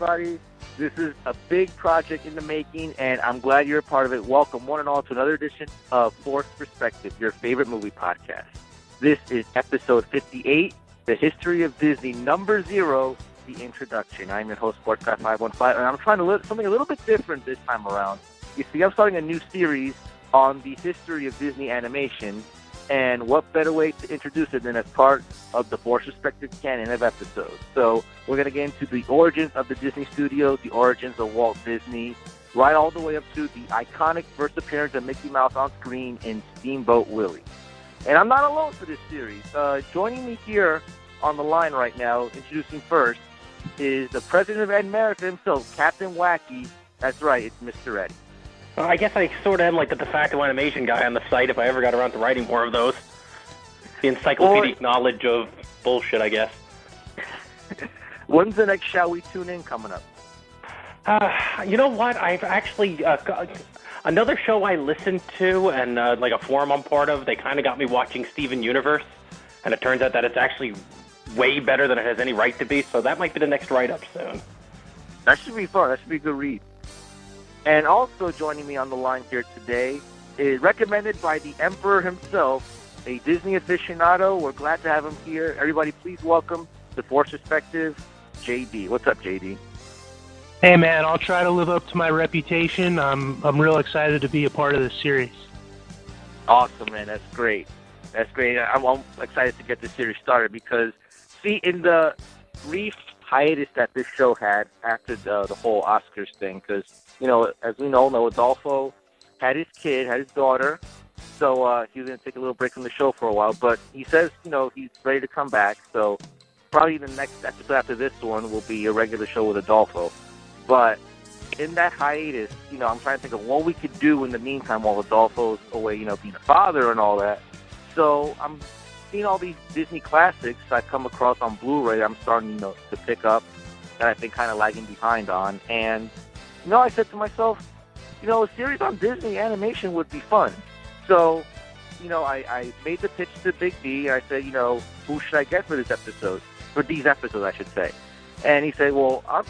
Everybody. This is a big project in the making, and I'm glad you're a part of it. Welcome, one and all, to another edition of Forced Perspective, your favorite movie podcast. This is episode 58, The History of Disney, number zero, the introduction. I'm your host, SportsGuy515, and I'm trying to look something a little bit different this time around. You see, I'm starting a new series on the history of Disney animation, and what better way to introduce it than as part of the Forced Perspective canon of episodes? So we're going to get into the origins of the Disney Studios, the origins of Walt Disney, right all the way up to the iconic first appearance of Mickey Mouse on screen in Steamboat Willie. And I'm not alone for this series. Uh, joining me here on the line right now, introducing first, is the president of Ed America himself, Captain Wacky. That's right, it's Mr. Eddie. Well, I guess I sort of am like the de facto animation guy on the site if I ever got around to writing more of those. The encyclopedic knowledge of bullshit, I guess. When's the next Shall We Tune In coming up? Uh, you know what? I've actually uh, got another show I listened to and uh, like a forum I'm part of. They kind of got me watching Steven Universe, and it turns out that it's actually way better than it has any right to be. So that might be the next write-up soon. That should be fun. That should be a good read. And also joining me on the line here today is recommended by the Emperor himself, a Disney aficionado. We're glad to have him here. Everybody, please welcome the Forced Perspective, JD. What's up, JD? Hey man, I'll try to live up to my reputation. I'm I'm real excited to be a part of this series. Awesome, man. That's great. That's great. I'm, I'm excited to get this series started because, see, in the brief hiatus that this show had after the, the whole Oscars thing, because, you know, as we all know, Adolfo had his kid, had his daughter, so uh, he was going to take a little break from the show for a while. But he says, you know, he's ready to come back, so probably the next episode after this one will be a regular show with Adolfo. But in that hiatus, you know, I'm trying to think of what we could do in the meantime while Adolfo's away, you know, being a father and all that. So I'm seeing all these Disney classics I come across on Blu-ray. I'm starting, you know, to pick up that I've been kind of lagging behind on. And you know, I said to myself, you know, a series on Disney animation would be fun. So, you know, I, I made the pitch to Big D. I said, you know, who should I get for this episode? For these episodes, I should say. And he said, well, I'm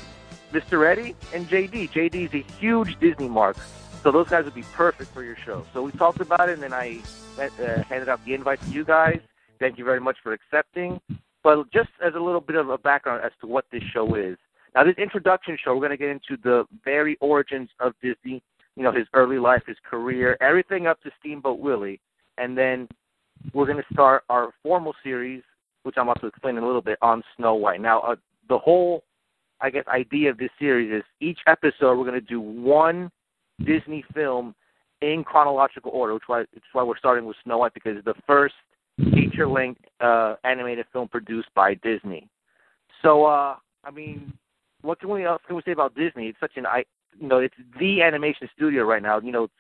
Mr. Eddie and JD. JD is a huge Disney mark. So those guys would be perfect for your show. So we talked about it, and then I uh, handed out the invite to you guys. Thank you very much for accepting. But just as a little bit of a background as to what this show is. Now, this introduction show, we're going to get into the very origins of Disney, you know, his early life, his career, everything up to Steamboat Willie. And then we're going to start our formal series, which I'm about to explain in a little bit, on Snow White. Now, uh, the whole, I guess, idea of this series is each episode we're going to do one Disney film in chronological order, which why it's why we're starting with Snow White because the first feature-length uh, animated film produced by Disney. So, uh, I mean, what can we else can we say about Disney? It's such an I, you know, it's the animation studio right now. You know, it's,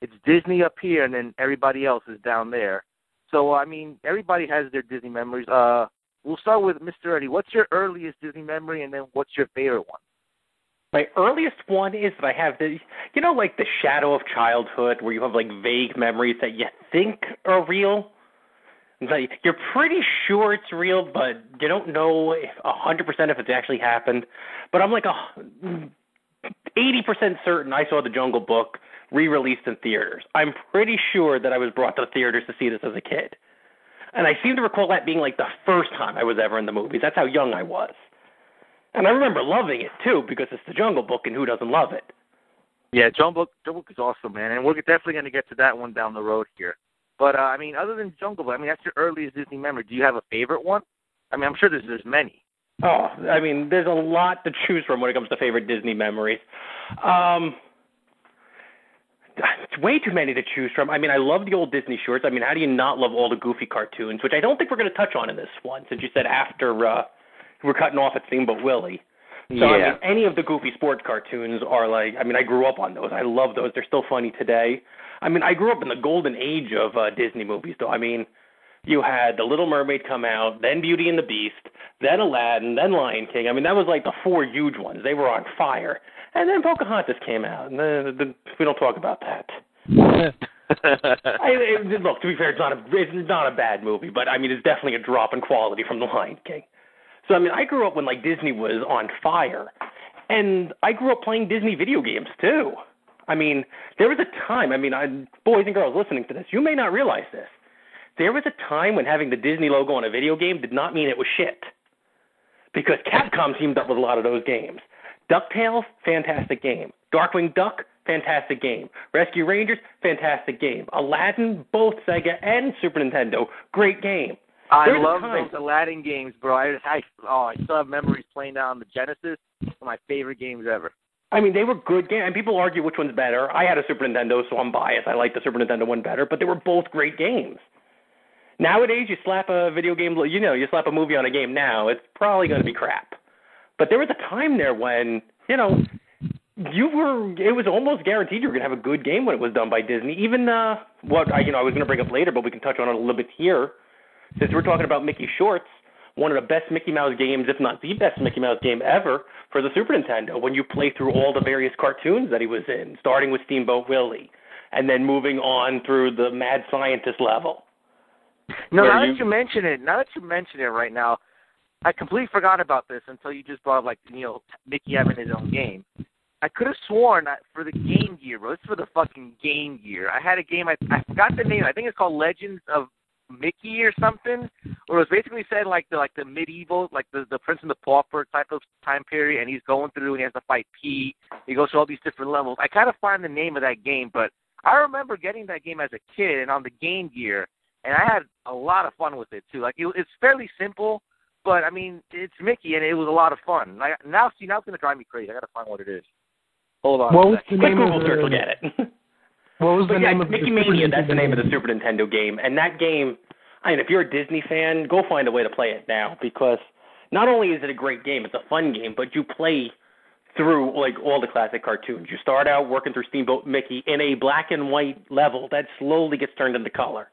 it's Disney up here, and then everybody else is down there. So, I mean, everybody has their Disney memories. Uh, we'll start with Mr. Eddie. What's your earliest Disney memory, and then what's your favorite one? My earliest one is that I have the, you know, like the shadow of childhood, where you have like vague memories that you think are real. Like you're pretty sure it's real, but you don't know a hundred percent if it's actually happened. But I'm like a eighty percent certain I saw the Jungle Book re-released in theaters. I'm pretty sure that I was brought to the theaters to see this as a kid, and I seem to recall that being like the first time I was ever in the movies. That's how young I was. And I remember loving it too because it's the Jungle Book, and who doesn't love it? Yeah, Jungle Book, Jungle Book is awesome, man, and we're definitely going to get to that one down the road here. But uh, I mean, other than Jungle Book, I mean, that's your earliest Disney memory. Do you have a favorite one? I mean, I'm sure there's there's many. Oh, I mean, there's a lot to choose from when it comes to favorite Disney memories. Um, it's way too many to choose from. I mean, I love the old Disney shorts. I mean, how do you not love all the Goofy cartoons, which I don't think we're going to touch on in this one, since you said after uh, we're cutting off at Steamboat Willie. So yeah. I mean, any of the Goofy sports cartoons are like. I mean, I grew up on those. I love those. They're still funny today. I mean, I grew up in the golden age of uh, Disney movies, though. I mean, you had The Little Mermaid come out, then Beauty and the Beast, then Aladdin, then Lion King. I mean, that was like the four huge ones. They were on fire. And then Pocahontas came out, and the, the, we don't talk about that. I, it, look, to be fair, it's not a it's not a bad movie, but I mean, it's definitely a drop in quality from The Lion King. So I mean, I grew up when like Disney was on fire, and I grew up playing Disney video games too. I mean, there was a time. I mean, I, boys and girls listening to this, you may not realize this. There was a time when having the Disney logo on a video game did not mean it was shit, because Capcom teamed up with a lot of those games. DuckTales, fantastic game. Darkwing Duck, fantastic game. Rescue Rangers, fantastic game. Aladdin, both Sega and Super Nintendo, great game. I love those Aladdin games, bro. I, I oh, I still have memories playing that on the Genesis. One of my favorite games ever. I mean, they were good games, and people argue which one's better. I had a Super Nintendo, so I'm biased. I like the Super Nintendo one better, but they were both great games. Nowadays, you slap a video game, you know, you slap a movie on a game now, it's probably going to be crap. But there was a time there when, you know, you were, it was almost guaranteed you were going to have a good game when it was done by Disney. Even, uh, what, I, you know, I was going to bring up later, but we can touch on it a little bit here. Since we're talking about Mickey Shorts, one of the best Mickey Mouse games, if not the best Mickey Mouse game ever, for the Super Nintendo, when you play through all the various cartoons that he was in, starting with Steamboat Willie, and then moving on through the Mad Scientist level. No, now you- that you mention it, now that you mention it right now, I completely forgot about this until you just brought up, like you know Mickey having his own game. I could have sworn that for the Game Gear, bro. This is for the fucking Game Gear. I had a game. I I forgot the name. I think it's called Legends of Mickey or something. Where it was basically said like the like the medieval, like the the Prince and the Pauper type of time period, and he's going through and he has to fight Pete. He goes through all these different levels. I kind of find the name of that game, but I remember getting that game as a kid and on the Game Gear, and I had a lot of fun with it too. Like it, it's fairly simple, but I mean it's Mickey and it was a lot of fun. Like now, see, now it's gonna drive me crazy. I gotta find what it is. Hold on. What a was second. the Quick name of Google search will the, get it. what was the But yeah, name of Mickey the Mania, Super that's the name of the Super Nintendo game. And that game, I mean, if you're a Disney fan, go find a way to play it now because not only is it a great game, it's a fun game, but you play through like all the classic cartoons. You start out working through Steamboat Mickey in a black and white level that slowly gets turned into color.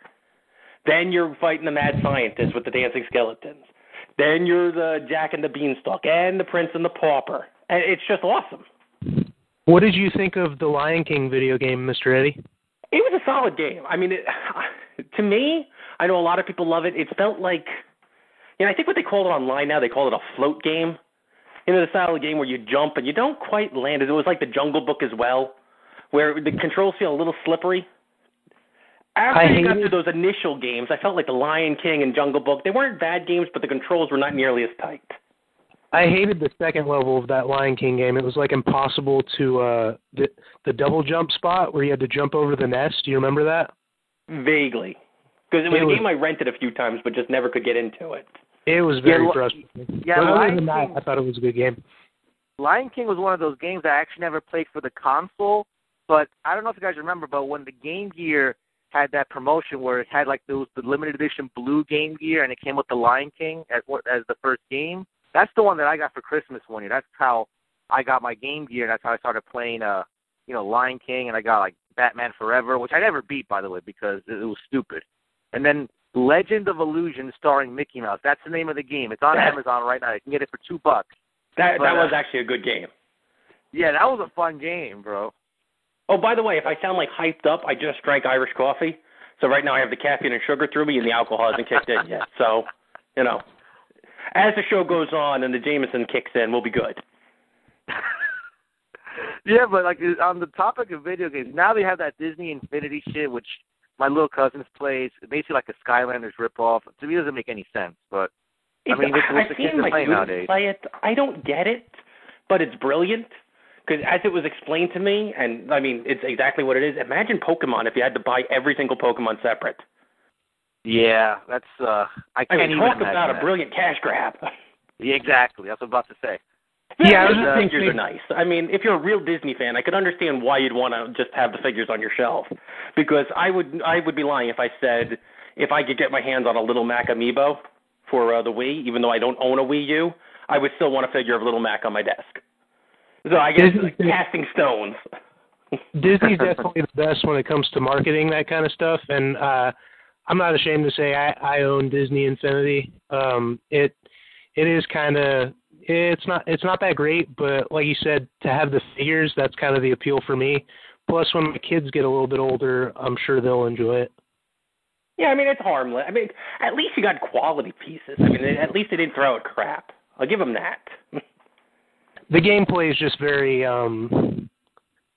Then you're fighting the mad scientist with the dancing skeletons. Then you're the Jack and the Beanstalk and the Prince and the Pauper. And it's just awesome. What did you think of the Lion King video game, Mr. Eddie? It was a solid game. I mean, it, to me, I know a lot of people love it. It felt like, you know, I think what they call it online now, they call it a float game. You know, the style of game where you jump and you don't quite land. It was like the Jungle Book as well, where the controls feel a little slippery. After I you got through those initial games, I felt like The Lion King and Jungle Book, they weren't bad games, but the controls were not nearly as tight. I hated the second level of that Lion King game. It was like impossible to uh the the double jump spot where you had to jump over the nest. Do you remember that? Vaguely. Because it was It a was- game I rented a few times, but just never could get into it. It was very Li- frustrating. yeah, but other Lion than that, King- I thought it was a good game. Lion King was one of those games I actually never played for the console, but I don't know if you guys remember, but when the Game Gear had that promotion where it had like those the limited edition blue Game Gear and it came with the Lion King as as the first game. That's the one that I got for Christmas one year. That's how I got my Game Gear. and That's how I started playing uh you know Lion King and I got like Batman Forever, which I never beat by the way because it, it was stupid. And then Legend of Illusion starring Mickey Mouse. That's the name of the game. It's on That- Amazon right now. You can get it for two bucks. That But, that uh, was actually a good game. Yeah, that was a fun game, bro. Oh, by the way, if I sound like hyped up, I just drank Irish coffee. So right now I have the caffeine and sugar through me, and the alcohol hasn't kicked in yet. So, you know, as the show goes on and the Jameson kicks in, we'll be good. Yeah, but like on the topic of video games, now they have that Disney Infinity shit, which my little cousins plays. Basically, like a Skylanders ripoff. To me, it doesn't make any sense. But I mean, it's what I've the kids seen are my playing nowadays. play it. I don't get it, but it's brilliant. Because as it was explained to me, and I mean, it's exactly what it is. Imagine Pokemon if you had to buy every single Pokemon separate. Yeah, that's uh, I I can't mean, even talk about that. a brilliant cash grab. Yeah, exactly. That's what I was about to say. Yeah, I was the just figures thinking- are nice. I mean, if you're a real Disney fan, I could understand why you'd want to just have the figures on your shelf. Because I would, I would be lying if I said if I could get my hands on a Little Mac amiibo for uh, the Wii, even though I don't own a Wii U, I would still want a figure of Little Mac on my desk. So I guess Disney- casting stones. Disney's definitely the best when it comes to marketing that kind of stuff, and uh, I'm not ashamed to say I, I own Disney Infinity. Um, it it is kind of it's not it's not that great, but like you said, to have the figures, that's kind of the appeal for me. Plus, when my kids get a little bit older, I'm sure they'll enjoy it. Yeah, I mean it's harmless. I mean, at least you got quality pieces. I mean, at least they didn't throw out crap. I'll give them that. The gameplay is just very um,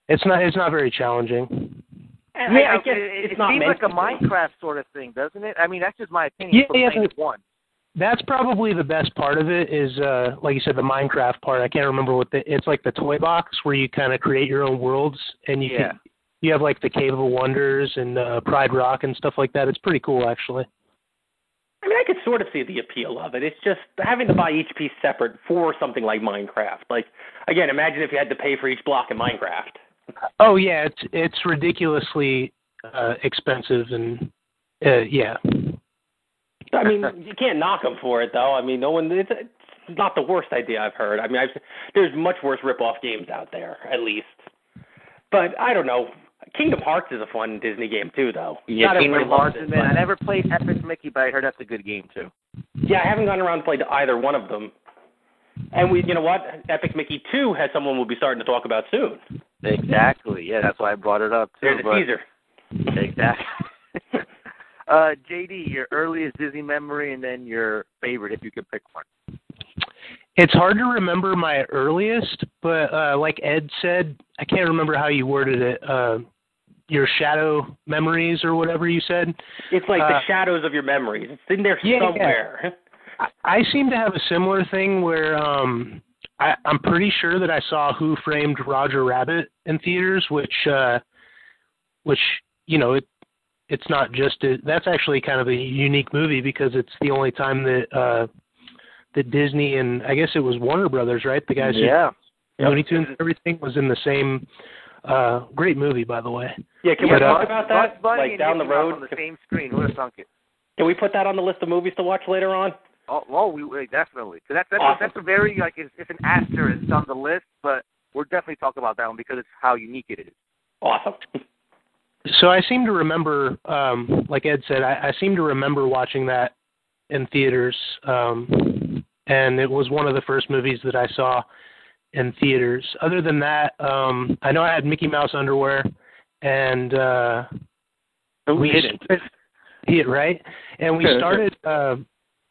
it's not it's not very challenging. And yeah, I, I guess it, it's it not seems like a. Minecraft sort of thing, doesn't it? I mean, that's just my opinion. Yeah, from yeah, playing but- it. That's probably the best part of it is uh like you said the Minecraft part. I can't remember what the it's like the toy box where you kind of create your own worlds and you Yeah. can, you have like the Cave of Wonders and uh Pride Rock and stuff like that. It's pretty cool actually. I mean, I could sort of see the appeal of it. It's just having to buy each piece separate for something like Minecraft. Like, again, imagine if you had to pay for each block in Minecraft. Oh yeah, it's it's ridiculously uh expensive and uh yeah. I mean, you can't knock them for it, though. I mean, no one. It's, it's not the worst idea I've heard. I mean, I've, there's much worse rip-off games out there, at least. But I don't know. Kingdom Hearts is a fun Disney game too, though. Yeah, Not Kingdom Hearts, it, man. I but- never played Epic Mickey, but I heard that's a good game too. Yeah, I haven't gone around to play either one of them. And we, you know what? Epic Mickey 2 has someone we'll be starting to talk about soon. Exactly. Yeah, that's why I brought it up too. There's a but- teaser. Exactly. uh, JD, your earliest Disney memory, and then your favorite, if you could pick one. It's hard to remember my earliest, but uh like Ed said, I can't remember how you worded it. Uh your shadow memories or whatever you said. It's like Uh, the shadows of your memories. It's in there Yeah, yeah. somewhere. I, I seem to have a similar thing where um I, I'm pretty sure that I saw Who Framed Roger Rabbit in theaters, which uh which you know it it's not just a, that's actually kind of a unique movie because it's the only time that uh that Disney and I guess it was Warner Brothers, right? The guys yeah. who Looney Tunes and everything was in the same uh great movie by the way. Yeah, can Yeah, we talk uh, about that? Like down the road? on the same screen. Who would have thunk it? Can we put that on the list of movies to watch later on? Oh, oh we, we definitely. Cause that's that's, Awesome. a, that's a very like it's, it's an asterisk on the list, but we're definitely talking about that one because it's how unique it is. Awesome. So I seem to remember, um, like Ed said, I, I seem to remember watching that in theaters, um, and it was one of the first movies that I saw in theaters. Other than that, um, I know I had Mickey Mouse underwear, and uh, we didn't? Yeah, right. And we started uh,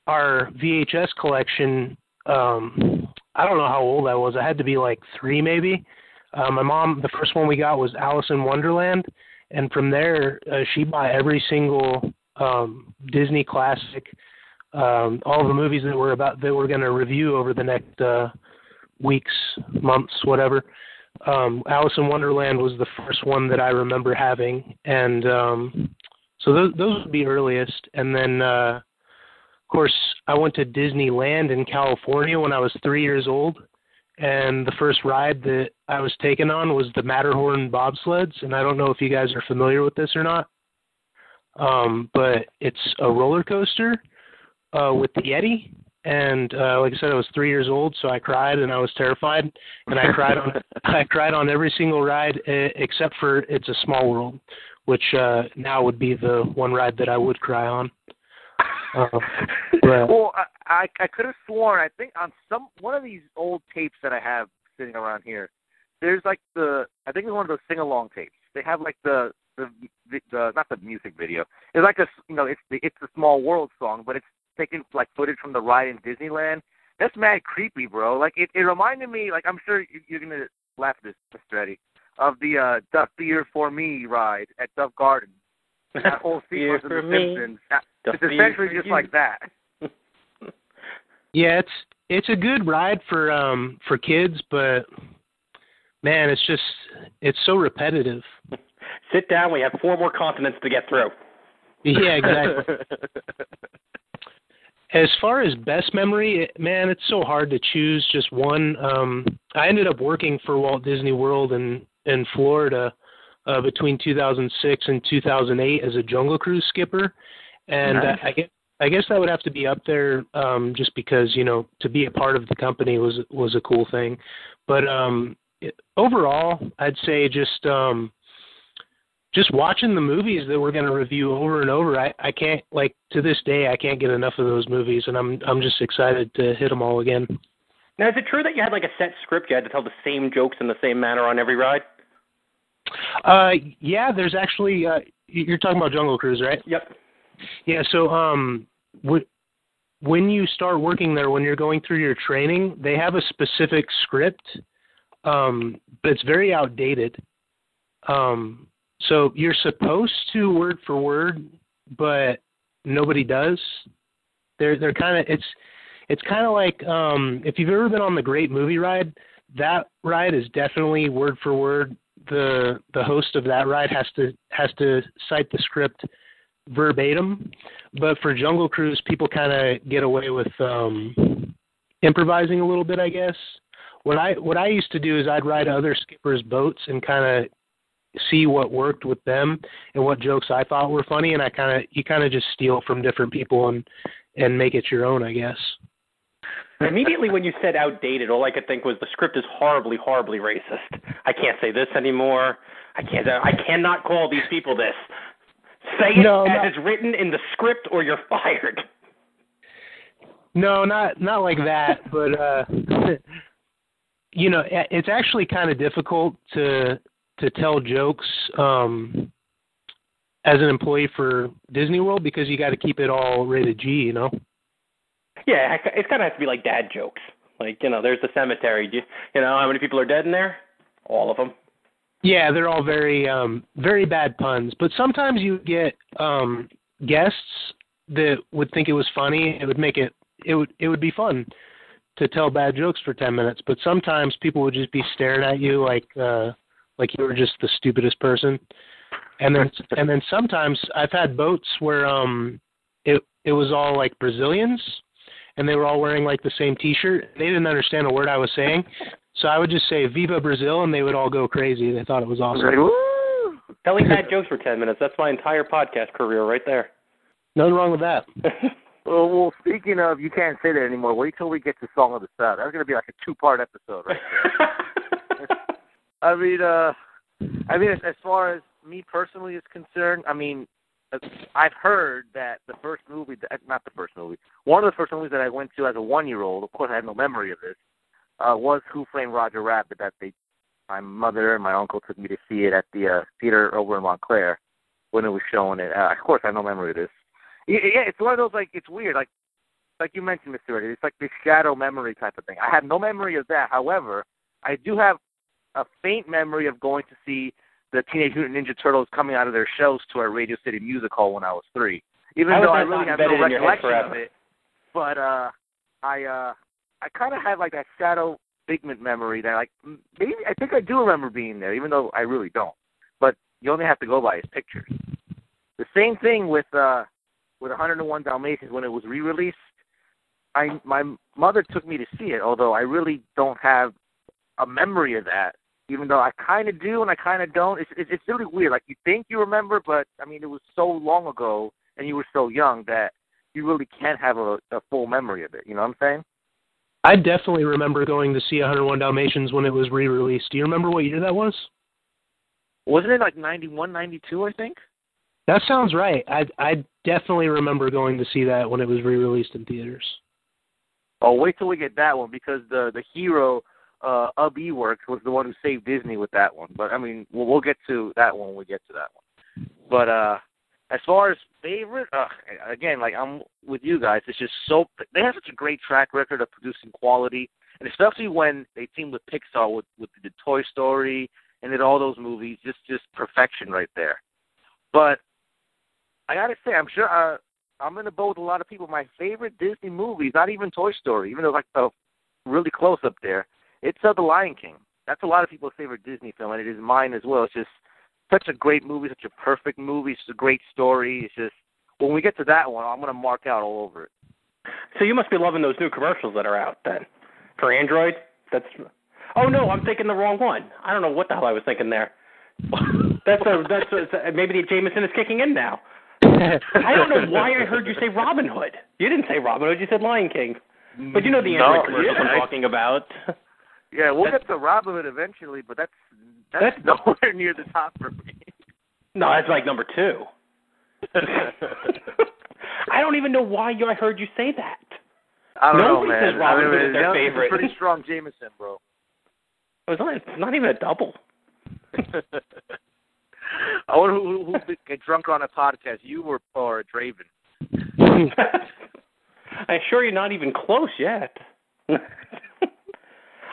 our VHS collection. Um, I don't know how old I was. I had to be like three, maybe. Uh, my mom, the first one we got was Alice in Wonderland, and from there uh, she bought every single um, Disney classic, um, all the movies that we're about that we're going to review over the next uh, weeks, months, whatever. Um, Alice in Wonderland was the first one that I remember having, and um, so those those would be earliest. And then, uh, of course, I went to Disneyland in California when I was three years old, and the first ride that I was taken on was the Matterhorn bobsleds. And I don't know if you guys are familiar with this or not, um, but it's a roller coaster uh, with the Yeti. And uh, like I said, I was three years old, so I cried and I was terrified, and I cried on I cried on every single ride except for It's a Small World, which uh, now would be the one ride that I would cry on. But, Well, I I, I could have sworn I think on some one of these old tapes that I have sitting around here, there's like the I think it's one of those sing along tapes. They have like the the, the the not the music video. It's like a you know it's the it's the Small World song, but it's taking like footage from the ride in Disneyland. That's mad creepy, bro. Like it it reminded me like I'm sure you- you're gonna laugh at this, Mr. Eddie, of the uh Duff Beer for Me ride at Duff Garden. That whole Beer sequence of The me, Simpsons. Uh, Duff It's essentially just you. like that. Yeah, it's it's a good ride for um for kids, but man, it's just it's so repetitive. Sit down. We have four more continents to get through. Yeah, exactly. as far as best memory, it, man, it's so hard to choose just one. Um I ended up working for Walt Disney World in in Florida uh between 2006 and 2008 as a Jungle Cruise skipper, and Nice. uh, I guess I guess that would have to be up there um just because, you know, to be a part of the company was was a cool thing. But um it, overall, I'd say just um just watching the movies that we're going to review over and over. I I can't like to this day I can't get enough of those movies and I'm I'm just excited to hit them all again. Now, is it true that you had like a set script? You had to tell the same jokes in the same manner on every ride? Uh yeah, there's actually uh you're talking about Jungle Cruise, right? Yep. Yeah, so um wh- when you start working there when you're going through your training, they have a specific script um but it's very outdated. Um so you're supposed to word for word, but nobody does. They're they're kind of it's it's kind of like um if you've ever been on the Great Movie Ride, that ride is definitely word for word. The the host of that ride has to has to cite the script verbatim, but for Jungle Cruise, people kind of get away with um improvising a little bit, I guess. What I what I used to do is I'd ride other skippers' boats and kind of see what worked with them and what jokes I thought were funny, and I kind of you kind of just steal from different people and and make it your own, I guess. Immediately when you said outdated, all I could think was the script is horribly, horribly racist. I can't say this anymore. I can't. I cannot call these people this. Say it No, as no. it's written in the script, or you're fired. No, not not like that, but uh you know, it's actually kind of difficult to to tell jokes um as an employee for Disney World because you got to keep it all rated G, you know. Yeah, it- it's kind of has to be like dad jokes. Like you know, there's the cemetery. Do you, you know how many people are dead in there? All of them. Yeah, they're all very um very bad puns, but sometimes you get um guests that would think it was funny. It would make it it would it would be fun to tell bad jokes for 10 minutes, but sometimes people would just be staring at you like uh like you were just the stupidest person. And then and then sometimes I've had boats where um it it was all like Brazilians and they were all wearing like the same t-shirt. They didn't understand a word I was saying. So I would just say "Viva Brazil" and they would all go crazy. They thought it was awesome. Like, woo! Telling bad jokes for ten minutes. That's my entire podcast career right there. Nothing wrong with that. Well, well, speaking of, you can't say that anymore. Wait till we get to Song of the South. That's going to be like a two-part episode, right? There. I mean, uh, I mean, as, as far as me personally is concerned, I mean, I've heard that the first movie, not the first movie, one of the first movies that I went to as a one-year-old. Of course, I had no memory of this. Uh, was Who Framed Roger Rabbit? That they, my mother and my uncle took me to see it at the uh, theater over in Montclair when it was showing it. Uh, of course, I have no memory of this. Yeah, yeah, it's one of those like it's weird, like like you mentioned, Mr. Eddie. It's like this shadow memory type of thing. I have no memory of that. However, I do have a faint memory of going to see the Teenage Mutant Ninja Turtles coming out of their shells to our Radio City Music Hall when I was three. Even How though I really have no embedded in your head recollection of it, but uh, I uh, I kind of have like that shadow figment memory that like maybe I think I do remember being there, even though I really don't. But you only have to go by his pictures. The same thing with uh, with 101 Dalmatians when it was re-released. I my mother took me to see it, although I really don't have a memory of that. Even though I kind of do and I kind of don't. It's, it's it's really weird. Like you think you remember, but I mean it was so long ago and you were so young that you really can't have a, a full memory of it. You know what I'm saying? I definitely remember going to see 101 Dalmatians when it was re-released. Do you remember what year that was? Wasn't it like 91, 92, I think? That sounds right. I I definitely remember going to see that when it was re-released in theaters. Oh, wait till we get that one because the the hero uh, of Iwerks was the one who saved Disney with that one. But I mean, we'll, we'll get to that one when we get to that one. But uh, as far as favorite, uh, again, like I'm with you guys. It's just so they have such a great track record of producing quality, and especially when they team with Pixar with with the Toy Story and did all those movies, just just perfection right there. But I gotta say, I'm sure uh, I'm gonna boat with a lot of people. My favorite Disney movie, not even Toy Story, even though like uh, really close up there. It's uh, The Lion King. That's a lot of people's favorite Disney film, and it is mine as well. It's just such a great movie, such a perfect movie. It's a great story. It's just when we get to that one, I'm gonna mark out all over it. So you must be loving those new commercials that are out then for Android. That's oh no, I'm thinking the wrong one. I don't know what the hell I was thinking there. That's a that's a, maybe the Jameson is kicking in now. I don't know why I heard you say Robin Hood. You didn't say Robin Hood. You said Lion King. But you know the Android No, commercials yeah, I'm I- talking about. Yeah, we'll That's- get to Robin Hood eventually, but that's that's, That's- nowhere near the top for me. No, that's like number two. I don't even know why you, I heard you say that. I don't Nobody know, man. says Robin I mean, Hood is their that was a favorite. Pretty strong Jameson, bro. It was not, it's not even a double. I wonder who, who, who get drunk on a podcast, you or or Draven. I assure you, not even close yet.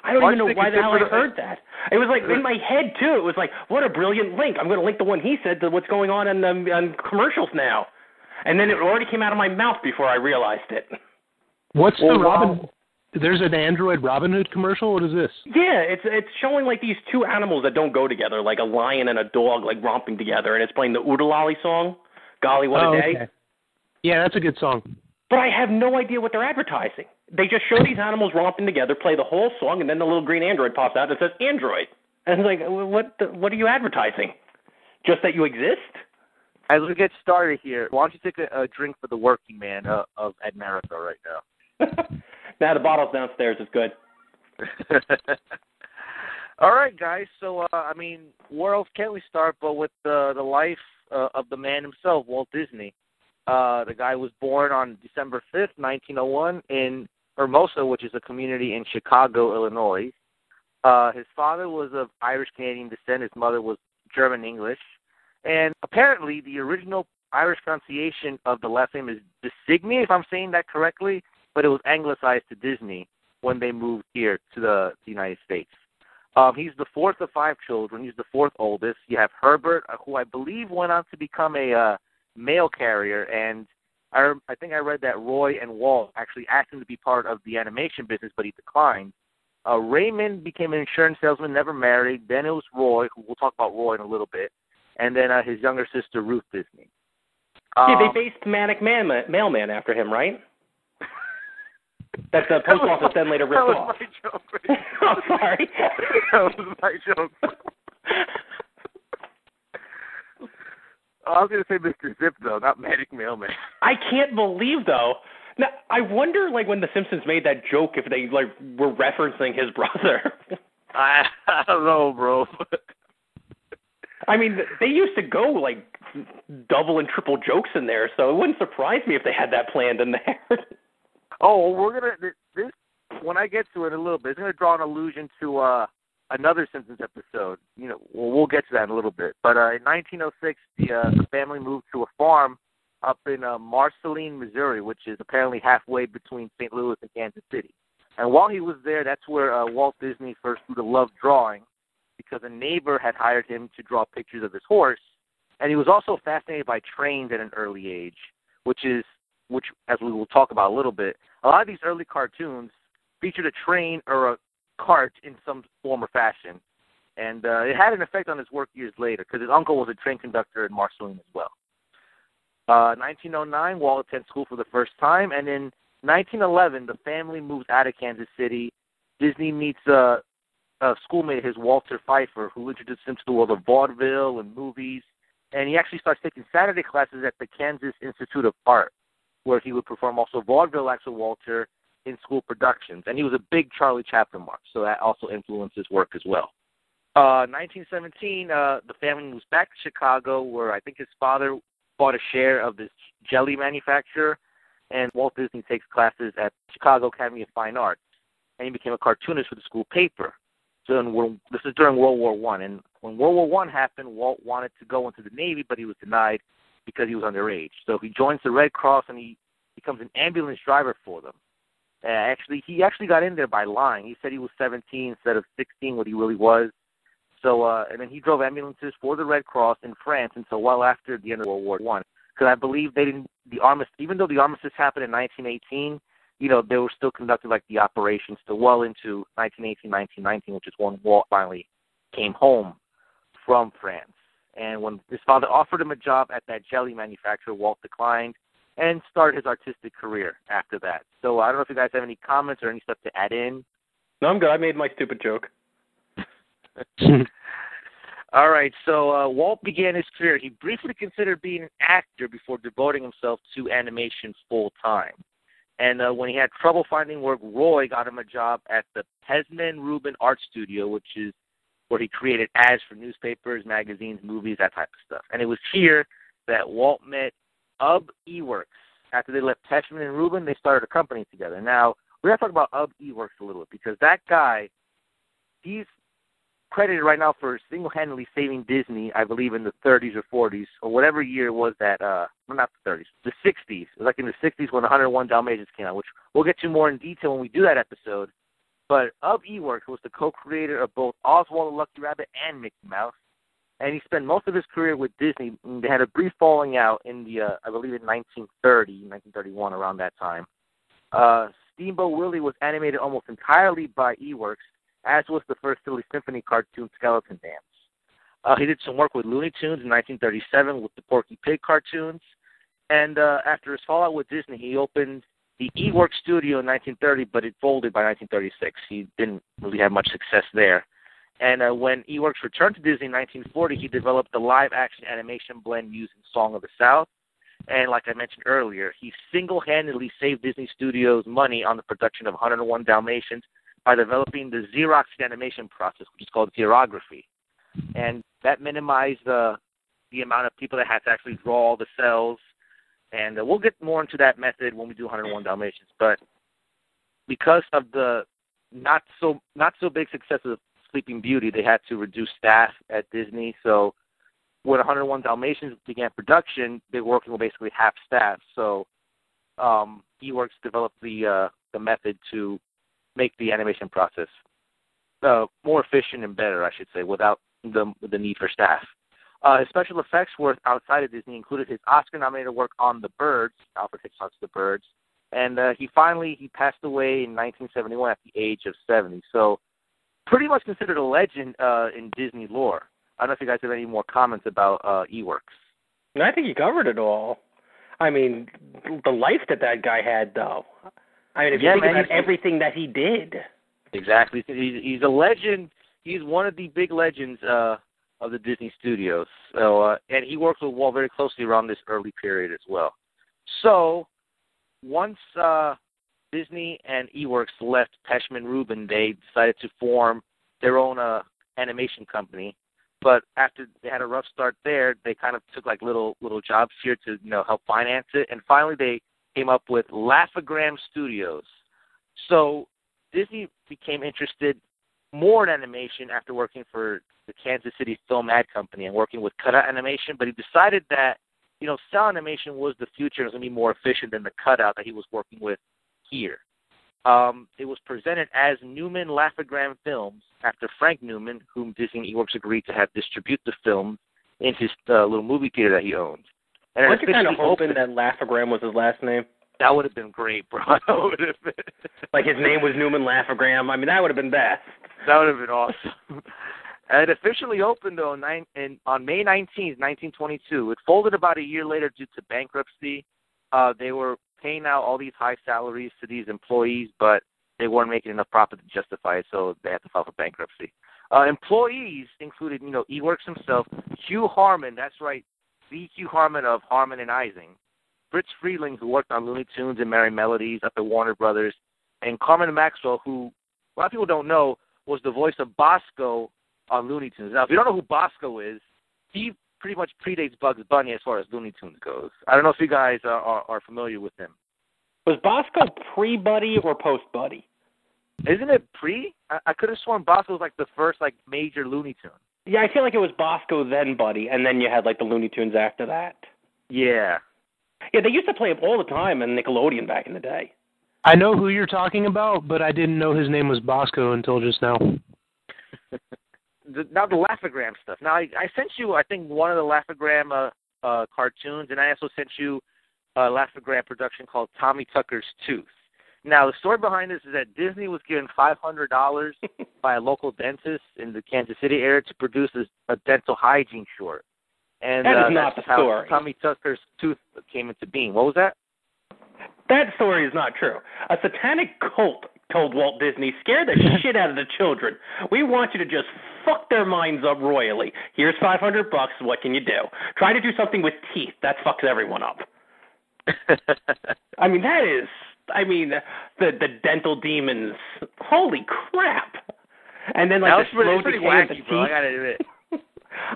I don't Why even know do you think why the hell I heard that. It was like in my head too. It was like, what a brilliant link! I'm going to link the one he said to what's going on in the on commercials now, and then it already came out of my mouth before I realized it. What's Well, the Robin? wow. There's an Android Robin Hood commercial. What is this? Yeah, it's it's showing like these two animals that don't go together, like a lion and a dog, like romping together, and it's playing the Oo-De-Lally song, "Golly What a oh, Day." okay. Yeah, that's a good song. But I have no idea what they're advertising. They just show these animals romping together, play the whole song, and then the little green android pops out and says "Android." And it's like, what? The, what are you advertising? Just that you exist? As we get started here, why don't you take a, a drink for the working man uh, of America right now? now the bottle's downstairs. It's good. All right, guys. So, uh, I mean, where else can we start but with the the life uh, of the man himself, Walt Disney? Uh, the guy was born on December fifth, nineteen oh one, in Hermosa, which is a community in Chicago, Illinois. Uh, his father was of Irish Canadian descent. His mother was German English, and apparently the original Irish pronunciation of the last name is Designy, if I'm saying that correctly, but it was anglicized to Disney when they moved here to the, the United States. Um, he's the fourth of five children. He's the fourth oldest. You have Herbert, uh, who I believe went on to become a uh, mail carrier, and I, I think I read that Roy and Walt actually asked him to be part of the animation business, but he declined. Uh, Raymond became an insurance salesman, never married. Then it was Roy, who we'll talk about Roy in a little bit, and then uh, his younger sister Ruth Disney. yeah, Um, they based Manic Man, Mailman after him, right? That the post office then later that ripped was off. my joke. Right I'm sorry. that was my joke. I was going to say Mr. Zip, though, not Magic Mailman. I can't believe though. Now I wonder, like when the Simpsons made that joke, if they like were referencing his brother. I, I don't know, bro. I mean, they used to go like double and triple jokes in there, so it wouldn't surprise me if they had that planned in there. oh, we're going to, this, when I get to it in a little bit, it's going to draw an allusion to uh another Simpsons episode. You know, well, we'll get to that in a little bit. But uh, in 1906, the, uh, the family moved to a farm up in uh, Marceline, Missouri, which is apparently halfway between St. Louis and Kansas City. And while he was there, that's where uh, Walt Disney first grew to love drawing because a neighbor had hired him to draw pictures of his horse, and he was also fascinated by trains at an early age, which is which as we will talk about a little bit. A lot of these early cartoons featured a train or a cart in some form or fashion, and uh, it had an effect on his work years later because his uncle was a train conductor in Marceline as well. Uh, 1909, Walt attends school for the first time, and in 1911, the family moves out of Kansas City. Disney meets a, a schoolmate his, Walter Pfeiffer, who introduces him to the world of vaudeville and movies. And he actually starts taking Saturday classes at the Kansas Institute of Art, where he would perform also vaudeville acts with Walter in school productions. And he was a big Charlie Chaplin mark, so that also influenced his work as well. Uh, 1917, uh, the family moves back to Chicago, where I think his father bought a share of this jelly manufacturer, and Walt Disney takes classes at Chicago Academy of Fine Arts, and he became a cartoonist for the school paper. So when, this is during World War One, and when World War One happened, Walt wanted to go into the Navy, but he was denied because he was underage. So he joins the Red Cross and he becomes an ambulance driver for them. Uh, actually, he actually got in there by lying. He said he was 17 instead of 16, what he really was. So, uh, and then he drove ambulances for the Red Cross in France until well after the end of World War One. Because I believe they didn't the armistice, even though the armistice happened in 1918, you know, they were still conducting like the operations to well into 1918, 1919, which is when Walt finally came home from France. And when his father offered him a job at that jelly manufacturer, Walt declined and start his artistic career after that. So I don't know if you guys have any comments or any stuff to add in. No, I'm good. I made my stupid joke. All right, so uh, Walt began his career. He briefly considered being an actor before devoting himself to animation full time. And uh, when he had trouble finding work, Roy got him a job at the Pesmen Rubin Art Studio, which is where he created ads for newspapers, magazines, movies, that type of stuff. And it was here that Walt met Ub Iwerks. After they left Pesmen and Rubin, they started a company together. Now, we're going to talk about Ub Iwerks a little bit because that guy, he's credited right now for single-handedly saving Disney, I believe in the 30s or 40s or whatever year it was that uh well, not the 30s, the 60s. It was Like in the 60s when 101 Dalmatians came out, which we'll get to more in detail when we do that episode. But Ub Iwerks was the co-creator of both Oswald the Lucky Rabbit and Mickey Mouse, and he spent most of his career with Disney. They had a brief falling out in the uh, I believe in 1930, 1931, around that time. Uh, Steamboat Willie was animated almost entirely by Iwerks, as was the first Silly Symphony cartoon Skeleton Dance. Uh, he did some work with Looney Tunes in 1937 with the Porky Pig cartoons. And uh, after his fallout with Disney, he opened the Iwerks studio in 1930, but it folded by 1936. He didn't really have much success there. And uh, when Iwerks returned to Disney in 1940, he developed the live action animation blend using Song of the South. And like I mentioned earlier, he single handedly saved Disney Studios money on the production of 101 Dalmatians by developing the Xerox animation process, which is called xerography. And that minimized the the amount of people that had to actually draw the cells. And uh, we'll get more into that method when we do 101 Dalmatians. But because of the not so not so big success of Sleeping Beauty, they had to reduce staff at Disney. So when 101 Dalmatians began production, they were working with basically half staff. So um, Iwerks developed the uh, the method to make the animation process uh, more efficient and better, I should say, without the the need for staff. Uh, his special effects work outside of Disney included his Oscar-nominated work on The Birds, Alfred Hitchcock's The Birds, and uh, he finally he passed away in 1971 at the age of 70. So, pretty much considered a legend uh, in Disney lore. I don't know if you guys have any more comments about uh, Iwerks. I think you covered it all. I mean, the life that that guy had, though. I mean, if Yeah, you think man, about everything that he did. Exactly. He's, he's a legend. He's one of the big legends uh, of the Disney studios. So, uh, and he worked with Walt very closely around this early period as well. So, once uh, Disney and Iwerks left Pesmen Rubin, they decided to form their own uh, animation company. But after they had a rough start there, they kind of took like little little jobs here to you know help finance it, and finally they came up with Laugh-O-Gram Studios. So Disney became interested more in animation after working for the Kansas City Film Ad Company and working with cutout animation, but he decided that, you know, cell animation was the future and was going to be more efficient than the cutout that he was working with here. Um, it was presented as Newman Laugh-O-Gram Films after Frank Newman, whom Disney Iwerks agreed to have distribute the film in his uh, little movie theater that he owns. And Weren't you kind of hoping opened- that Laugh-O-Gram was his last name? that would have been great, bro. That would have been Like his name was Newman Laugh-O-Gram. I mean, that would have been best. that would have been awesome. it officially opened though nine, in, on May nineteenth, nineteen twenty-two. It folded about a year later due to bankruptcy. Uh, they were paying out all these high salaries to these employees, but they weren't making enough profit to justify it, so they had to file for bankruptcy. Uh, employees included, you know, Iwerks himself, Hugh Harman, that's right, the Hugh Harman of Harman and Ising, Friz Freleng, who worked on Looney Tunes and Merrie Melodies up at Warner Brothers, and Carman Maxwell, who a lot of people don't know was the voice of Bosko on Looney Tunes. Now, if you don't know who Bosko is, he pretty much predates Bugs Bunny as far as Looney Tunes goes. I don't know if you guys are, are, are familiar with him. Was Bosko pre-Buddy or post-Buddy? Isn't it pre? I, I could have sworn Bosko was like the first like major Looney Tune. Yeah, I feel like it was Bosko then Buddy, and then you had like the Looney Tunes after that. Yeah. Yeah, they used to play him all the time on Nickelodeon back in the day. I know who you're talking about, but I didn't know his name was Bosko until just now. The, now the Laugh-O-Gram stuff. Now I, I sent you I think one of the Laugh-O-Gram uh, uh, cartoons, and I also sent you a Laugh-O-Gram production called Tommy Tucker's Tooth. Now the story behind this is that Disney was given five hundred dollars by a local dentist in the Kansas City area to produce a, a dental hygiene short. And That is uh, not that's the how story. Tommy Tucker's Tooth came into being. What was that? That story is not true. A satanic cult told Walt Disney, scare the shit out of the children. We want you to just fuck their minds up royally. Here's 500 bucks. What can you do? Try to do something with teeth. That fucks everyone up. I mean, that is. I mean, the the dental demons. Holy crap! And then like that the pretty, pretty wacky, bro. I gotta admit.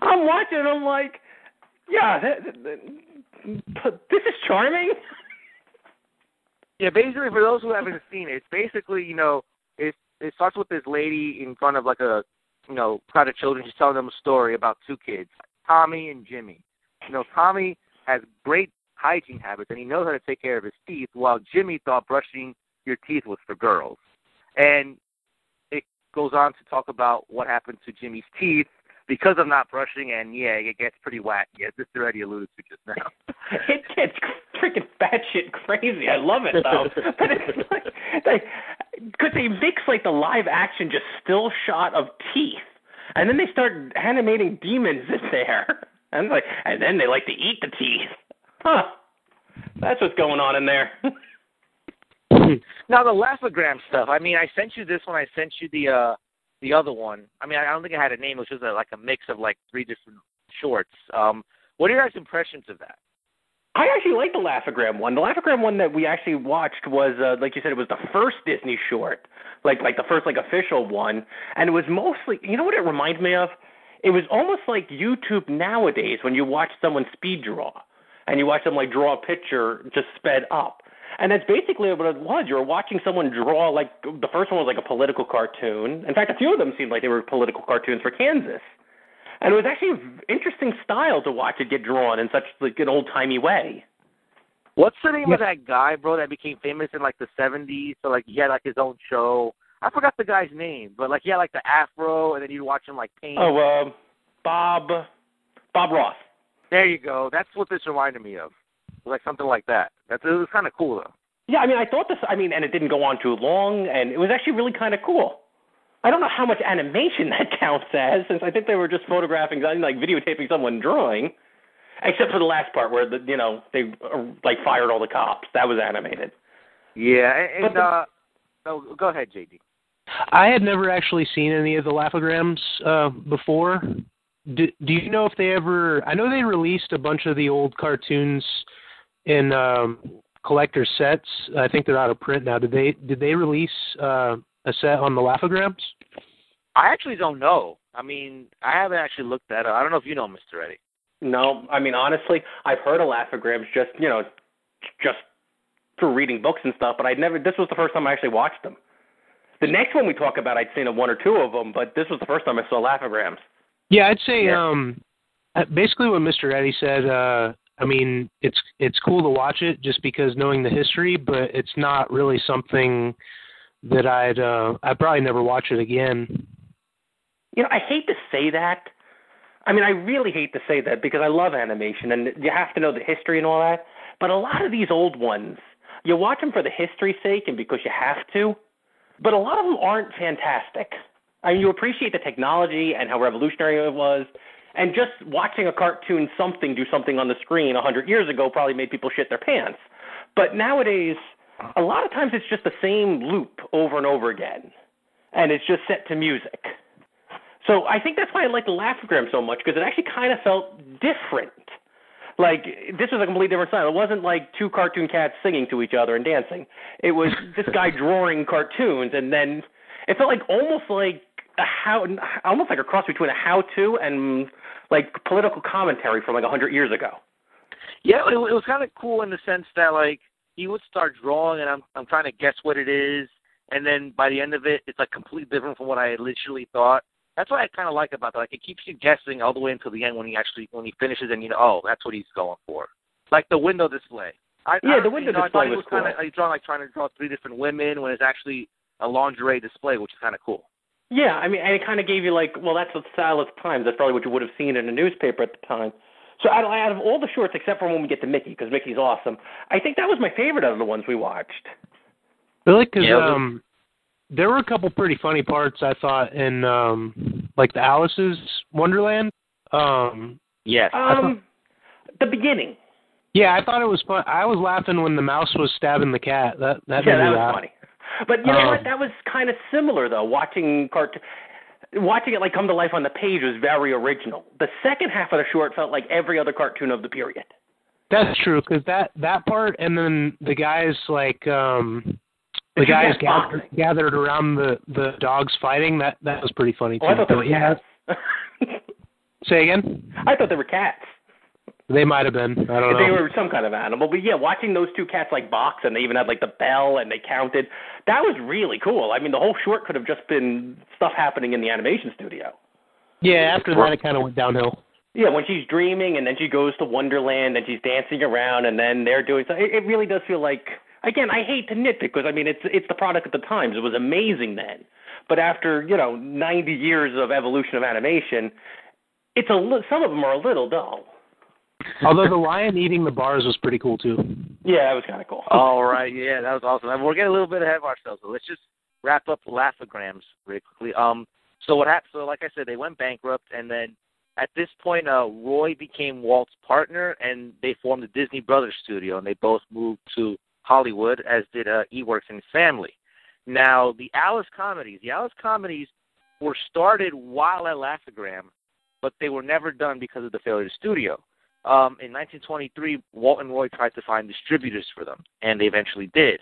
I'm watching. I'm like, yeah, that, that- this is charming. Yeah, basically for those who haven't seen it, it's basically you know it it starts with this lady in front of like a you know crowd of children. She's telling them a story about two kids, Tommy and Jimmy. You know, Tommy has great hygiene habits and he knows how to take care of his teeth, while Jimmy thought brushing your teeth was for girls. And it goes on to talk about what happened to Jimmy's teeth because I'm not brushing, and yeah, it gets pretty wacky, as Mr. Eddie alluded to just now. it gets freaking batshit crazy. I love it though. but it's like they, because they mix like the live action just still shot of teeth, and then they start animating demons in there, and like, and then they like to eat the teeth. Huh? That's what's going on in there. Now the Laugh-O-Gram stuff. I mean, I sent you this one. I sent you the uh the other one. I mean, I don't think it had a name. It was just a, like a mix of like three different shorts. Um, what are your guys' impressions of that? I actually like the Laugh-O-Gram one. The Laugh-O-Gram one that we actually watched was, uh, like you said, it was the first Disney short, like like the first like official one, and it was mostly. You know what it reminded me of? It was almost like YouTube nowadays when you watch someone speed draw, and you watch them like draw a picture just sped up. And that's basically what it was. You were watching someone draw like the first one was like a political cartoon. In fact, a few of them seemed like they were political cartoons for Kansas. And it was actually an interesting style to watch it get drawn in such like an old timey way. What's the name of that guy, bro, that became famous in like the seventies? So like he had like his own show. I forgot the guy's name, but like he had like the afro, and then you'd watch him like paint. Oh, uh, Bob, Bob Ross. There you go. That's what this reminded me of. Like something like that. That's it was kind of cool though. Yeah, I mean, I thought this. I mean, and it didn't go on too long, and it was actually really kind of cool. I don't know how much animation that counts as, since I think they were just photographing, like videotaping someone drawing, except for the last part where the you know they uh, like fired all the cops. That was animated. Yeah, and, and But the- uh, oh, go ahead, JD. I had never actually seen any of the Laugh-O-Grams uh, before. Do, do you know if they ever? I know they released a bunch of the old cartoons in um, collector sets. I think they're out of print now. Did they? Did they release uh, a set on the Laugh-O-Grams? I actually don't know. I mean, I haven't actually looked that up. I don't know if you know, Mr. Eddie. No, I mean honestly, I've heard of Laugh-O-Grams just you know, just through reading books and stuff, but I'd never. This was the first time I actually watched them. The next one we talk about, I'd seen a one or two of them, but this was the first time I saw Laugh-O-Grams. Yeah, I'd say Yeah. um uh, basically what Mr. Eddie said, uh I mean, it's it's cool to watch it just because knowing the history, but it's not really something that I'd uh, I'd probably never watch it again. You know, I hate to say that. I mean, I really hate to say that because I love animation and you have to know the history and all that. But a lot of these old ones, you watch them for the history's sake and because you have to. But a lot of them aren't fantastic. I mean, you appreciate the technology and how revolutionary it was. And just watching a cartoon something do something on the screen a hundred years ago probably made people shit their pants. But nowadays, a lot of times it's just the same loop over and over again, and it's just set to music. So I think that's why I like the Laugh-O-Gram so much because it actually kind of felt different. Like this was a completely different style. It wasn't like two cartoon cats singing to each other and dancing. It was this guy drawing cartoons, and then it felt like almost like a how, almost like a cross between a how-to and like political commentary from like a hundred years ago. Yeah, it, it was kind of cool in the sense that like he would start drawing, and I'm I'm trying to guess what it is, and then by the end of it, it's like completely different from what I initially thought. That's what I kind of like about that. Like it keeps you guessing all the way until the end when he actually when he finishes, and you know, oh, that's what he's going for. Like the window display. I, Yeah, I, the window you know, display I thought he was was kind of cool. he's drawing like trying to draw three different women when it's actually a lingerie display, which is kind of cool. Yeah, I mean, and it kind of gave you like, well, that's the style of the times. That's probably what you would have seen in a newspaper at the time. So out of, out of all the shorts, except for when we get to Mickey, because Mickey's awesome, I think that was my favorite out of the ones we watched. Really? Because Yeah, um, there were a couple pretty funny parts I thought in um, like the Alice's Wonderland. Um, Yes. Um, the beginning. yeah, I thought it was fun. I was laughing when the mouse was stabbing the cat. That that yeah, made that me was laugh. funny. But you know Um, what? That was kind of similar though. Watching cart, watching it like come to life on the page was very original. The second half of the short felt like every other cartoon of the period. That's true because that that part and then the guys like um The guys gathered, gathered around the the dogs fighting that that was pretty funny too. Oh, I thought they were But, yeah, cats. say again. I thought they were cats. They might have been. I don't know. They were some kind of animal, but yeah, watching those two cats like box, and they even had like the bell, and they counted. That was really cool. I mean, the whole short could have just been stuff happening in the animation studio. yeah, after that it kind of went downhill. Yeah, when she's dreaming, and then she goes to Wonderland, and she's dancing around, and then they're doing. So it, it really does feel like. Again, I hate to nitpick because I mean it's it's the product of the times. It was amazing then, but after you know 90 years of evolution of animation, it's a some of them are a little dull. Although the lion eating the bars was pretty cool too. Yeah, that was kind of cool. All right, yeah, that was awesome. And we're getting a little bit ahead of ourselves, so let's just wrap up Laugh-O-Grams really quickly. Um, so what happened? So like I said, they went bankrupt, and then at this point, uh, Roy became Walt's partner, and they formed the Disney Brothers Studio, and they both moved to Hollywood, as did uh, Iwerks and his family. Now, the Alice comedies, the Alice comedies were started while at Laugh-O-Gram, but they were never done because of the failure of the studio. Um, in 1923, Walt and Roy tried to find distributors for them, and they eventually did.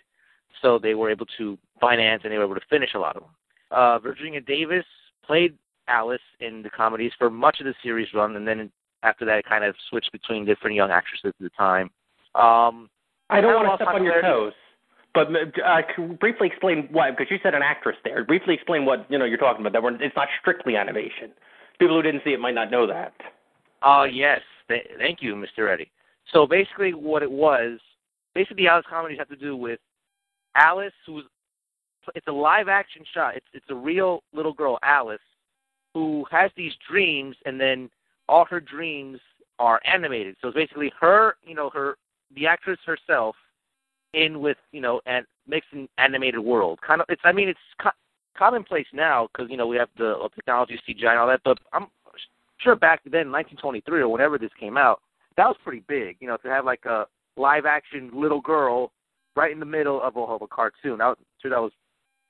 So they were able to finance and they were able to finish a lot of them. Uh, Virginia Davis played Alice in the comedies for much of the series run, and then after that, it kind of switched between different young actresses at the time. Um, I don't want to step on your toes, but uh, can briefly explain why, because you said an actress there. Briefly explain what you know you're talking about. That it's not strictly animation. People who didn't see it might not know that. Oh yes, Th- thank you, Mr. Eddie. So basically, what it was, basically, the Alice comedies have to do with Alice, who's it's a live action shot. It's it's a real little girl, Alice, who has these dreams, and then all her dreams are animated. So it's basically her, you know, her the actress herself in with you know and makes an animated world. Kind of, it's I mean it's co- commonplace now because you know we have the technology, CGI, and all that. But I'm sure back then, 1923 or whenever this came out, that was pretty big. You know, to have like a live action little girl right in the middle of a, of a cartoon. That was, sure that was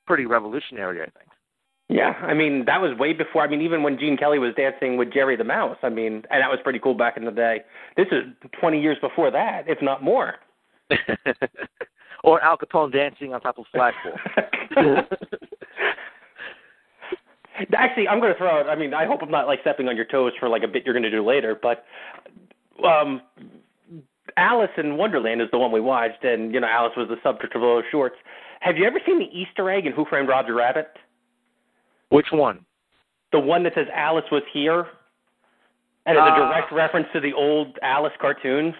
pretty revolutionary. I think. Yeah, I mean that was way before. I mean even when Gene Kelly was dancing with Jerry the Mouse. I mean, and that was pretty cool back in the day. This is 20 years before that, if not more. or Al Capone dancing on top of flagpole. Actually, I'm going to throw out. I mean, I hope I'm not like stepping on your toes for like a bit you're going to do later, but um, Alice in Wonderland is the one we watched, and you know, Alice was the subject of those shorts. Have you ever seen the Easter egg in Who Framed Roger Rabbit? Which one? The one that says Alice was here, and it's a Uh, direct reference to the old Alice cartoons.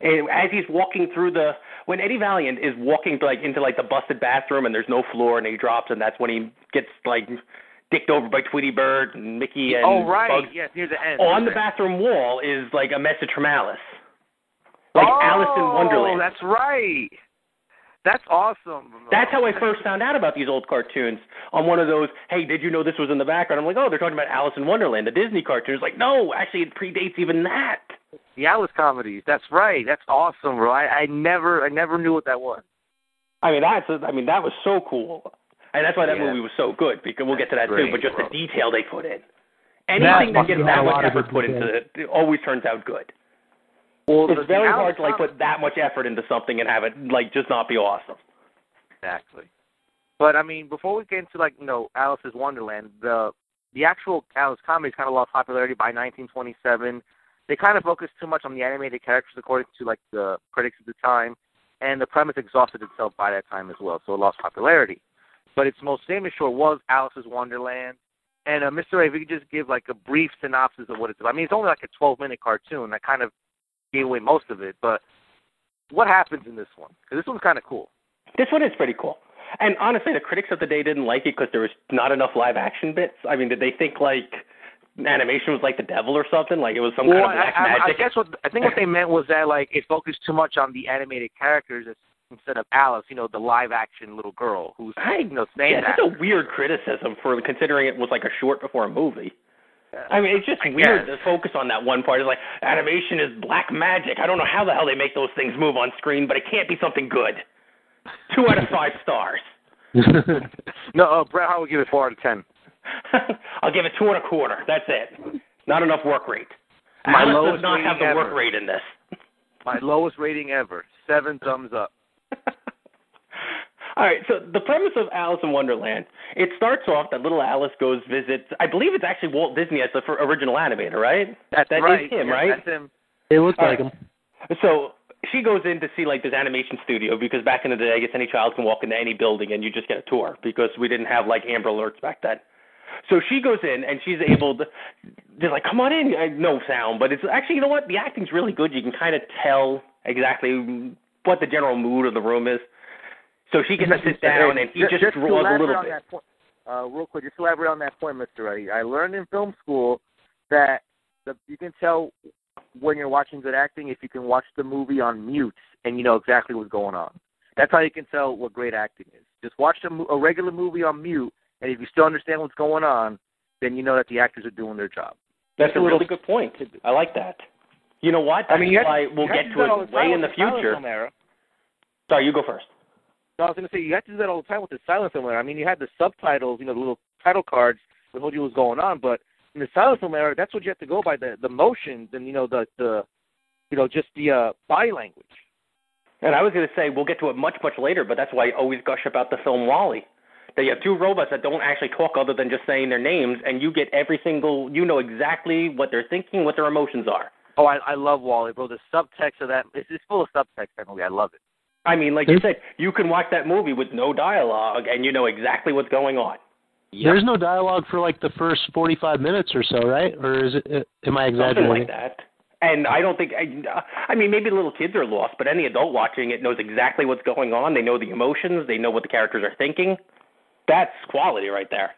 And as he's walking through the when Eddie Valiant is walking like into like the busted bathroom and there's no floor and he drops and that's when he gets like dicked over by Tweety Bird and Mickey and oh right, Bugs. yes, near the end. On the bathroom wall is like a message from Alice. Like oh, Alice in Wonderland. that's right. That's awesome. That's how I first found out about these old cartoons on one of those. Hey, did you know this was in the background? I'm like, oh, they're talking about Alice in Wonderland, the Disney cartoon. It's like, no, actually, it predates even that. The Alice comedies. That's right. That's awesome, bro. I, I never, I never knew what that was. I mean, that's, I mean, that was so cool, and that's why that Yeah. movie was so good. Because we'll get to that too. But just bro. the detail they put in, anything that fucking gets that much effort put into it, it always turns out good. Well, It's the- the very Alice hard to like put that much effort into something and have it like just not be awesome. Exactly. But I mean, before we get into like you know Alice's Wonderland, the the actual Alice comedies kind of lost popularity by 1927. They kind of focused too much on the animated characters, according to like the critics at the time, and the premise exhausted itself by that time as well, so it lost popularity. But its most famous show was Alice's Wonderland. And uh, Mr. Ray, if you could just give like a brief synopsis of what it's about. I mean, it's only like a 12-minute cartoon that kind of gave away most of it, but what happens in this one? Because this one's kind of cool. This one is pretty cool. And honestly, the critics of the day didn't like it because there was not enough live action bits. I mean, did they think like animation was like the devil or something? Like it was some well, kind of black I, I, I guess what I think what they meant was that like it focused too much on the animated characters as- instead of Alice, you know, the live action little girl who's I, you know named yeah, that's a weird criticism for considering it was like a short before a movie. Yeah. I mean, it's just I weird guess. to focus on that one part. It's like animation is black magic. I don't know how the hell they make those things move on screen, but it can't be something good. Two out of five stars. No, uh, Bret Hart would you give it four out of ten. I'll give it two and a quarter. That's it. Not enough work rate. My Alice lowest does not have the rating work rate in this. My lowest rating ever, seven thumbs up. All right, so the premise of Alice in Wonderland, it starts off that little Alice goes visit. I believe it's actually Walt Disney as the fir- original animator, right? That's That is right. him, Yeah, right? That's him. It looks All like right. him. So she goes in to see like this animation studio because back in the day, I guess any child can walk into any building and you just get a tour because we didn't have like Amber Alerts back then. So she goes in and she's able to. They're like, "Come on in." I, no sound, but it's actually you know what? The acting's really good. You can kind of tell exactly what the general mood of the room is. So she gets to sit down and he just, to draws a little bit. Point, uh, real quick, just elaborate on that point, Mr. Eddie. I learned in film school that the, you can tell when you're watching good acting if you can watch the movie on mute and you know exactly what's going on. That's how you can tell what great acting is. Just watch a, a regular movie on mute, and if you still understand what's going on, then you know that the actors are doing their job. That's Just a a really good point. I like that. You know what? I mean, you why you we'll get to it way in the future. Film. Sorry, you go first. No, I was going to say you have to do that all the time with the silent film era. I mean, you had the subtitles, you know, the little title cards that told you what was going on, but in the silent film era, that's what you have to go by the the motions and you know the the you know just the uh, body language. And I was going to say we'll get to it much much later, but that's why I always gush about the film WALL-E. That you have two robots that don't actually talk other than just saying their names, and you get every single. You know exactly what they're thinking, what their emotions are. Oh, I I love WALL-E, bro. The subtext of that it's, it's full of subtext. That movie, I love it. I mean, like you said, you can watch that movie with no dialogue, and you know exactly what's going on. There's no dialogue for like the first 45 minutes or so, right? Or is it? uh, Am I exaggerating? Something exaggerating? like that. And I don't think. I, I mean, maybe little kids are lost, but any adult watching it knows exactly what's going on. They know the emotions. They know what the characters are thinking. That's quality right there.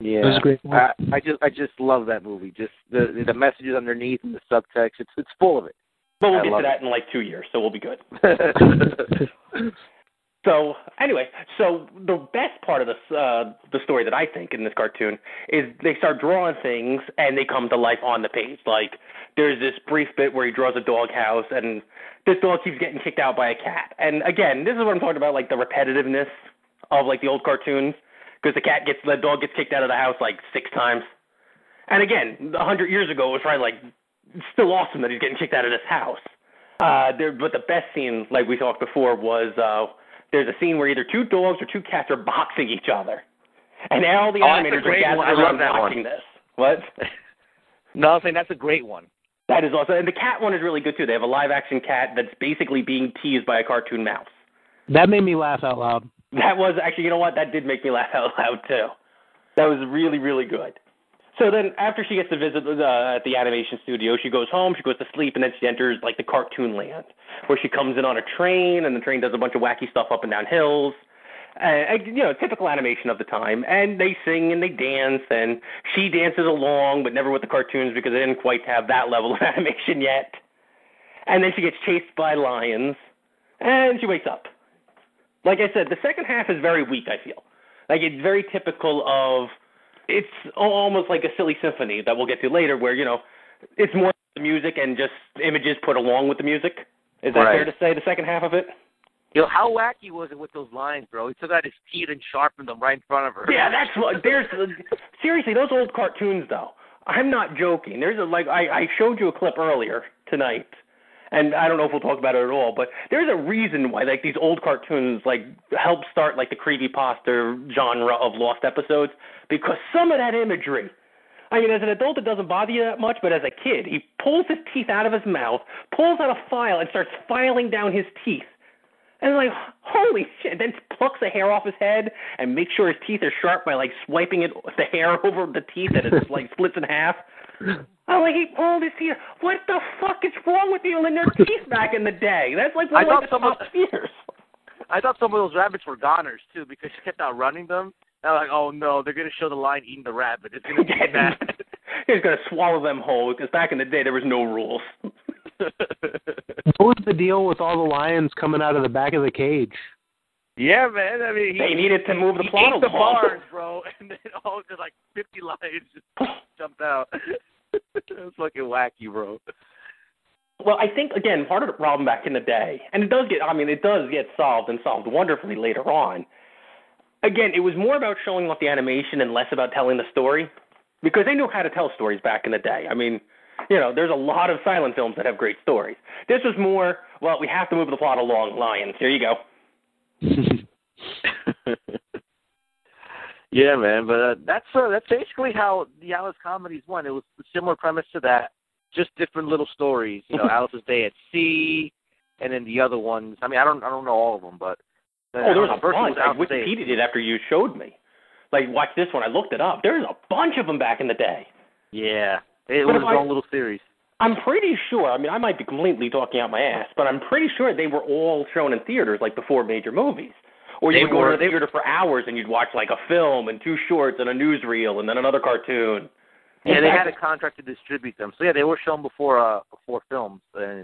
Yeah, That's a great point. I, I just I just love that movie. Just the the messages underneath and the subtext. It's it's full of it. But we'll I get to love that in like two years, so we'll be good. So anyway, so the best part of this uh, the story that I think in this cartoon is they start drawing things and they come to life on the page. Like there's this brief bit where he draws a doghouse and this dog keeps getting kicked out by a cat. And again, this is what I'm talking about, like the repetitiveness of like the old cartoons, because the cat gets the dog gets kicked out of the house like six times. And again, a hundred years ago, it was probably like it's still awesome that he's getting kicked out of this house. Uh, there, but the best scene, like we talked before, was uh, there's a scene where either two dogs or two cats are boxing each other, and all the Oh, animators are gathered one. I love around that one. watching this. What? no, I'm saying that's a great one. That is awesome, and the cat one is really good too. They have a live action cat that's basically being teased by a cartoon mouse. That made me laugh out loud. That was actually, you know what? That did make me laugh out loud too. That was really, really good. So then, after she gets to visit uh, at the animation studio, she goes home. She goes to sleep, and then she enters like the cartoon land, where she comes in on a train, and the train does a bunch of wacky stuff up and down hills. and, you know, typical animation of the time. And they sing and they dance, and she dances along, but never with the cartoons because they didn't quite have that level of animation yet. And then she gets chased by lions, and she wakes up. Like I said, the second half is very weak. I feel like it's very typical of it's almost like a silly symphony that we'll get to later, where you know it's more the music and just images put along with the music. Is that Right. fair to say? The second half of it. Yo, how wacky was it with those lines, bro? He took out his teeth and sharpened them right in front of her. Yeah, that's what. There's seriously those old cartoons though. I'm not joking. There's a like I, I showed you a clip earlier tonight, and I don't know if we'll talk about it at all, but there's a reason why like these old cartoons like help start like the creepypasta genre of lost episodes because some of that imagery. I mean, as an adult, it doesn't bother you that much, but as a kid, he pulls his teeth out of his mouth, pulls out a file, and starts filing down his teeth. And like, holy shit! Then plucks the hair off his head and makes sure his teeth are sharp by like swiping it the hair over the teeth and it's like splits in half. I'm like, he pulled his teeth. What the fuck is wrong with you and their teeth back in the day? That's like one I of like, thought the some of- top fears. I thought some of those rabbits were goners too because she kept outrunning them. And I'm like, oh no, they're gonna show the lion eating the rabbit. It's gonna get bad. He's gonna swallow them whole because back in the day there was no rules. What was the deal with all the lions coming out of the back of the cage? Yeah, man. I mean, he, They needed to move the he plot ate the along. bars, bro, and then all just like 50 lions just jumped out. it was fucking wacky, bro. Well, I think again part of the problem back in the day, and it does get I mean it does get solved and solved wonderfully later on. Again, it was more about showing off the animation and less about telling the story because they knew how to tell stories back in the day. I mean, you know, there's a lot of silent films that have great stories. This was more, well, we have to move the plot along, lions. Here you go. yeah, man. But uh, that's uh, that's basically how the Alice comedies went. It was a similar premise to that, just different little stories. You know, Alice's Day at Sea, and then the other ones. I mean, I don't I don't know all of them, but uh, Oh, there's the a bunch. was I Alice's Wikipedia'd it after you showed me. Like, watch this one. I looked it up. There's a bunch of them back in the day. Yeah, it But was its I- own little series. I'm pretty sure. I mean, I might be completely talking out my ass, but I'm pretty sure they were all shown in theaters, like four major movies. Or you They would go were- to the theater for hours and you'd watch like a film and two shorts and a newsreel and then another cartoon. Yeah, they had a contract to distribute them. So yeah, they were shown before uh before films. Uh,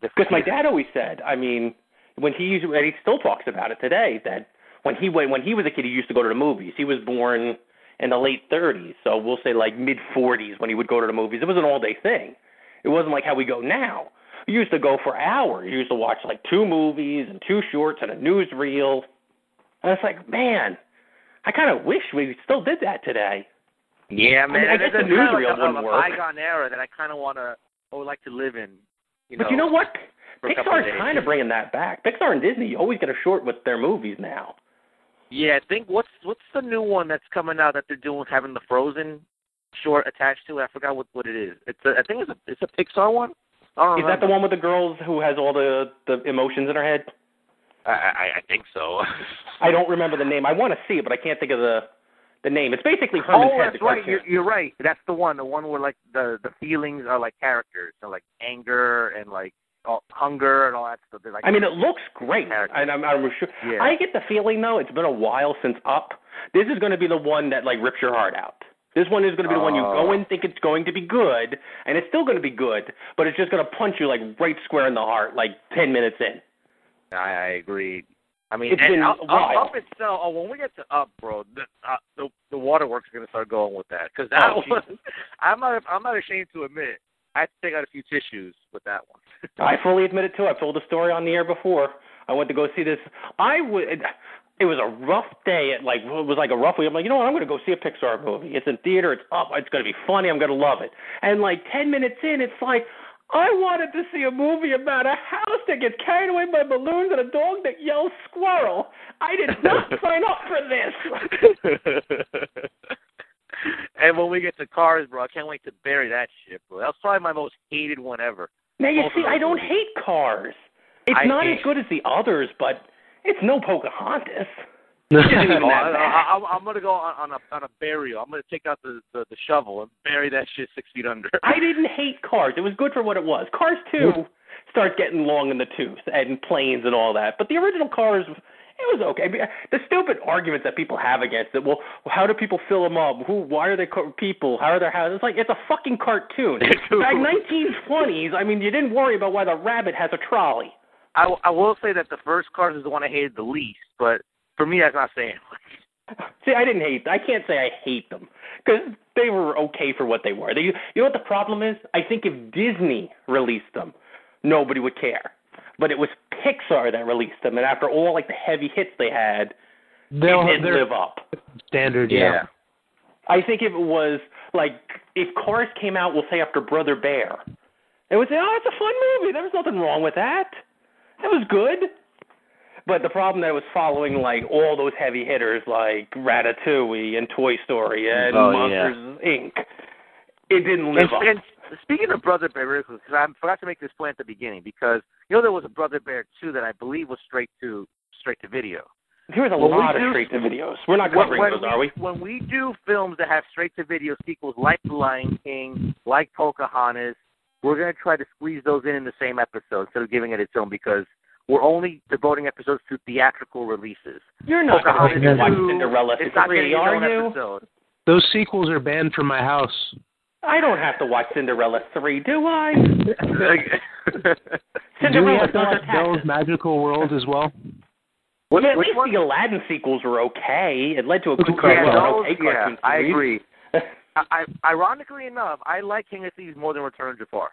Because my dad always said, I mean, when he used, and he still talks about it today, that when he went, when he was a kid, he used to go to the movies. He was born in the late 30s, so we'll say like mid 40s when he would go to the movies. It was an all day thing. It wasn't like how we go now. We used to go for hours. You used to watch like two movies and two shorts and a newsreel. And it's like, man, I kind of wish we still did that today. Yeah, I man. mean, I guess the kind of newsreel like a, wouldn't a work. bygone era that I kind of want to, I would like to live in. You but know, you know what? a of Pixar's kind of bringing that back. Pixar and Disney always get a short with their movies now. Yeah, I think what's what's the new one that's coming out that they're doing having the Frozen short attached to it? I forgot what what it is. It's a, I think it's a it's a Pixar one. Is that the one with the girls who has all the the emotions in her head? I I, I think so. I don't remember the name. I want to see it, but I can't think of the the name. It's basically Herman's oh, Head. that's right. You're, you're right. That's the one. The one where like the the feelings are like characters, so like anger and like all, hunger and all that stuff. They're like I mean, it looks great, Characters. and I'm, I'm sure. Yeah. I get the feeling though, it's been a while since Up. This is going to be the one that like rips your heart out. This one is going to be the one you Oh. go and think it's going to be good, and it's still going to be good, but it's just going to punch you like right square in the heart, like ten minutes in. I, I agree. I mean, It's and been up, up, up itself. Oh, when we get to up, bro, the uh, the, the waterworks are gonna start going with that because that Oh, was. I'm not. I'm not ashamed to admit. I had to take out a few tissues with that one. I fully admit it too. I've told the story on the air before. I went to go see this. I would. It was a rough day. It like it was like a rough week. I'm like, you know what? I'm going to go see a Pixar movie. It's in theater. It's up. It's going to be funny. I'm going to love it. And like ten minutes in, it's like I wanted to see a movie about a house that gets carried away by balloons and a dog that yells squirrel. I did not sign up for this. and when we get to Cars, bro, I can't wait to bury that shit, bro. That was probably my most hated one ever. Now you Both see, I don't movies. hate Cars. It's I not as good as the others, but it's no Pocahontas. Oh, I, bad. I, I'm- I'm gonna go on, on a on a burial. I'm gonna take out the, the the shovel and bury that shit six feet under. I didn't hate Cars. It was good for what it was. Cars 2 starts getting long in the tooth and planes and all that. But the original Cars, it was okay. The stupid arguments that people have against it. Well, how do people fill them up? Who? Why are they co- people? How are their houses? It's like it's a fucking cartoon. Back 1920s. I mean, you didn't worry about why the rabbit has a trolley. I, I will say that the first Cars is the one I hated the least, but for me that's not saying much. See, I didn't hate. I can't say I hate them because they were okay for what they were. They, you know what the problem is? I think if Disney released them, nobody would care. But it was Pixar that released them, and after all like the heavy hits they had, They'll, it didn't live up. standard, yeah. I think if it was like if Cars came out, we'll say after Brother Bear, it would say, "Oh, it's a fun movie. There was nothing wrong with that. It was good." But the problem that it was following like all those heavy hitters like Ratatouille and Toy Story and Oh, Monsters Inc. It didn't live And, up. and speaking of Brother Bear, because I forgot to make this point at the beginning, because you know there was a Brother Bear two that I believe was straight to straight to video. There was a When lot of do- straight to videos. We're not When- covering when those, we, are we? When we do films that have straight to video sequels like The Lion King, like Pocahontas, we're going to try to squeeze those in in the same episode instead of giving it its own because we're only devoting episodes to theatrical releases. You're not going to watch Cinderella it's not three, getting are you? episode. Those sequels are banned from my house. I don't have to watch Cinderella three, do I? Do we Cinderella have to does watch her Belle's. Magical World as well? Which- Yeah, at least one? the Aladdin sequels were okay. It led to a Which good yeah, cartoon, those, okay yeah, I agree. I, I, ironically enough, I like King of Thieves more than Return of Jafar.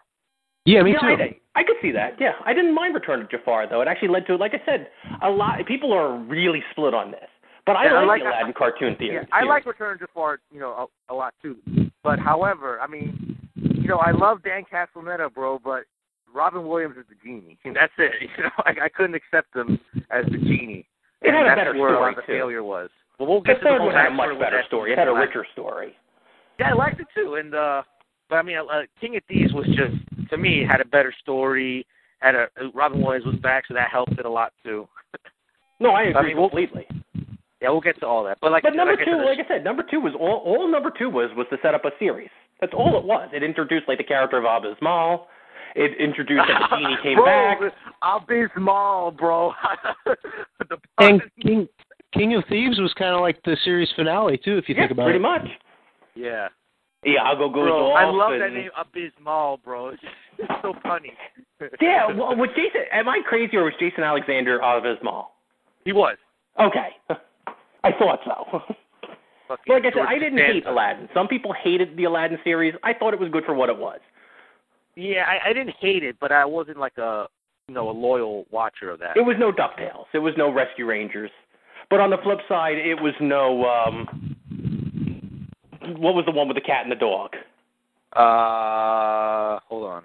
Yeah, me Yeah, too. I, I could see that. Yeah, I didn't mind Return of Jafar though. It actually led to, like I said, a lot. People are really split on this, but I Yeah, I like, like- the Aladdin cartoon theory. Yeah, I like Return of Jafar, you know, a, a lot too. But however, I mean, you know, I love Dan Castellaneta, bro, but Robin Williams is the genie. That's it. You know, I, I couldn't accept him as the genie. It had And a that's better where story, the too. failure was. Well, we'll The get to the third whole had a much better story. It had a richer story. Yeah, I liked it too. And uh but I mean, uh, King of Thieves was just to me had a better story. Had a Robin Williams was back, so that helped it a lot too. No, I agree mean, we'll- completely. Yeah, we'll get to all that. But like, But number like two, said, like I said, number two was all. All number two was was to set up a series. That's all it was. It introduced like the character of Abis Mal. It introduced that the genie came bro, back. Abysmal, bro. the And King King of Thieves was kind of like the series finale too, if you Yeah, think about pretty it. Pretty much. Yeah, Iago goes bro. off. I love and, that name, Abysmal, bro. It's so funny. Yeah, well, was Jason? Am I crazy or was Jason Alexander Abis Mal? he was. Okay, I thought so. Fucking like I said, George I didn't Costanza. hate Aladdin. Some people hated the Aladdin series. I thought it was good for what it was. Yeah, I, I didn't hate it, but I wasn't like a you know a loyal watcher of that. It was no Ducktales. It was no Rescue Rangers. But on the flip side, it was no. um What was the one with the cat and the dog? Uh, hold on.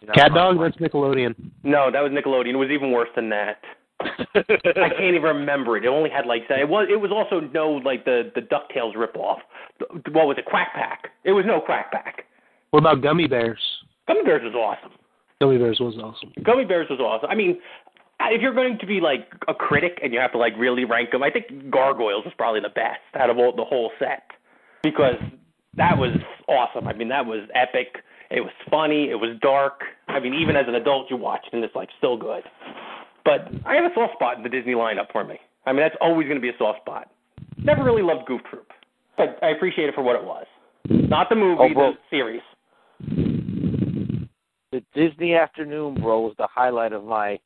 You know, Cat Dog, that's Nickelodeon. No, that was Nickelodeon. It was even worse than that. I can't even remember it. It only had like it was. It was also no like the the Ducktales ripoff. What was it? Quack Pack. It was no Quack Pack. What about Gummi Bears? Gummi Bears was awesome. Gummi Bears was awesome. Gummi Bears was awesome. I mean, if you're going to be like a critic and you have to like really rank them, I think Gargoyles is probably the best out of all the whole set because that was awesome. I mean, that was epic. It was funny. It was dark. I mean, even as an adult, you watch it and it's like still good. But I have a soft spot in the Disney lineup for me. I mean, that's always going to be a soft spot. Never really loved Goof Troop, but I appreciate it for what it was. Not the movie, Oh, bro. the series. the Disney afternoon, bro, was the highlight of my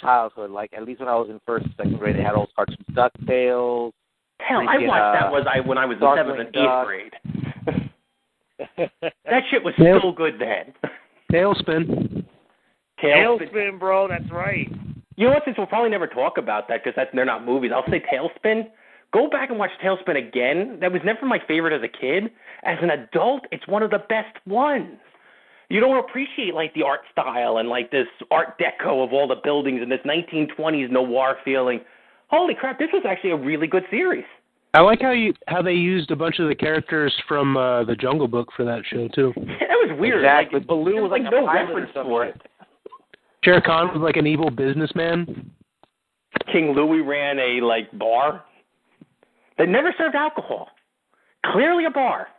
childhood. Like at least when I was in first, second grade, they had all those cartoons, Ducktales. Hell, I watched uh, that was I when I was in seventh and eighth grade. That shit was Tail- still good then. TaleSpin. TaleSpin. TaleSpin, bro, that's right. You know what? Since we'll probably never talk about that because they're not movies, I'll say TaleSpin. Go back and watch TaleSpin again. That was never my favorite as a kid. As an adult, it's one of the best ones. You don't appreciate like the art style and like this Art Deco of all the buildings and this 1920s noir feeling. Holy crap! This was actually a really good series. I like how you how they used a bunch of the characters from uh, the Jungle Book for that show too. That was weird. Exactly. Like, Baloo was was like like a no reference for it. Shere Khan was like an evil businessman. King Louis ran a like bar. that never served alcohol. Clearly a bar.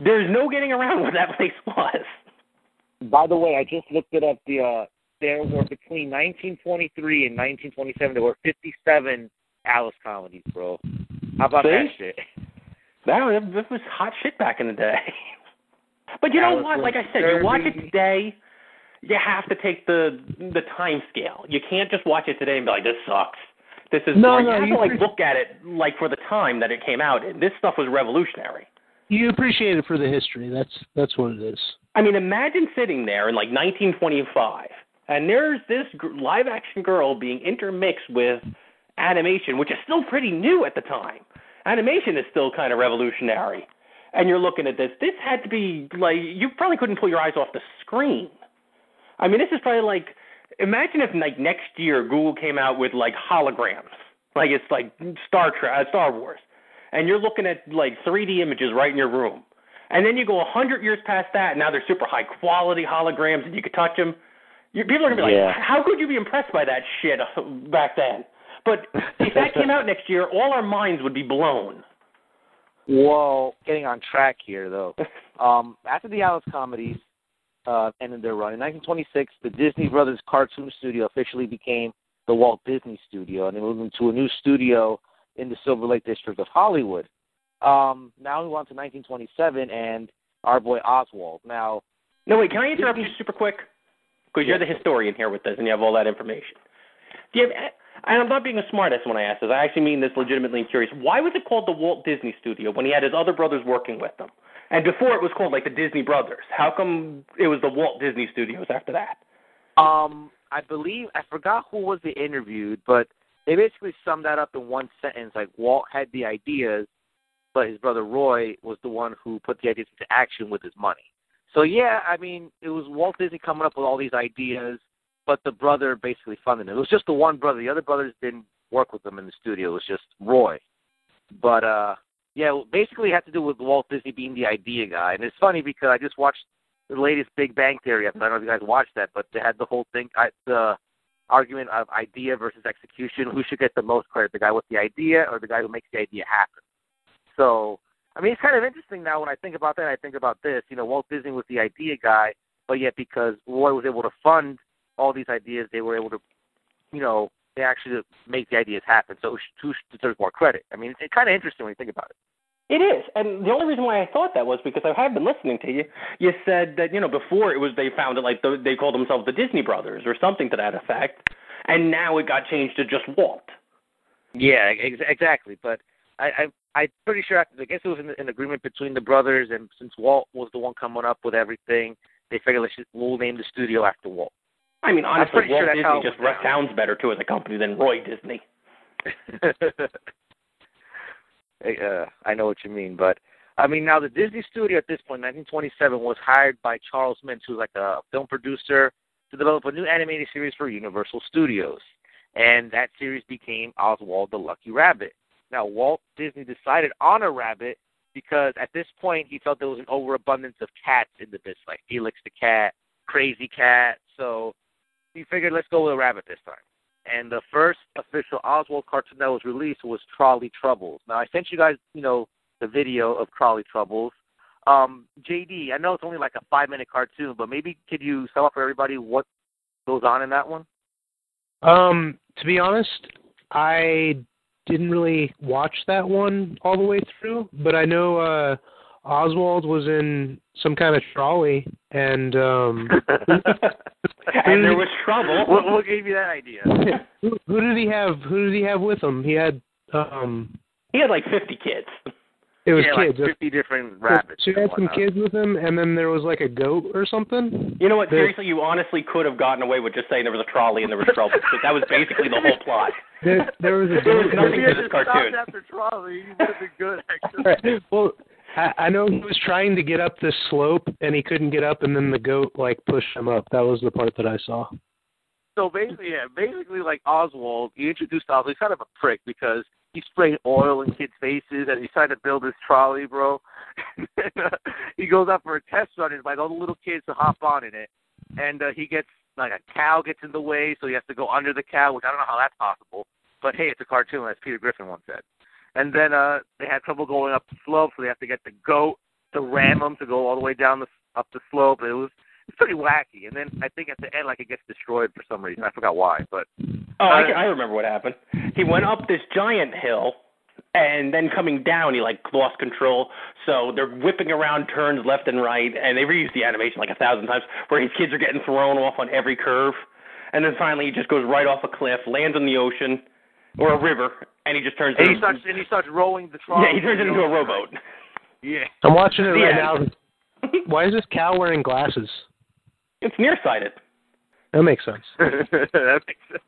There's no getting around what that place was. By the way, I just looked it up. The uh, there were between 1923 and 1927, there were 57 Alice comedies, bro. How about See? that shit? That, that was hot shit back in the day. But you know Alice what? Like I said, you watch it today, you have to take the the time scale. You can't just watch it today and be like, "This sucks." This is No, boring. no, you have you to like pre- look at it like for the time that it came out in. This stuff was revolutionary. You appreciate it for the history. That's that's what it is. I mean, imagine sitting there in like 1925, and there's this live action girl being intermixed with animation, which is still pretty new at the time. Animation is still kind of revolutionary. And you're looking at this. This had to be like you probably couldn't pull your eyes off the screen. I mean, this is probably like imagine if like next year Google came out with like holograms, like it's like Star Trek, uh, Star Wars, and you're looking at like 3D images right in your room. And then you go a hundred years past that, and now they're super high quality holograms, and you could touch them. You, people are gonna be Yeah. like, "How could you be impressed by that shit back then?" But if that came out next year, all our minds would be blown. Well, getting on track here though. Um, after the Alice comedies uh, ended their run in 1926, the Disney Brothers Cartoon Studio officially became the Walt Disney Studio, and they moved into a new studio in the Silver Lake district of Hollywood. Um, now we want to 1927 and our boy Oswald. Now, No, wait. Can I interrupt you super quick? Because you're the historian here with this, and you have all that information. Do you have? And I'm not being a smartass when I ask this. I actually mean this legitimately and curious. Why was it called the Walt Disney Studio when he had his other brothers working with him? And before it was called like the Disney Brothers. How come it was the Walt Disney Studios after that? Um, I believe I forgot who was the interviewed, but they basically summed that up in one sentence. Like Walt had the ideas, but his brother Roy was the one who put the ideas into action with his money. So yeah, I mean, it was Walt Disney coming up with all these ideas, but the brother basically funded it. It was just the one brother. The other brothers didn't work with them in the studio. It was just Roy. But uh yeah, basically had to do with Walt Disney being the idea guy. And it's funny because I just watched the latest Big Bang Theory. I don't know if you guys watched that, but they had the whole thing, I, the argument of idea versus execution. Who should get the most credit, the guy with the idea or the guy who makes the idea happen? So, I mean, it's kind of interesting now when I think about that. I think about this. You know, Walt Disney was the idea guy, but yet because Roy was able to fund all these ideas, they were able to, you know, they actually make the ideas happen. So, who deserves more credit? I mean, it's, it's kind of interesting when you think about it. It is, and the only reason why I thought that was because I have been listening to you. You said that you know before it was they founded like the, they called themselves the Disney Brothers or something to that effect, and now it got changed to just Walt. Yeah, ex- exactly. But I, I, I'm pretty sure. I guess it was an, an agreement between the brothers, and since Walt was the one coming up with everything, they figured let's just, we'll name the studio after Walt. I mean, honestly, Walt sure Disney just down. sounds better too as a company than Roy Disney. uh, I know what you mean, but I mean now the Disney studio at this point, 1927, was hired by Charles Mintz, who's like a film producer, to develop a new animated series for Universal Studios, and that series became Oswald the Lucky Rabbit. Now Walt Disney decided on a rabbit because at this point he felt there was an overabundance of cats in the business, like Felix the cat, Krazy Kat. So he figured let's go with a rabbit this time. And the first official Oswald cartoon that was released was Trolley Troubles. Now I sent you guys, you know, the video of Trolley Troubles. Um, JD, I know it's only like a five minute cartoon, but maybe could you sum up for everybody what goes on in that one? Um, to be honest, I didn't really watch that one all the way through, but I know uh Oswald was in some kind of trolley and um and there was trouble. what, what gave you that idea? who, who did he have who did he have with him? He had um He had like 50 kids. It was yeah, kids. like fifty different rabbits. so he had some kids with him and then there was like a goat or something. You know what? The- Seriously, you honestly could have gotten away with just saying there was a trolley and there was trouble. Because that was basically the whole plot. There, there was a There was nothing If to this just cartoon. stopped after trolley, he would have been good actually. Right. Well, I, I know he was trying to get up this slope and he couldn't get up, and then the goat like pushed him up. That was the part that I saw. So basically, yeah, basically like Oswald, you introduced Oswald. He's kind of a prick because he sprayed oil in kids' faces and he's trying to build his trolley, bro. he goes out for a test run and invites all the little kids to hop on in it, and uh, he gets like a cow gets in the way, so he has to go under the cow, which I don't know how that's possible. but hey, it's a cartoon, as Peter Griffin once said. And then uh, they had trouble going up the slope, so they have to get the goat to ram them to go all the way down the up the slope. It was pretty wacky. And then I think at the end, like it gets destroyed for some reason. I forgot why, but Oh, I, I remember what happened. He went up this giant hill, and then coming down, he like lost control. So they're whipping around turns left and right, and they reused the animation like a thousand times, where his kids are getting thrown off on every curve, and then finally he just goes right off a cliff, lands in the ocean or a river, and he just turns. and he starts and he starts rowing the trough. yeah, he turns into a rowboat. Yeah. I'm watching it right end. now. Why is this cow wearing glasses? It's nearsighted. That makes sense. that makes sense.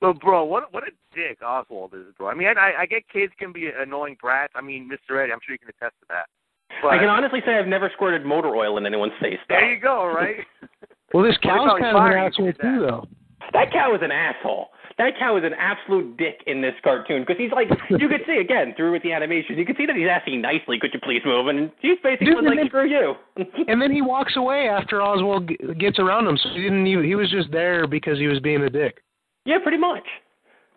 But bro, what what a dick Oswald is, bro. I mean, I I, I get kids can be annoying brats. I mean, Mr. Eddie, I'm sure you can attest to that. But I can honestly say I've never squirted motor oil in anyone's face. Though. there you go, right? Well, this Well, cow's they kind probably of an fire you asshole too, though. That cow is an asshole. That cow is an absolute dick in this cartoon because he's like, you could see again through with the animation, you could see that he's asking nicely, could you please move? And he's basically Dude, like, and then- screw you. And then he walks away after Oswald g- gets around him. So he didn't even. He was just there because he was being a dick. yeah, pretty much.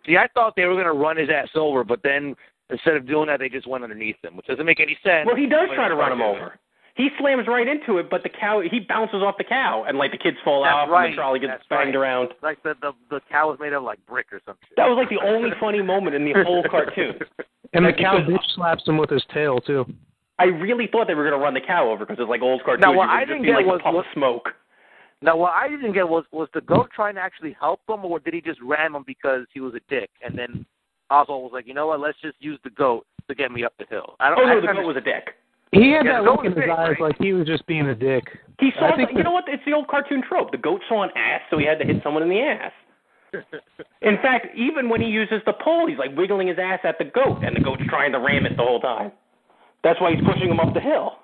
See, I thought they were gonna run his ass over, but then instead of doing that, they just went underneath him, which doesn't make any sense. Well, he does try to run him cartoon. over. He slams right into it, but the cow, he bounces off the cow, and like the kids fall That's off, right. and the trolley gets That's banged right. around. Like the the the cow was made of like brick or something. That was like the only funny moment in the whole cartoon. And the cow because- bitch slaps him with his tail too. I really thought they were going to run the cow over because it's like old cartoons. Now, what I didn't get like was a puff what- of smoke. Now, what I didn't get was was the goat trying to actually help him, or did he just ram him because he was a dick? And then Oswald was like, you know what? Let's just use the goat to get me up the hill. I don't. Oh I the goat was a dick. He had Yeah, that look in his big, eyes right? like he was just being a dick. He saw, I think you know what? It's the old cartoon trope. The goat saw an ass, so he had to hit someone in the ass. In fact, even when he uses the pole, he's like wiggling his ass at the goat, and the goat's trying to ram it the whole time. That's why he's pushing him up the hill.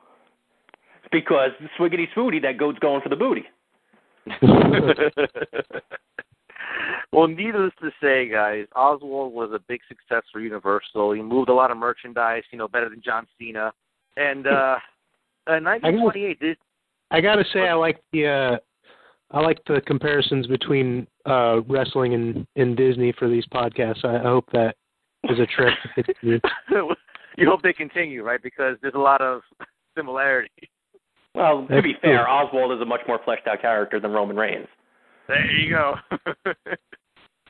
Because swiggity swooty, that goat's going for the booty. well, needless to say, guys, Oswald was a big success for Universal. He moved a lot of merchandise, you know, better than John Cena. And uh, in 1928, this I gotta say, I like the uh, I like the comparisons between uh, wrestling and, and Disney for these podcasts. I, I hope that is a trend. you hope they continue, right? Because there's a lot of similarity. Well, to be fair. Oswald is a much more fleshed out character than Roman Reigns. There you go.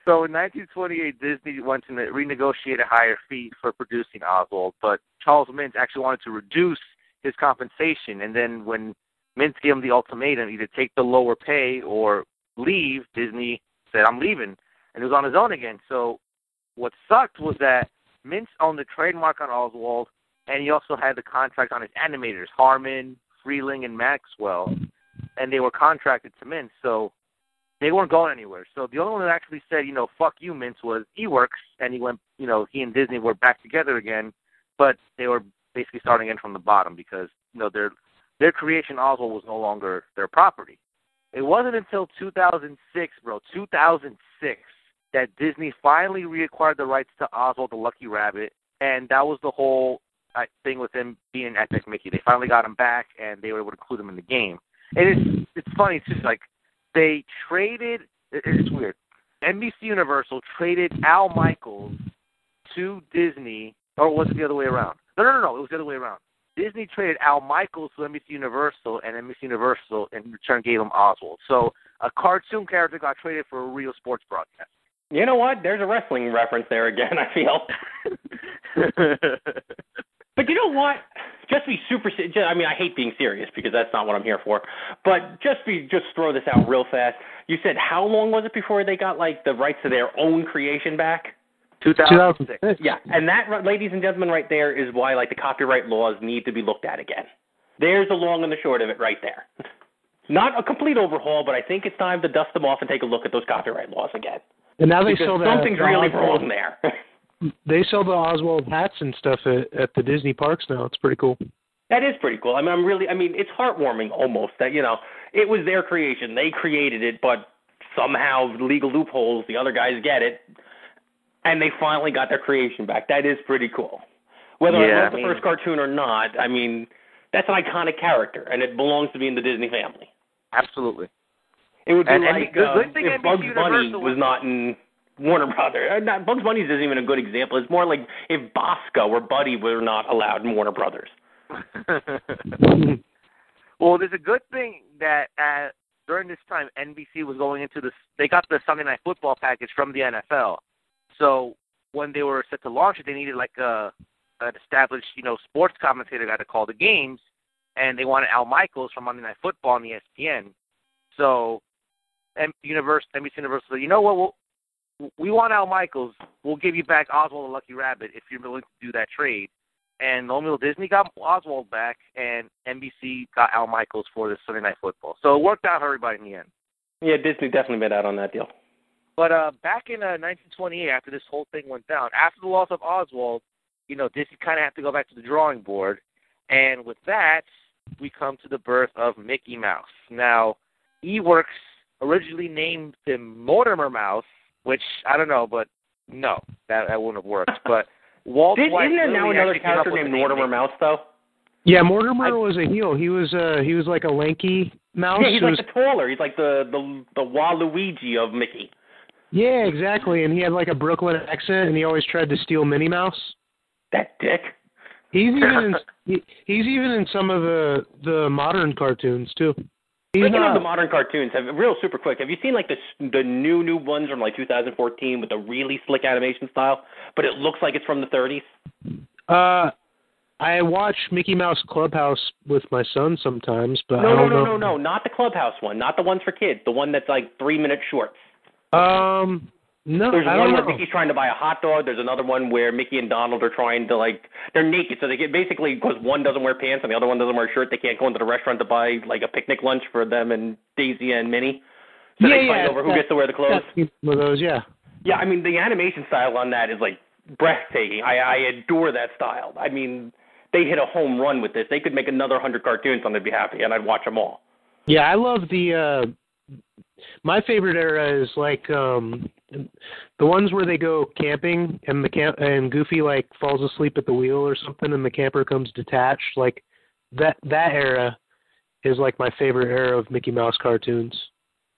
so in 1928, Disney went to renegotiate a higher fee for producing Oswald, but Charles Mintz actually wanted to reduce his compensation. And then when Mintz gave him the ultimatum, either take the lower pay or leave, Disney said, I'm leaving. And he was on his own again. So what sucked was that Mintz owned the trademark on Oswald, and he also had the contract on his animators, Harman, Freleng, and Maxwell. And they were contracted to Mintz. So they weren't going anywhere. So the only one that actually said, you know, fuck you, Mintz, was Iwerks, and he went, you know, he and Disney were back together again, but they were basically starting in from the bottom because, you know, their their creation Oswald was no longer their property. It wasn't until 2006, bro, 2006, that Disney finally reacquired the rights to Oswald the Lucky Rabbit, and that was the whole uh, thing with him being Epic Mickey. They finally got him back, and they were able to include him in the game. And it's it's funny too, like they traded. It's weird. NBC Universal traded Al Michaels to Disney, or was it the other way around? No, no, no, no. It was the other way around. Disney traded Al Michaels to NBC Universal, and NBC Universal in return gave him Oswald. So a cartoon character got traded for a real sports broadcast. You know what? There's a wrestling reference there again, I feel. But you know what? Just be super. se- ju- I mean, I hate being serious because that's not what I'm here for. But just be, just throw this out real fast. You said how long was it before they got like the rights to their own creation back? 2006. 2006. Yeah, and that, ladies and gentlemen, right there is why like the copyright laws need to be looked at again. There's the long and the short of it right there. Not a complete overhaul, but I think it's time to dust them off and take a look at those copyright laws again. And now they Because sell the something's the really Oswald- wrong there. They sell the Oswald hats and stuff at, at the Disney parks now. It's pretty cool. That is pretty cool. I mean, I'm really, I mean, it's heartwarming almost that, you know, it was their creation. They created it, but somehow legal loopholes, the other guys get it, and they finally got their creation back. That is pretty cool. Whether Yeah, I love I the first cartoon or not, I mean, that's an iconic character, and it belongs to be in the Disney family. Absolutely. It would be And- and like the uh, good thing if NBC Bugs Bunny Universal was was- not in Warner Brothers. Uh, not, Bugs Bunny isn't even a good example. It's more like if Bosko or Buddy were not allowed in Warner Brothers. well, there's a good thing that uh, during this time NBC was going into this. They got the Sunday Night Football package from the NFL. So when they were set to launch it, they needed like a an established, you know, sports commentator guy to call the games, and they wanted Al Michaels from Monday Night Football on the ESPN. So, M- Universe, NBC Universal, you know what? We'll, we want Al Michaels. We'll give you back Oswald the Lucky Rabbit if you're willing to do that trade. And Lo Disney got Oswald back, and NBC got Al Michaels for the Sunday Night Football. So it worked out for everybody in the end. Yeah, Disney definitely made out on that deal. But uh, back in uh, 1928, after this whole thing went down, after the loss of Oswald, you know, Disney kind of had to go back to the drawing board. And with that, we come to the birth of Mickey Mouse. Now, Iwerks originally named him Mortimer Mouse, which I don't know, but no, that that wouldn't have worked. But Walt Did, White isn't there now another actually character named the name Mortimer Mouse though? Yeah, Mortimer was a heel. He was uh he was like a lanky mouse. Yeah, he's like was- the taller. He's like the the the Waluigi of Mickey. Yeah, exactly. And he had like a Brooklyn accent, and he always tried to steal Minnie Mouse. That dick. He's even in he, he's even in some of the the modern cartoons too. Speaking not, of the modern cartoons, have real super quick. Have you seen like the the new new ones from like 2014 with the really slick animation style, but it looks like it's from the 30s? uh, I watch Mickey Mouse Clubhouse with my son sometimes, but No, no, don't no, know. no, no, not the Clubhouse one, not the ones for kids. The one that's like three minute shorts. Um, no, There's I one don't where. Mickey's trying to buy a hot dog. There's another one where Mickey and Donald are trying to like they're naked, so they get basically because one doesn't wear pants and the other one doesn't wear a shirt. They can't go into the restaurant to buy like a picnic lunch for them and Daisy and Minnie. So yeah, they fight yeah, over who gets to wear the clothes. One of those, yeah. Yeah, I mean the animation style on that is like breathtaking. I, I adore that style. I mean they hit a home run with this. They could make another hundred cartoons and they'd be happy, and I'd watch them all. Yeah, I love the uh my favorite era is like um the ones where they go camping and the camp and Goofy like falls asleep at the wheel or something and the camper comes detached like that that era is like my favorite era of Mickey Mouse cartoons.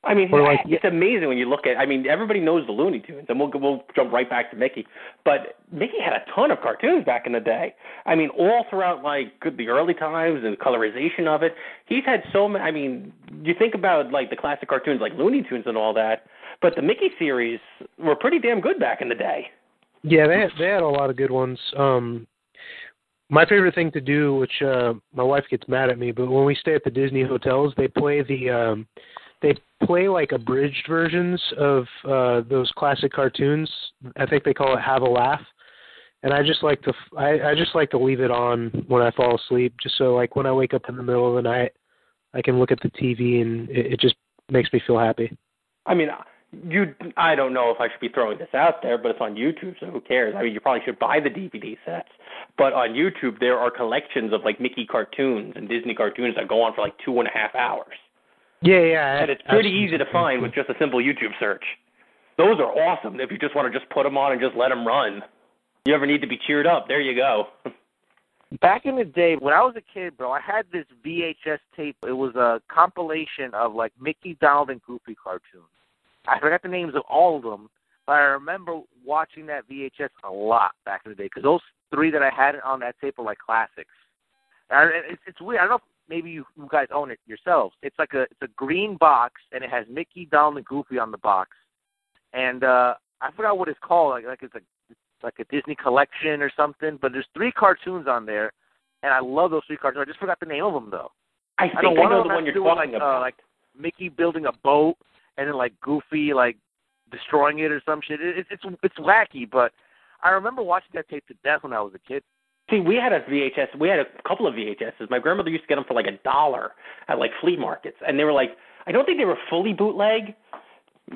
I mean, Or like- it's amazing when you look at. I mean, everybody knows the Looney Tunes, and we'll we'll jump right back to Mickey. But Mickey had a ton of cartoons back in the day. I mean, all throughout like the early times and colorization of it. He's had so many. I mean, you think about like the classic cartoons like Looney Tunes and all that, but the Mickey series were pretty damn good back in the day. Yeah, they had, they had a lot of good ones. Um my favorite thing to do, which uh my wife gets mad at me, but when we stay at the Disney hotels, they play the um they play like abridged versions of uh those classic cartoons. I think they call it Have a Laugh. And I just like to I, I just like to leave it on when I fall asleep just so like when I wake up in the middle of the night I can look at the TV and it, it just makes me feel happy. I mean, you. I don't know if I should be throwing this out there, but it's on YouTube, so who cares? I mean, you probably should buy the DVD sets. But on YouTube, there are collections of like Mickey cartoons and Disney cartoons that go on for like two and a half hours. Yeah, yeah. and it's pretty easy to find with just a simple YouTube search. Those are awesome if you just want to just put them on and just let them run. You ever need to be cheered up? There you go. Back in the day, when I was a kid, bro, I had this VHS tape. It was a compilation of like Mickey, Donald, and Goofy cartoons. I forgot the names of all of them, but I remember watching that VHS a lot back in the day because those three that I had on that tape were like classics. And it's, it's weird. I don't know if maybe you, you guys own it yourselves. It's like a it's a green box and it has Mickey, Donald, and Goofy on the box. And uh I forgot what it's called. Like like it's a like a Disney collection or something. But there's three cartoons on there, and I love those three cartoons. I just forgot the name of them though. I I think know I know the one you're talking like, about. Uh, like Mickey building a boat, and then like Goofy like destroying it or some shit. It, it, it's it's wacky, but I remember watching that tape to death when I was a kid. See, we had a VHS. We had a couple of VHSs. My grandmother used to get them for like a dollar at like flea markets, and they were like, I don't think they were fully bootleg,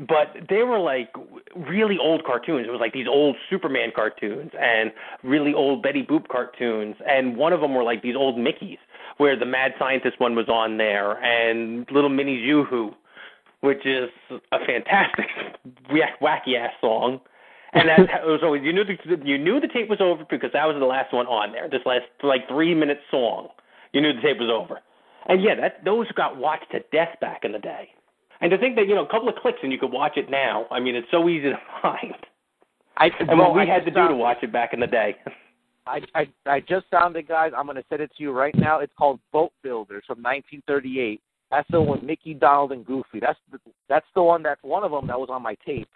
but they were like really old cartoons. It was like these old Superman cartoons and really old Betty Boop cartoons, and one of them were like these old Mickey's, where the Mad Scientist one was on there, and Little Minnie's Yoo-Hoo, which is a fantastic wacky ass song. And that was always you knew the you knew the tape was over because that was the last one on there. This last like three minute song, you knew the tape was over. And yeah, that those got watched to death back in the day. And to think that you know, a couple of clicks and you could watch it now. I mean, it's so easy to find. I, And bro, what we I had to do to watch it back in the day. I, I I just found it, guys. I'm gonna send it to you right now. It's called Boat Builders from 1938. That's the one Mickey, Donald, and Goofy. That's the, that's the one. That's one of them that was on my tape.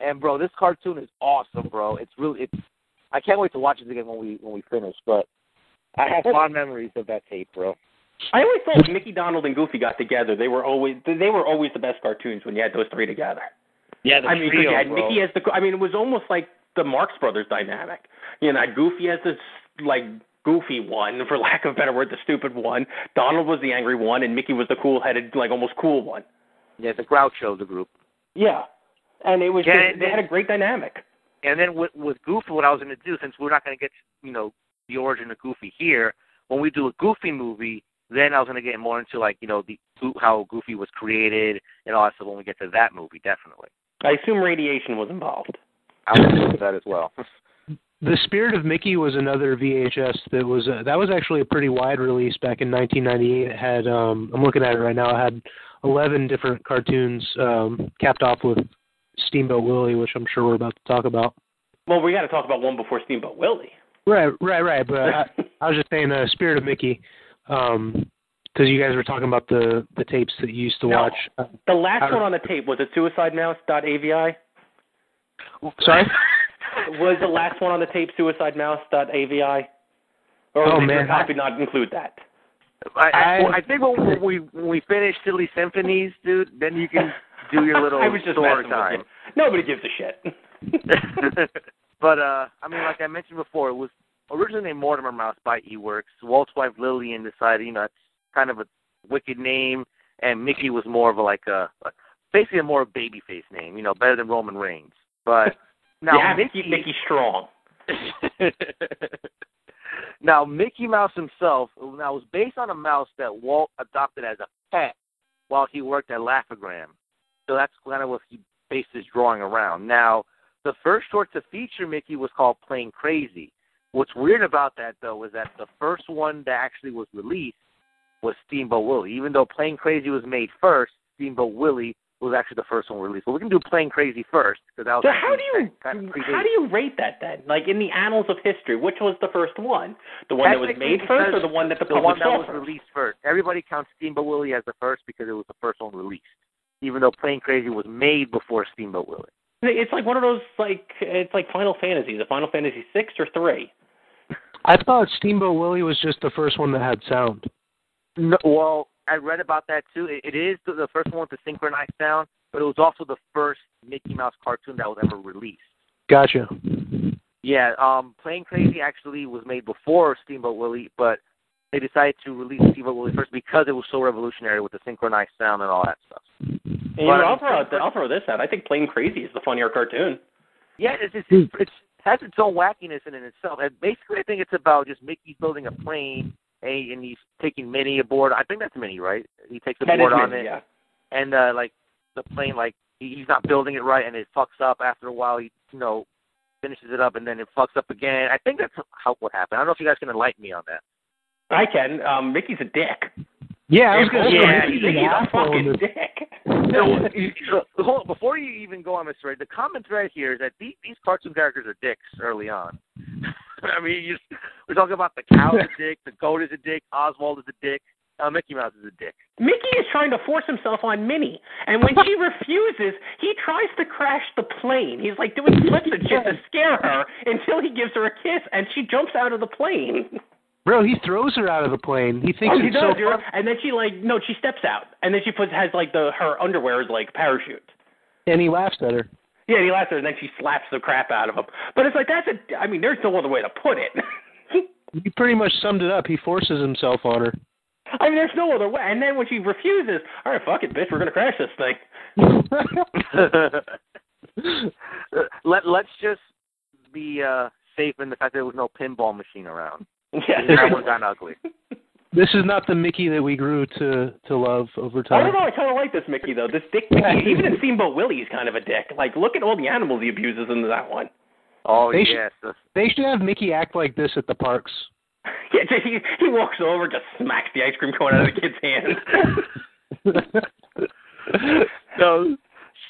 And bro, this cartoon is awesome, bro. It's really it's. I can't wait to watch it again when we when we finish. But I have fond memories of that tape, bro. I always thought when Mickey, Donald, and Goofy got together, they were always they were always the best cartoons when you had those three together. Yeah, I mean, 'cause you had Mickey as the. I mean, it was almost like the Marx Brothers dynamic. You know, Goofy as this like goofy one, for lack of a better word, the stupid one. Donald was the angry one, and Mickey was the cool-headed, like almost cool one. Yeah, the Groucho, of the group. Yeah, and it was Yeah, just, and they had a great dynamic. And then with with Goofy, what I was going to do, since we're not going to get you know the origin of Goofy here, when we do a Goofy movie, then I was going to get more into like you know the how Goofy was created and all that stuff when we get to that movie, definitely. I assume radiation was involved. I do that as well. The Spirit of Mickey was another VHS that was uh, that was actually a pretty wide release back in 1998. It had um, I'm looking at it right now. It had 11 different cartoons um, capped off with Steamboat Willie, which I'm sure we're about to talk about. Well, we got to talk about one before Steamboat Willie. Right, right, right. But I, I was just saying, uh, Spirit of Mickey, because you guys were talking about the the tapes that you used to No. watch. Uh, The last one on the tape was it suicidemouse.avi? sorry. Was the last one on the tape suicidemouse.avi? Or Oh, did man, your copy not include that? I, I, I- well, I think when we when we finish Silly Symphonies, dude, then you can do your little I was just story messing time. with you. Nobody gives a shit. but uh I mean, like I mentioned before, it was originally named Mortimer Mouse by Iwerks. Walt's wife Lillian decided, you know, it's kind of a wicked name, and Mickey was more of a like a, a basically a more babyface name, you know, better than Roman Reigns. But now you have to Mickey, keep Mickey strong. now Mickey Mouse himself now was based on a mouse that Walt adopted as a pet while he worked at Laugh-O-Gram. So that's kind of what he based his drawing around. Now, the first short to feature Mickey was called Plane Crazy. What's weird about that though is that the first one that actually was released was Steamboat Willie. Even though Plane Crazy was made first, Steamboat Willie was actually the first one released. But we can do Plane Crazy first because that was So how do you kind of how do you rate that then? Like in the annals of history, which was the first one? The one that was made first, or the one that the the public one that saw was first? released first. Everybody counts Steamboat Willie as the first because it was the first one released, even though Plane Crazy was made before Steamboat Willie. It's like one of those like it's like Final Fantasy. The Final Fantasy six or three. I thought Steamboat Willie was just the first one that had sound. No, well, I read about that too. It, it is the, the first one with the synchronized sound, but it was also the first Mickey Mouse cartoon that was ever released. Gotcha. Yeah, um, Plane Crazy actually was made before Steamboat Willie, but they decided to release Steamboat Willie first because it was so revolutionary with the synchronized sound and all that stuff. And you know, I I'll throw out, I'll throw this out. I think Plane Crazy is the funnier cartoon. Yeah, it's it's, it's, it's has its own wackiness in it itself. And basically, I think it's about just Mickey building a plane, and, and he's taking Minnie aboard. I think that's Minnie, right? He takes That is board on Minnie, it, yeah. and uh, like the plane, like he, he's not building it right, and it fucks up. After a while, he you know finishes it up, and then it fucks up again. I think that's how what happened. I don't know if you guys can enlighten me on that. I can. Um, Mickey's a dick. Yeah, I was going to Mickey's say yeah, Mickey's a fucking this. dick. So, so, hold on, before you even go on this thread, the common thread here is that these, these cartoon characters are dicks early on. I mean, you we're talking about the cow is a dick, the goat is a dick, Oswald is a dick, uh, Mickey Mouse is a dick. Mickey is trying to force himself on Minnie, and when she refuses, he tries to crash the plane. He's like doing flips and shit to scare her until he gives her a kiss, and she jumps out of the plane. Bro, he throws her out of the plane. He thinks oh, he it's does, so fun. and then she like no, she steps out, and then she puts has like the her underwear is like parachute. and he laughs at her. Yeah, and he laughs at her, and then she slaps the crap out of him. But it's like that's a. I mean, there's no other way to put it. He pretty much summed it up. He forces himself on her. I mean, there's no other way. And then when she refuses, all right, fuck it, bitch, we're gonna crash this thing. Let Let's just be uh, safe in the fact that there was no pinball machine around. Yeah, That one got ugly. This is not the Mickey that we grew to to love over time. I don't know. I kind of like this Mickey though. This Dick Mickey, even in Steamboat Willie, he's kind of a dick. Like, look at all the animals he abuses in that one. Oh They should- yes, the- They should have Mickey act like this at the parks. Yeah, he he walks over, just smacks the ice cream cone out of the kid's hand. no,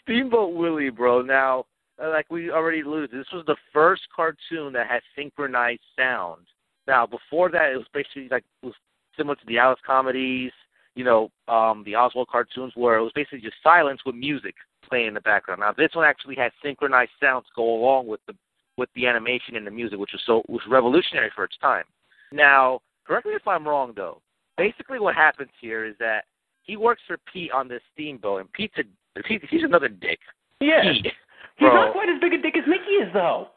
Steamboat Willie, bro. Now, uh, like we already alluded, this was the first cartoon that had synchronized sound. Now, before that, it was basically like it was similar to the Alice comedies, you know, um, the Oswald cartoons, where it was basically just silence with music playing in the background. Now, this one actually had synchronized sounds go along with the with the animation and the music, which was so was revolutionary for its time. Now, correct me if I'm wrong, though. Basically, what happens here is that he works for Pete on this steamboat, and Pete's a, Pete, he's another dick. Yeah. Pete, He's bro. not quite as big a dick as Mickey is, though.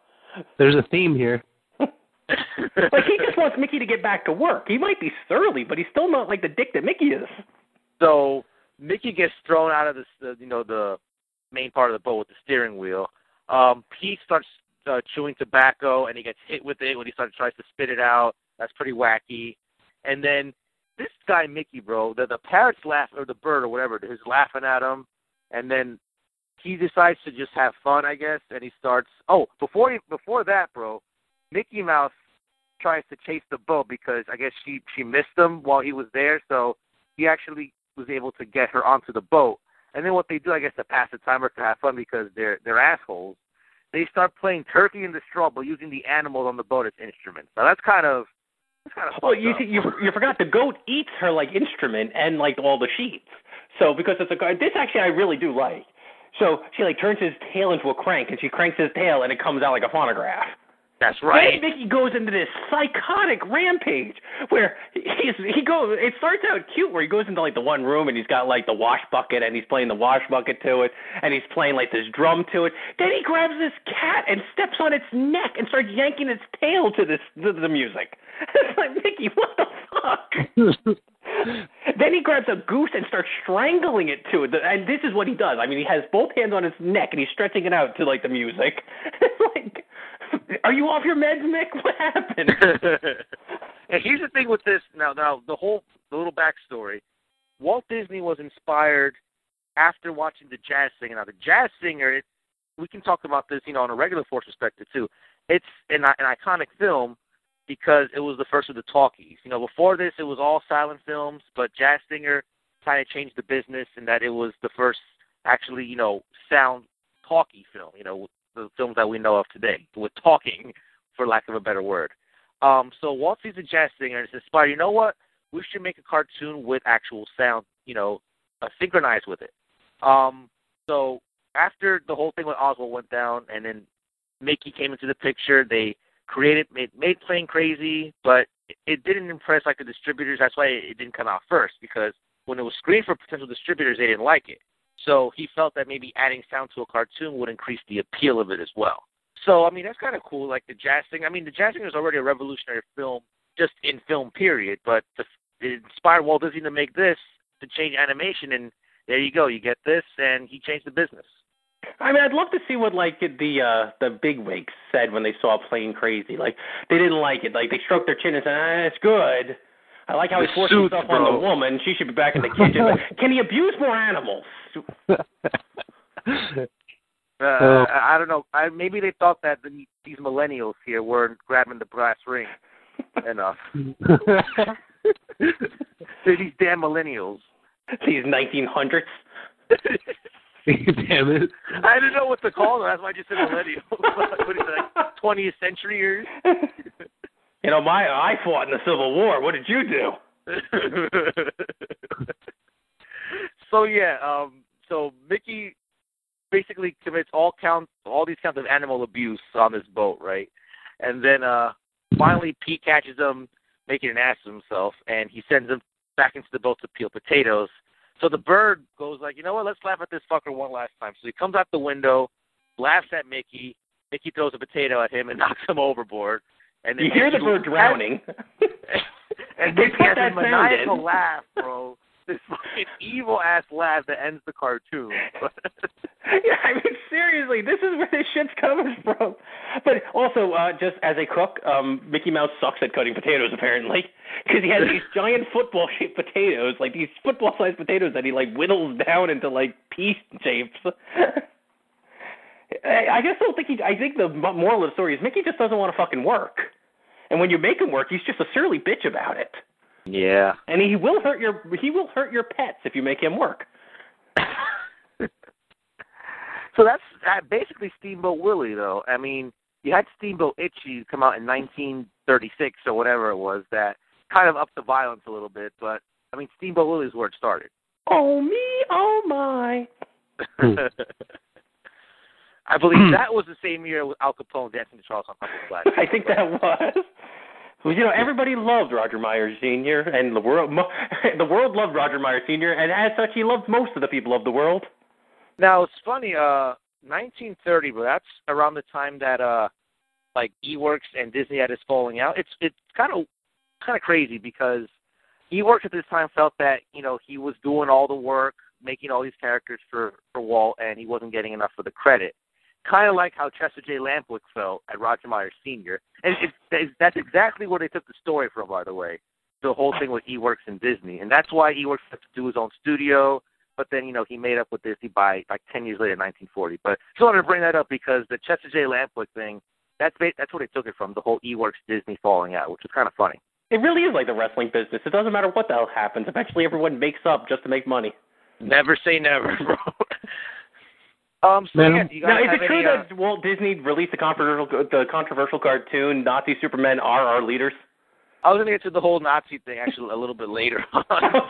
There's a theme here. like he just wants Mickey to get back to work. He might be surly, but he's still not like the dick that Mickey is. So Mickey gets thrown out of the, you know the main part of the boat with the steering wheel. Um, Pete starts uh, chewing tobacco and he gets hit with it when he starts tries to spit it out. That's pretty wacky. And then this guy Mickey, bro, the the parrot's laugh or the bird or whatever is laughing at him, and then he decides to just have fun, I guess, and he starts. Oh, before he, before that, bro, Mickey Mouse tries to chase the boat because I guess she she missed him while he was there, so he actually was able to get her onto the boat. And then what they do, I guess, to pass the time or to have fun because they're they're assholes, they start playing Turkey in the Straw, but using the animals on the boat as instruments. Now that's kind of that's kind of Well, you up. see, you you forgot the goat eats her like instrument and like all the sheets. So because it's a this actually I really do like. So she like turns his tail into a crank and she cranks his tail and it comes out like a phonograph. That's right. Then Mickey goes into this psychotic rampage where he's he goes. It starts out cute where he goes into like the one room and he's got like the wash bucket and he's playing the wash bucket to it and he's playing like this drum to it. Then he grabs this cat and steps on its neck and starts yanking its tail to this to the music. It's like Mickey, what the fuck? then he grabs a goose and starts strangling it to it. And this is what he does. I mean, he has both hands on its neck and he's stretching it out to like the music. like, are you off your meds, Mick? What happened? and here's the thing with this. Now, now the whole the little backstory. Walt Disney was inspired after watching the Jazz Singer. Now, the Jazz Singer, it, we can talk about this, you know, on a regular Forced Perspective too. It's an, an iconic film because it was the first of the talkies. You know, before this, it was all silent films, but Jazz Singer kind of changed the business in that it was the first actually, you know, sound talkie film. You know, the films that we know of today with talking, for lack of a better word. Um, so Walt sees a jazz singer and is. You know what? We should make a cartoon with actual sound. You know, uh, synchronized with it. Um, so after the whole thing with Oswald went down, and then Mickey came into the picture, they created made made Playing Crazy, but it, didn't impress like the distributors. That's why it didn't come out first because when it was screened for potential distributors, they didn't like it. So he felt that maybe adding sound to a cartoon would increase the appeal of it as well. So I mean that's kind of cool. Like the jazz thing. I mean the jazz thing is already a revolutionary film, just in film period. But the, it inspired Walt Disney to make this to change animation, and there you go. You get this, and he changed the business. I mean, I'd love to see what like the uh the big wigs said when they saw Playing Crazy. Like they didn't like it. Like they stroked their chin and said, ah, "It's good." I like how The he forced suits, himself on the woman. She should be back in the kitchen. But Can he abuse more animals? Uh, I, I don't know. I, maybe they thought that the, these millennials here weren't grabbing the brass ring enough. They're these damn millennials. These 1900s. Damn it. I didn't know what to call them. That's why I just said millennials. what is it, like 20th century years? You know, my I fought in the Civil War. What did you do? so yeah, um, so Mickey basically commits all count all these counts of animal abuse on this boat, right? And then uh finally Pete catches him making an ass of himself and he sends him back into the boat to peel potatoes. So the bird goes like, you know what, let's laugh at this fucker one last time. So he comes out the window, laughs at Mickey, Mickey throws a potato at him and knocks him overboard. And You hear the bird drowning. and Mickey put has that a maniacal in. laugh, bro. This fucking evil ass laugh that ends the cartoon. yeah, I mean, seriously, this is where this shit's coming from. But also, uh, just as a cook, um, Mickey Mouse sucks at cutting potatoes, apparently, because he has these giant football-shaped potatoes, like these football-sized potatoes that he like whittles down into like pea shapes. I I just don't think he. I think the moral of the story is Mickey just doesn't want to fucking work, and when you make him work, he's just a surly bitch about it. yeah. And he will hurt your he will hurt your pets if you make him work. So that's uh, basically Steamboat Willie, though. I mean, you had Steamboat Itchy come out in 1936 or whatever it was that kind of upped the violence a little bit, but I mean, Steamboat Willie is where it started. Oh me, oh my. I believe that was the same year with Al Capone dancing to Charleston. I think that was. Well, you know, everybody loved Roger Myers Sr. and the world. Mo- the world loved Roger Myers Sr. and as such, he loved most of the people of the world. Now it's funny, uh, 1930, but that's around the time that uh, like Iwerks and Disney had this falling out. It's it's kind of kind of crazy because Iwerks at this time felt that you know he was doing all the work, making all these characters for for Walt, and he wasn't getting enough of the credit. Kind of like how Chester J. Lampwick felt at Roger Myers Sr. And it, it, that's exactly where they took the story from, by the way. The whole thing with Iwerks and Disney, and that's why Iwerks had to do his own studio. But then, you know, he made up with Disney by like ten years later, 1940. But just wanted to bring that up because the Chester J. Lampwick thing, that's that's where they took it from. The whole Iwerks Disney falling out, which is kind of funny. It really is like the wrestling business. It doesn't matter what the hell happens. Eventually, everyone makes up just to make money. Never say never, bro. Um, so Man, yeah, you Now, is it true any, uh, that Walt Disney released the controversial the controversial cartoon Nazi Supermen are our leaders? I was going to get to the whole Nazi thing actually a little bit later on. oh,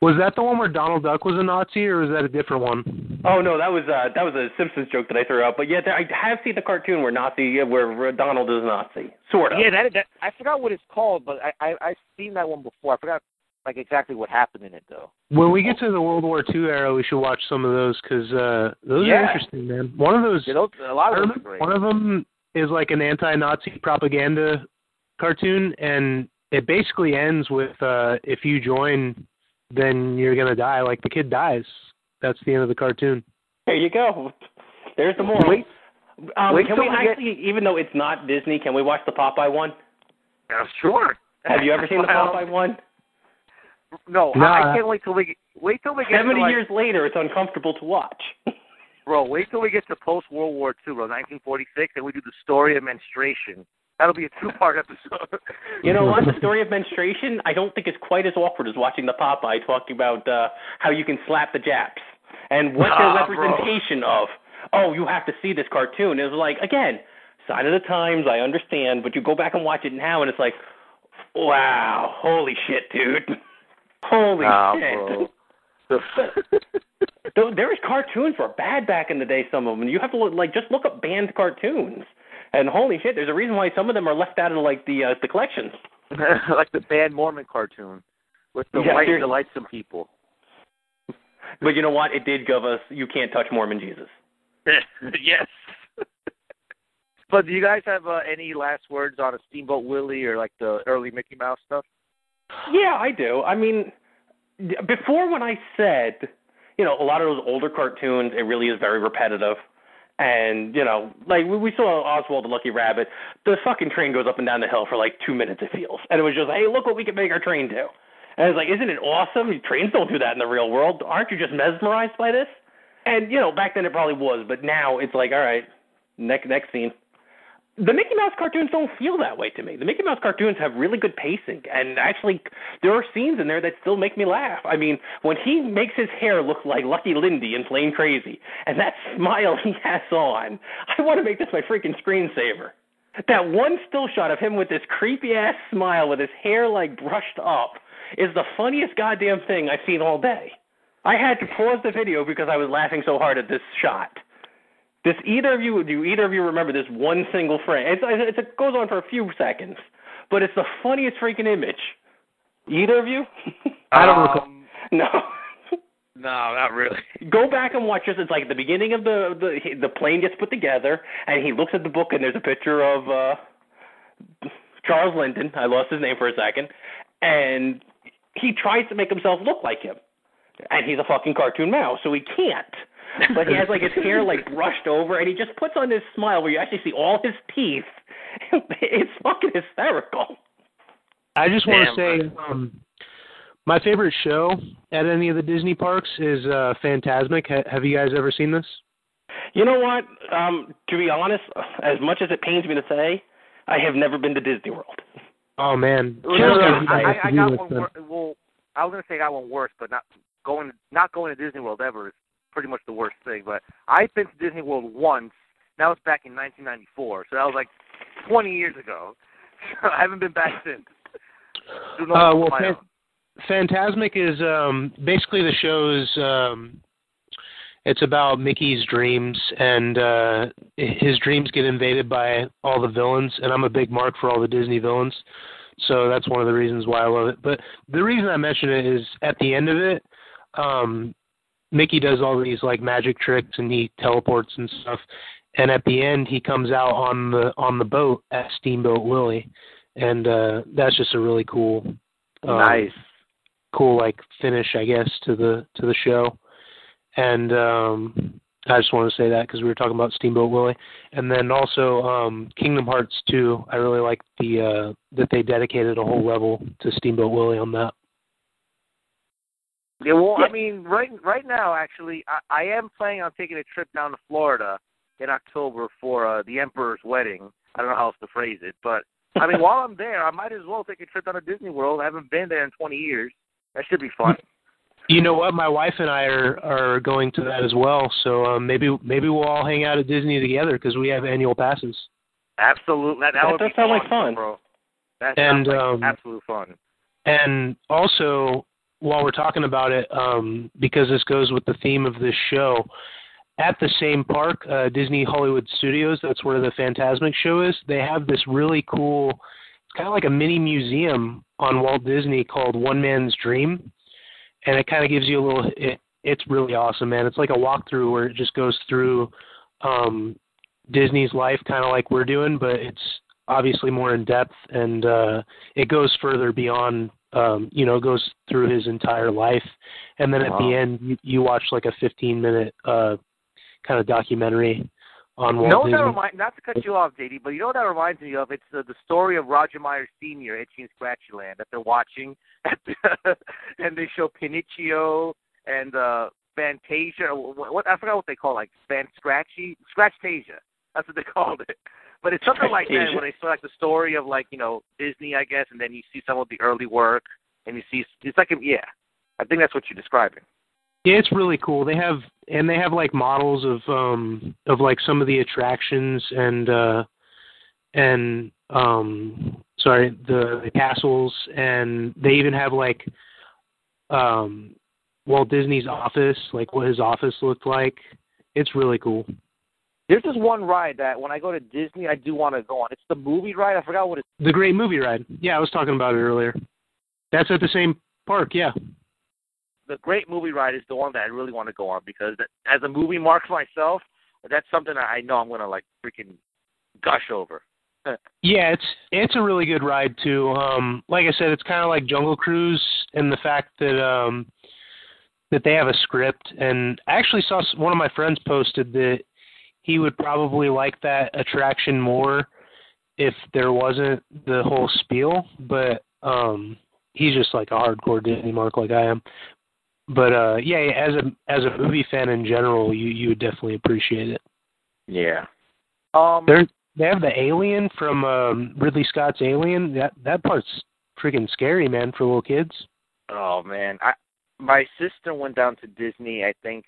Was that the one where Donald Duck was a Nazi, or was that a different one? oh no, that was uh, that was a Simpsons joke that I threw out. But yeah, I have seen the cartoon where Nazi where Donald is a Nazi, sort of. yeah, that, that I forgot what it's called, but I, I I've seen that one before. I forgot like exactly what happened in it though. When we get to the World War II era, we should watch some of those because uh, those Yeah. are interesting, man. One of those, You know, a lot of them are great. one of them is like an anti-Nazi propaganda cartoon, and it basically ends with uh, if you join, then you're gonna die. Like the kid dies. That's the end of the cartoon. There you go. There's the moral. Wait, um, wait can we we get- actually, even though it's not Disney, can we watch the Popeye one? yeah, sure. Have you ever seen the Popeye one? No, Nah. I, I can't wait till we get, wait till we get Seventy to, like, years later, it's uncomfortable to watch. bro. Wait till we get to post World War II, bro, 1946, and we do the story of menstruation. That'll be a two-part episode. You know what? The story of menstruation, I don't think is quite as awkward as watching the Popeye talking about uh, how you can slap the Japs and what their Nah, bro. representation of. Oh, you have to see this cartoon. It was like again, sign of the times. I understand, but you go back and watch it now, and it's like, wow, holy shit, dude, holy Nah, shit. There was cartoons were bad back in the day. Some of them. You have to look, like just look up banned cartoons, and holy shit, there's a reason why some of them are left out of like the uh, the collections. like the bad Mormon cartoon with the Yeah, white seriously. delightsome people. But you know what? It did give us you can't touch Mormon Jesus. yes. but do you guys have uh, any last words on a Steamboat Willie or like the early Mickey Mouse stuff? Yeah, I do. I mean, before when I said, you know, a lot of those older cartoons, it really is very repetitive. And, you know, like we, saw Oswald the Lucky Rabbit, the fucking train goes up and down the hill for like two minutes, it feels. And it was just, hey, look what we can make our train do. And it's like, isn't it awesome? Trains don't do that in the real world. Aren't you just mesmerized by this? And, you know, back then it probably was, but now it's like, all right, next next scene. The Mickey Mouse cartoons don't feel that way to me. The Mickey Mouse cartoons have really good pacing, and actually, there are scenes in there that still make me laugh. I mean, when he makes his hair look like Lucky Lindy in Plane Crazy, and that smile he has on, I want to make this my freaking screensaver. That one still shot of him with this creepy ass smile with his hair like brushed up is the funniest goddamn thing I've seen all day. I had to pause the video because I was laughing so hard at this shot. Does either of you do either of you remember this one single frame? It's, it's, it goes on for a few seconds, but it's the funniest freaking image. Either of you? I don't recall. Um, no. No, not really. Go back and watch this. It's like the beginning of the the the plane gets put together, and he looks at the book, and there's a picture of uh Charles Lyndon. I lost his name for a second, and he tries to make himself look like him, and he's a fucking cartoon mouse, so he can't. But he has like his hair like brushed over, and he just puts on this smile where you actually see all his teeth. It's fucking hysterical. I just want to say, um, my favorite show at any of the Disney parks is uh, Fantasmic. Ha- have you guys ever seen this? You know what? Um, to be honest, as much as it pains me to say, I have never been to Disney World. Oh man, No, Just no, I, I, I got one. Wor- well, I was gonna say I got one worse, but not going not going to Disney World ever is pretty much the worst thing. But I've been to Disney World once. That was back in 1994, so that was like 20 years ago. So I haven't been back since. Uh, well, own. Fantasmic is um, basically the show's. Um, it's about Mickey's dreams, and uh, his dreams get invaded by all the villains. And I'm a big mark for all the Disney villains, so that's one of the reasons why I love it. But the reason I mention it is at the end of it, um, Mickey does all these like magic tricks and he teleports and stuff. And at the end, he comes out on the on the boat at Steamboat Willie, and uh, that's just a really cool um, nice. cool like finish I guess to the to the show. And um I just want to say that because we were talking about Steamboat Willie, and then also um Kingdom Hearts 2. I really like the uh that they dedicated a whole level to Steamboat Willie on that. Yeah, well, Yeah. I mean, right right now, actually, I, I am planning on taking a trip down to Florida in October for uh, the Emperor's wedding. I don't know how else to phrase it, but I mean, while I'm there, I might as well take a trip down to Disney World. I haven't been there in 20 years. That should be fun. You know what? My wife and I are are going to that as well. So um, maybe maybe we'll all hang out at Disney together because we have annual passes. Absolutely, that, that, That would does be sound like fun. bro. That And, sounds like um, absolute fun. And also, while we're talking about it, um, because this goes with the theme of this show, at the same park, uh, Disney Hollywood Studios, that's where the Fantasmic show is, they have this really cool, it's kind of like a mini museum on Walt Disney called One Man's Dream. And it kind of gives you a little, it, it's really awesome, man. It's like a walkthrough where it just goes through um, Disney's life, kind of like we're doing, but it's obviously more in depth and uh, it goes further beyond um, you know, goes through his entire life, and then at the end you, you watch like a 15 minute uh, kind of documentary on You Walt know Disney. that remind, not to cut you off, JD, but you know what that reminds me of? It's uh, the story of Roger Myers Sr. Itchy and Scratchy Land that they're watching, and they show Pinocchio and uh, Fantasia. What, what I forgot what they call it, like Fan Scratchy, Scratchtasia. That's what they called it. But it's something like that when they show like the story of like you know Disney, I guess, and then you see some of the early work, and you see it's like a, yeah, I think that's what you're describing. Yeah, it's really cool. They have and they have like models of um of like some of the attractions and uh and um sorry, the, the castles and they even have like um Walt Disney's office, like what his office looked like. It's really cool. There's this one ride that when I go to Disney, I do want to go on. It's the movie ride. I forgot what it's. The Great Movie Ride. Yeah, I was talking about it earlier. That's at the same park, yeah. the great movie ride is the one that I really want to go on because that, as a movie mark myself, that's something that I know I'm gonna like freaking gush over. Yeah, it's it's a really good ride too. Um, like I said, it's kind of like Jungle Cruise in the fact that um, that they have a script. And I actually saw s- one of my friends posted that he would probably like that attraction more if there wasn't the whole spiel. But um, he's just like a hardcore Disney mark like I am. But uh, yeah, as a as a movie fan in general, you you would definitely appreciate it. Yeah. Um. They're they have the alien from um, Ridley Scott's Alien. That that part's freaking scary, man, for little kids. Oh man, I my sister went down to Disney. I think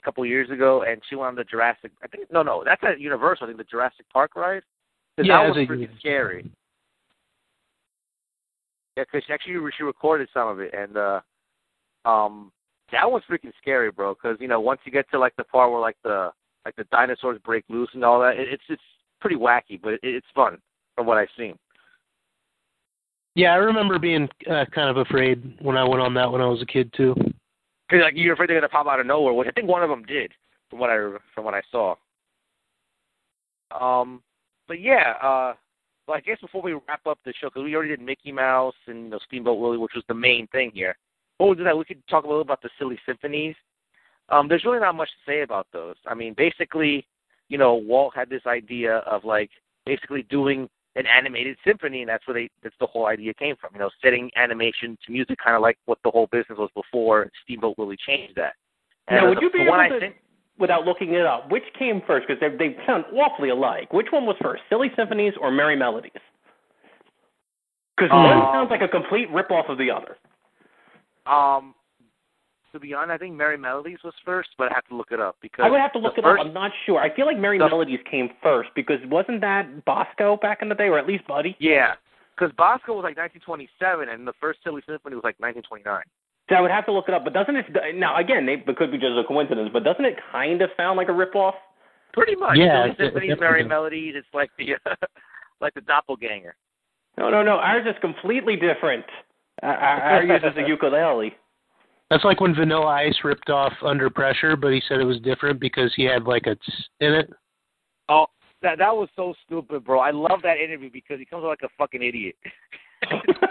a couple years ago, and she went on the Jurassic. I think no, no, that's at Universal. I think the Jurassic Park ride. Yeah, that was a- freaking scary. Yeah, because she actually she recorded some of it, and uh, um, that was freaking scary, bro. Because you know, once you get to like the part where like the like the dinosaurs break loose and all that, it, it's it's pretty wacky, but it, it's fun from what I've seen. Yeah, I remember being uh, kind of afraid when I went on that when I was a kid too. Because like you're afraid they're gonna pop out of nowhere, which I think one of them did, from what I from what I saw. Um, but yeah, uh, well, I guess before we wrap up the show, because we already did Mickey Mouse and you know Steamboat Willie, which was the main thing here. Before we do that, we could talk a little about the silly symphonies. Um, there's really not much to say about those. I mean, basically, you know, Walt had this idea of like basically doing an animated symphony, and that's where they that's the whole idea came from. You know, setting animation to music, kind of like what the whole business was before Steamboat Willie changed that. And Now, would you be able to, think, without looking it up, which came first? Because they they sound awfully alike. Which one was first, Silly Symphonies or Merrie Melodies? Because one Um, sounds like a complete rip-off of the other. um, to be honest. I think Merrie Melodies was first, but I have to look it up because I would have to look it first, up. I'm not sure. I feel like Merrie The- Melodies came first because wasn't that Bosko back in the day, or at least Buddy? Yeah, because Bosko was like 1927, and the first Silly Symphony was like 1929. So I would have to look it up. But doesn't it now again? They, it could be just a coincidence, but doesn't it kind of sound like a ripoff? Pretty much. Yeah, Silly it- it Symphonies, Merrie. Melodies. It's like the like the doppelganger. No, no, no. Ours is completely different. Uh, uh, our, our our uses a ukulele. That's like when Vanilla Ice ripped off Under Pressure, but he said it was different because he had like a tss in it. Oh, that that was so stupid, bro. I love that interview because he comes off like a fucking idiot.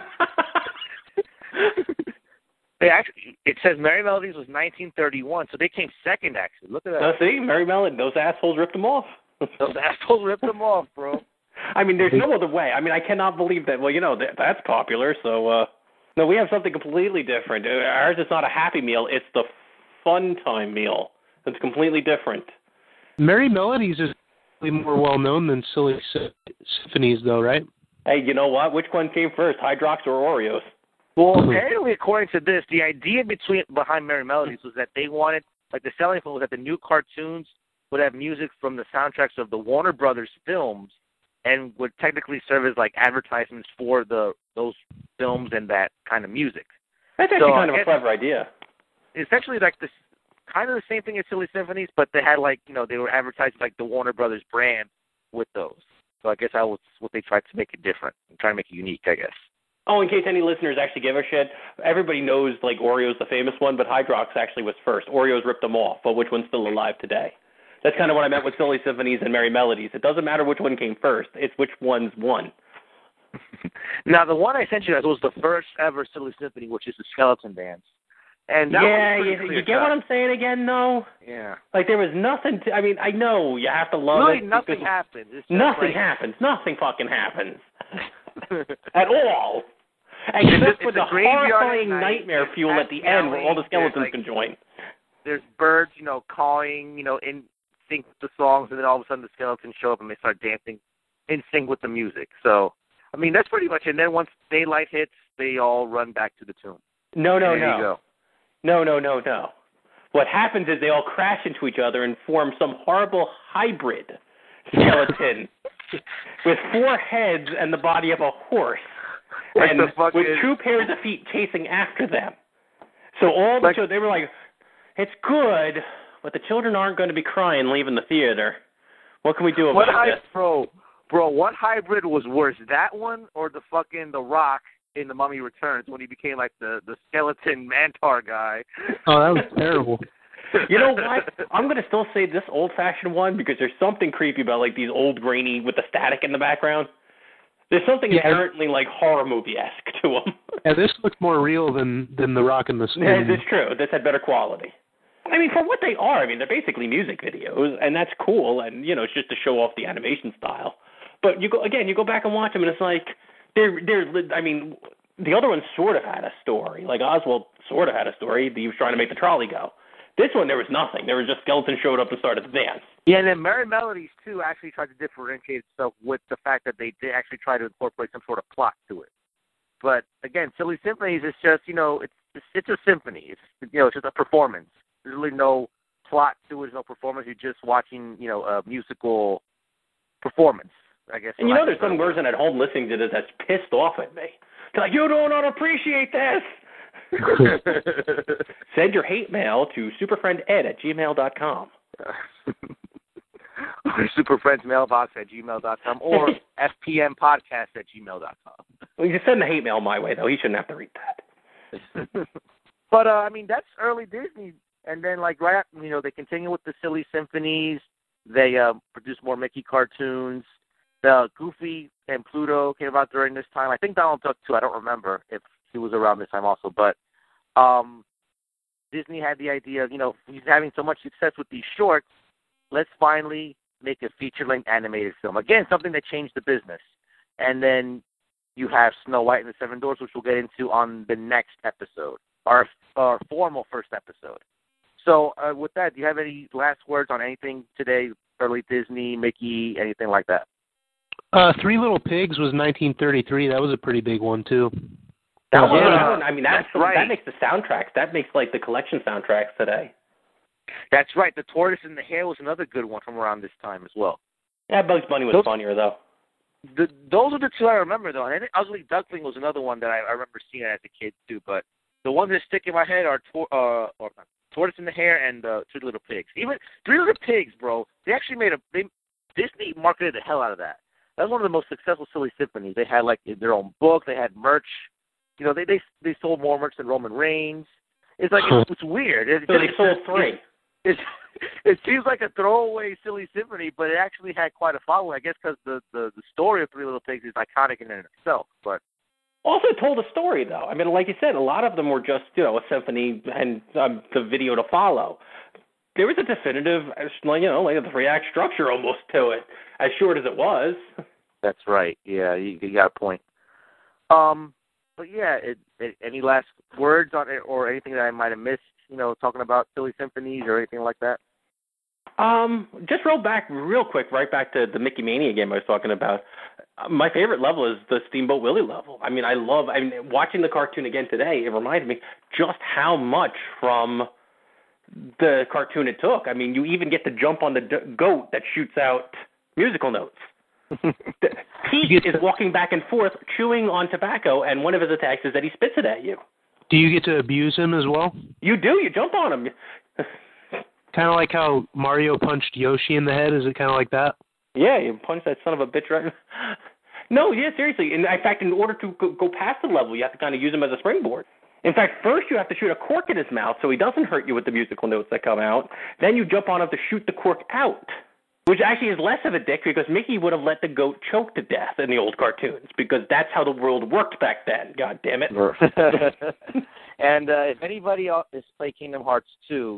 They actually, it says Merrie Melodies was 1931, so they came second. Actually, look at that. Now, see, Merrie Melody, those assholes ripped them off. Those assholes ripped them off, bro. I mean, there's no other way. I mean, I cannot believe that. Well, you know, that, that's popular. So, uh, no, we have something completely different. Uh, Ours is not a happy meal; it's the fun time meal. It's completely different. Merrie Melodies is more well known than Silly Symphonies, though, right? Hey, you know what? Which one came first, Hydrox or Oreos? Well, apparently, according to this, the idea between behind Merrie Melodies was that they wanted, like, the selling point was that the new cartoons would have music from the soundtracks of the Warner Brothers films, and would technically serve as like advertisements for the those films and that kind of music. That's actually So, kind of a clever idea. essentially like this kind of the same thing as Silly Symphonies, but they had like you know they were advertising like the Warner Brothers brand with those. So I guess that was what they tried to make it different, trying to make it unique, I guess. Oh, in case any listeners actually give a shit, everybody knows like Oreo's the famous one, but Hydrox actually was first. Oreo's ripped them off, but which one's still alive today? That's kind of what I meant with Silly Symphonies and Merrie Melodies. It doesn't matter which one came first; it's which one's won. Now the one I sent you guys was the first ever Silly Symphony, which is the Skeleton Dance, and yeah, you, you get what. I'm saying again, though. Yeah, Like there was nothing. To, I mean, I know you have to love really it. nothing because happened. It's just Nothing like, happens. Nothing fucking happens happens. at all. Except for a the graveyard horrifying night. nightmare fuel at the end where all the skeletons There's, can join. There's birds, you know, cawing, you know, in sync with the songs, and then all of a sudden the skeletons show up and they start dancing in sync with the music. So, I mean, that's pretty much it. And then once daylight hits, they all run back to the tomb. No, no, there no. you go. No, no, no, no. What happens is they all crash into each other and form some horrible hybrid skeleton with four heads and the body of a horse, Like and with two pairs of feet chasing after them. So all the Like- children, they were like, "It's good, but the children aren't going to be crying leaving the theater. What can we do about What this?" bro? Bro, what hybrid was worse, that one or the fucking The Rock in The Mummy Returns when he became like the the skeleton Mantar guy? Oh, that was terrible. You know what? I'm going to still say this old-fashioned one because there's something creepy about like these old grainy with the static in the background. There's something Yeah. inherently like horror movie-esque to them. Yeah, this looked more real than than the Rock and the Yeah, Spoon. it's true. This had better quality. I mean, for what they are, I mean, they're basically music videos, and that's cool. And you know, it's just to show off the animation style. But you go again, you go back and watch them, and it's like they're they're. I mean, the other one sort of had a story. Like Oswald sort of had a story. He was trying to make the trolley go. This one, there was nothing. There was just skeleton showed up and started to dance. Yeah, and then Merrie Melodies too actually tried to differentiate itself with the fact that they did actually try to incorporate some sort of plot to it. But again, Silly Symphonies is just you know it's it's, it's a symphony. It's you know it's just a performance. There's really no plot to it. There's no performance. You're just watching you know a musical performance. I guess. And you know, there's some person at home listening to this that's pissed off at me. They're like, you don't appreciate this. Send your hate mail to superfriended at gmail.com. or Super Friends mailbox at gmail.com or FPM podcast at gmail.com. Well, you can send the hate mail my way, though. He shouldn't have to read that. but uh, I mean, that's early Disney, and then like right you know, they continue with the silly symphonies. They uh, produce more Mickey cartoons. The Goofy and Pluto came out during this time. I think Donald Duck too. I don't remember if he was around this time also, but um, Disney had the idea you know he's having so much success with these shorts. Let's finally make a feature-length animated film. Again, something that changed the business. And then you have Snow White and the Seven Dwarfs, which we'll get into on the next episode, our our formal first episode. So, uh, with that, do you have any last words on anything today? Early Disney, Mickey, anything like that? Uh, Three Little Pigs was 1933. That was a pretty big one too. That Yeah. one, I mean, that's, That's right. that makes the soundtracks. That makes like the collection soundtracks today. That's right. The tortoise and the hare was another good one from around this time as well. Yeah, Bugs Bunny was Those- funnier though. The, those are the two I remember though. And I Ugly Duckling was another one that I, I remember seeing as a kid too. But the ones that stick in my head are tor- uh, or not, Tortoise in the Hare and uh, Three Little Pigs. Even Three Little Pigs, bro. They actually made a they Disney marketed the hell out of that. That was one of the most successful silly symphonies. They had like their own book. They had merch. You know, they they they sold more merch than Roman Reigns. It's like it's, it's weird. It, So they it's- sold three. It, it seems like a throwaway silly symphony, but it actually had quite a following. I guess because the, the the story of Three Little Pigs is iconic in and of itself. But Also told a story though. I mean, like you said, a lot of them were just you know a symphony and um, the video to follow. There was a definitive, you know, like a three act structure almost to it, as short as it was. that's right. Yeah, you, you got a point. Um, but yeah, it, it, any last words on it or anything that I might have missed? You know, talking about silly symphonies or anything like that. Um, just roll back real quick, right back to the Mickey Mania game I was talking about. Uh, My favorite level is the Steamboat Willie level. I mean, I love. I mean, watching the cartoon again today, it reminded me just how much from the cartoon it took. I mean, you even get to jump on the d- goat that shoots out musical notes. Pete is walking back and forth, chewing on tobacco, and one of his attacks is that he spits it at you. Do you get to abuse him as well? You do. You jump on him. Kind of like how Mario punched Yoshi in the head. Is it kind of like that? Yeah, you punch that son of a bitch right. no, yeah, seriously. In, in fact, in order to go, go past the level, you have to kind of use him as a springboard. In fact, first you have to shoot a cork in his mouth so he doesn't hurt you with the musical notes that come out. Then you jump on him to shoot the cork out, which actually is less of a dick because Mickey would have let the goat choke to death in the old cartoons because that's how the world worked back then. God damn it. and uh, if anybody else has played Kingdom Hearts 2,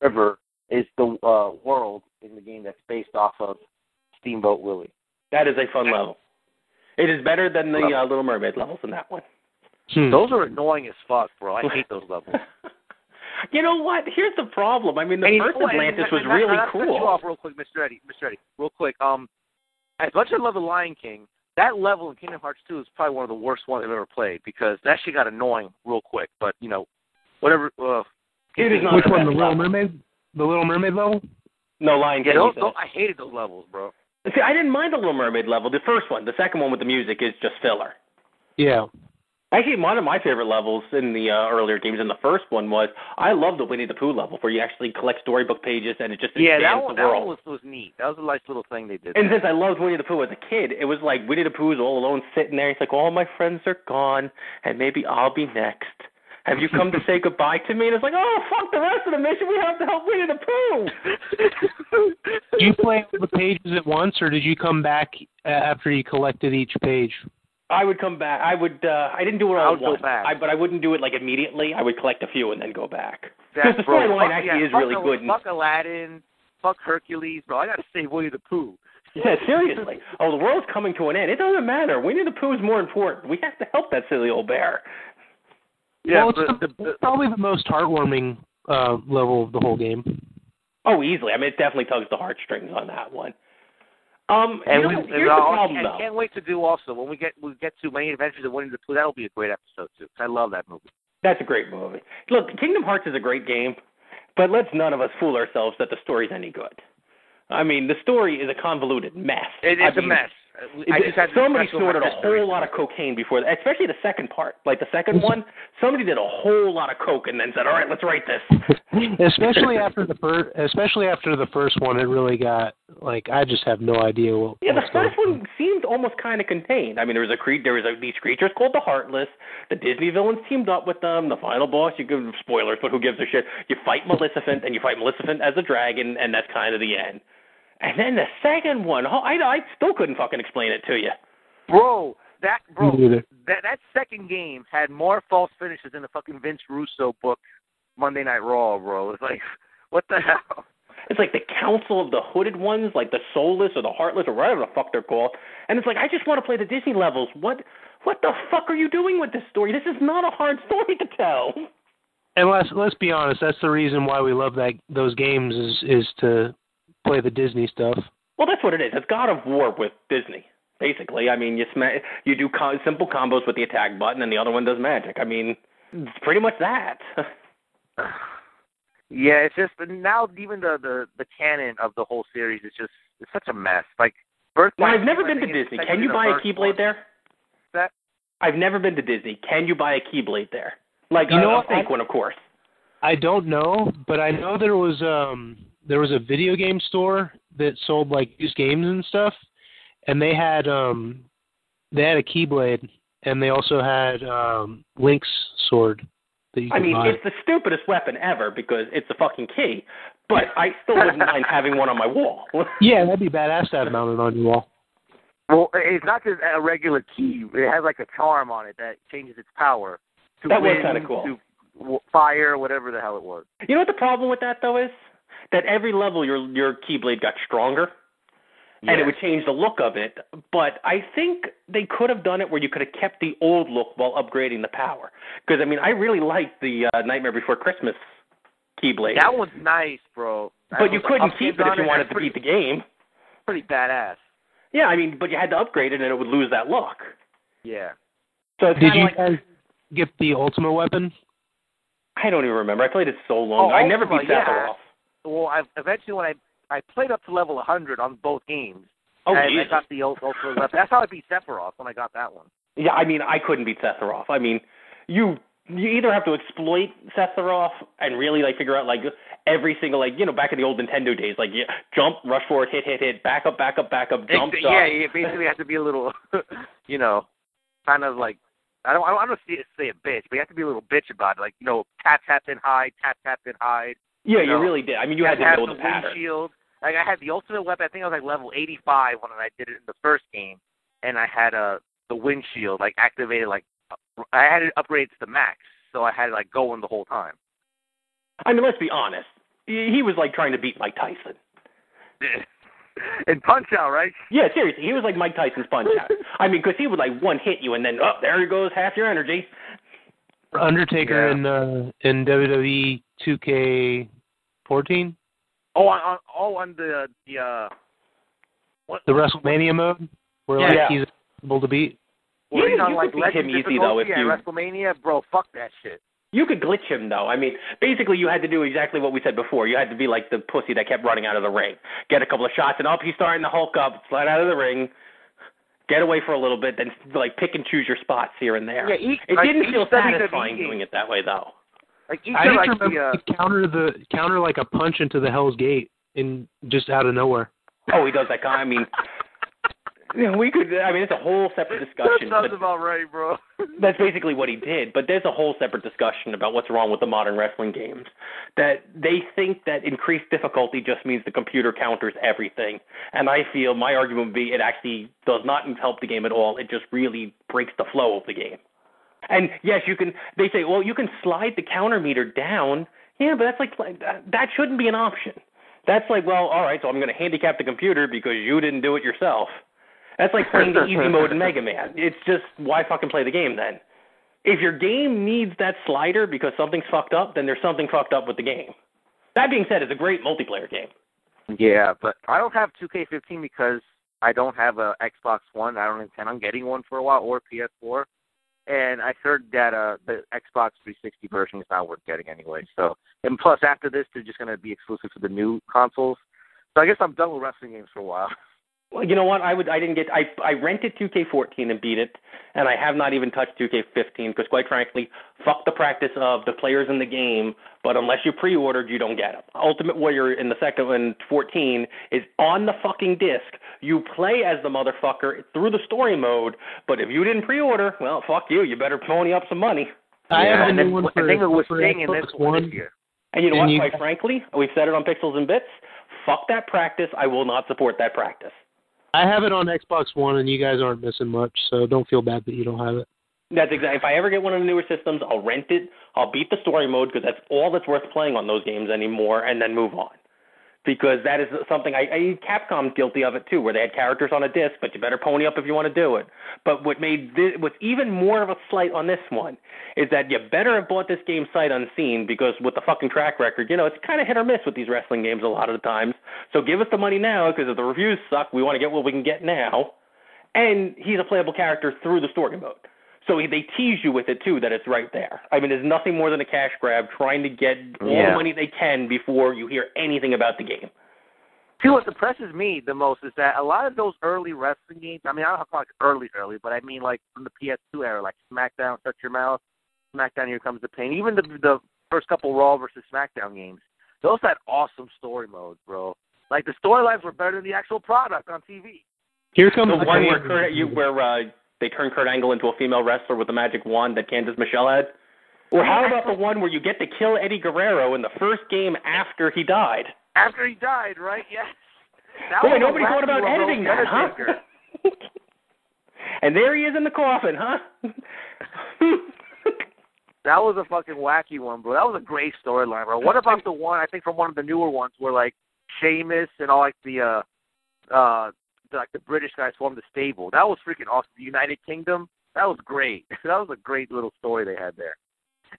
River is the uh, world in the game that's based off of Steamboat Willie. That is a fun level. It is better than the uh, Little Mermaid levels in that one. Hmm. Those are annoying as fuck, bro. I hate those levels. You know what? Here's the problem. I mean, the And you first know what? Atlantis And was not- really not to cut cool. you off real quick, Mr. Eddie. Mr. Eddie, real quick. Um, as much as I love the Lion King, that level in Kingdom Hearts 2 is probably one of the worst ones I've ever played because that shit got annoying real quick. But you know, whatever. Uh, It is not Which the one? The Little level. Mermaid? The Little Mermaid level? No, Lion King. those, he those. I hated those levels, bro. See, I didn't mind the Little Mermaid level, the first one. The second one with the music is just filler. Yeah. Actually, one of my favorite levels in the uh, earlier games, and the first one was I love the Winnie the Pooh level, where you actually collect storybook pages and it just Yeah, that expands one, the that one was, was neat. That was a nice little thing they did. And since I loved Winnie the Pooh as a kid, it was like Winnie the Pooh's all alone sitting there. He's like, all my friends are gone, and maybe I'll be next. Have you come to say goodbye to me? And it's like, oh, fuck the rest of the mission. We have to help Winnie the Pooh. Did you play all the pages at once, or did you come back uh, after you collected each page? I would come back. I would. uh I didn't do it I all would at once. back. I, but I wouldn't do it like immediately. I would collect a few and then go back. Because That, the storyline actually yeah, is really Al- good. And, Fuck Aladdin. Fuck Hercules, bro. I gotta save Winnie the Pooh. yeah, seriously. Oh, the world's coming to an end. It doesn't matter. Winnie the Pooh is more important. We have to help that silly old bear. Yeah, well, it's, but the, the- the- it's probably the most heartwarming uh, level of the whole game. Oh, easily. I mean, it definitely tugs the heartstrings on that one. Um, And, you we, know, and, here's the I'll- problem, and though. can't wait to do also when we get we get to Many Adventures of Winnie the Pooh. That'll be a great episode too. 'cause I love that movie. That's a great movie. Look, Kingdom Hearts is a great game, but let's none of us fool ourselves that the story's any good. I mean, the story is a convoluted mess. It, I it's a mess. I just had somebody snorted a whole lot of cocaine before that, especially the second part. Like the second one, somebody did a whole lot of coke and then said, "All right, let's write this." especially after the first, especially after the first one, it really got like I just have no idea what. Yeah, the first one seemed almost kind of contained. I mean, there was a cre- there was a, these creatures called the Heartless. The Disney villains teamed up with them. The final boss, you give spoilers, but who gives a shit? You fight Maleficent, and you fight Maleficent as a dragon, and that's kind of the end. And then the second one, oh, I I still couldn't fucking explain it to you. Bro, that bro, that that second game had more false finishes than the fucking Vince Russo book, Monday Night Raw, bro. It's like, what the hell? It's like the Council of the Hooded Ones, like the Soulless or the Heartless or whatever the fuck they're called. And it's like I just want to play the Disney levels. What what the fuck are you doing with this story? This is not a hard story to tell. And let's let's be honest, that's the reason why we love that those games is is to play the Disney stuff. Well, that's what it is. It's God of War with Disney. Basically, I mean, you sma- you do co- simple combos with the attack button, and the other one does magic. I mean, it's pretty much that. Yeah, it's just now even the the the canon of the whole series is just it's such a mess. Like Birth now, I've never been to Disney. Can you buy a Keyblade one. there? That I've never been to Disney. Can you buy a Keyblade there? Like You a, know a what? fake one, of course. I don't know, but I know there was um there was a video game store that sold like used games and stuff, and they had um they had a Keyblade and they also had um Link's sword that you I mean, buy. it's the stupidest weapon ever because it's a fucking key. But I still wouldn't mind having one on my wall. yeah, that'd be badass to have mounted on your wall. well, it's not just a regular key. It has like a charm on it that changes its power. To That was wind, kinda cool. To fire, whatever the hell it was. You know what the problem with that though is? That every level your your keyblade got stronger. And it would change the look of it, but I think they could have done it where you could have kept the old look while upgrading the power. Because I mean, I really liked the uh, Nightmare Before Christmas keyblade, That one's nice, bro. That but you couldn't upgrades keep it if you wanted to pretty, beat the game. Pretty badass. Yeah, I mean, but you had to upgrade it, and it would lose that look. Yeah. So it's Did you like guys get the Ultima weapon? I don't even remember. I played it so long. Oh, I never Ultima, beat yeah. Well, I eventually when I I played up to level 100 on both games. Oh, and I got the ult- ultra weapon. That's how I beat Sephiroth when I got that one. Yeah, I mean, I couldn't beat Sephiroth. I mean, you you either have to exploit Sephiroth and really like figure out like every single like you know back in the old Nintendo days like yeah, jump, rush forward, hit, hit, hit, back up, back up, back up, jump, jump. yeah, you basically have to be a little, you know, kind of like I don't I don't, I don't say, say a bitch, but you have to be a little bitch about it. Like you know, tap tap then hide, tap tap then hide. Yeah, you you really did. I mean, you had to have know the the pattern. windshield. Like I had the ultimate weapon. I think I was like level 85 when I did it in the first game, and I had uh, the windshield like activated. Like I had it upgraded to the max, so I had it like going the whole time. I mean, let's be honest. He he was like trying to beat Mike Tyson. and punch out, right? Yeah, seriously, he was like Mike Tyson's punch out. I mean, because he would like one hit you and then oh, there he goes half your energy. Undertaker Yeah. in uh, in WWE 2K14, Oh, on, on oh on the the uh, what the WrestleMania mode, where like Yeah. he's able to beat. Well, You- he's on you like could beat him easy, though, if difficulty you- at WrestleMania, bro. Fuck that shit. You could glitch him though. I mean, basically you had to do exactly what we said before. You had to be like the pussy that kept running out of the ring. Get a couple of shots and up, he's starting to hulk up, slide out of the ring, get away for a little bit, then like pick and choose your spots here and there. Yeah, each- it like, didn't feel satisfying doing it that way though. Like each I of, just like remember the uh, he counter the counter like a punch into the Hell's Gate in just out of nowhere. Oh, he does that kind. I mean, you know, we could. I mean, it's a whole separate discussion. that sounds about right, bro. That's basically what he did, but there's a whole separate discussion about what's wrong with the modern wrestling games. That they think that increased difficulty just means the computer counters everything. And I feel my argument would be it actually does not help the game at all. It just really breaks the flow of the game. And yes, you can they say, well, you can slide the counter meter down. Yeah, but that's like that shouldn't be an option. That's like, well, all right, so I'm going to handicap the computer because you didn't do it yourself. That's like playing the easy mode in Mega Man. It's just why fucking play the game then? If your game needs that slider because something's fucked up, then there's something fucked up with the game. That being said, it's a great multiplayer game. Yeah, but I don't have 2K15 because I don't have a Xbox One. I don't intend on getting one for a while or PS4. And I heard that uh the Xbox 360 version is not worth getting anyway. So, and plus after this, they're just gonna be exclusive to the new consoles. So I guess I'm done with wrestling games for a while. Well, you know what? I would. I didn't get. I I rented 2K14 and beat it, and I have not even touched 2K15 because, quite frankly, fuck the practice of the players in the game. But unless you pre-ordered, you don't get them. Ultimate Warrior in the second one, 14 is on the fucking disc. You play as the motherfucker through the story mode. But if you didn't pre-order, well, fuck you. You better pony up some money. I yeah, have and the then new one I for, think it was for in this one One. this year. And you know And what? you- Quite frankly, we've said it on Pixels and Bits. Fuck that practice. I will not support that practice. I have it on Xbox One, and you guys aren't missing much, so don't feel bad that you don't have it. That's exactly. If I ever get one of the newer systems, I'll rent it. I'll beat the story mode because that's all that's worth playing on those games anymore, and then move on. Because that is something I, I Capcom's guilty of it too, where they had characters on a disc, but you better pony up if you want to do it. But what made this, what's even more of a slight on this one is that you better have bought this game sight unseen because with the fucking track record, you know, it's kind of hit or miss with these wrestling games a lot of the times. So give us the money now because if the reviews suck, we want to get what we can get now. and he's a playable character through the story mode. So they tease you with it too that it's right there. I mean, there's nothing more than a cash grab trying to get all Yeah. the money they can before you hear anything about the game. See, what depresses me the most is that a lot of those early wrestling games. I mean, I don't have to like early, early, but I mean like from the PS2 era, like SmackDown, Shut Your Mouth, SmackDown, Here Comes the Pain. Even the the first couple Raw versus SmackDown games, those had awesome story modes, bro. Like the storylines were better than the actual product on TV. Here comes The the one where where uh, they turn Kurt Angle into a female wrestler with the magic wand that Candice Michelle had. Or how about the one where you get to kill Eddie Guerrero in the first game after he died? After he died, right? Yes. That Boy, nobody thought about editing that, huh? And there he is in the coffin, huh? That was a fucking wacky one, bro. That was a great storyline, bro. What about the one I think from one of the newer ones where like Sheamus and all like the uh uh like the British guys formed the stable. That was freaking awesome. The United Kingdom. That was great. that was a great little story they had there.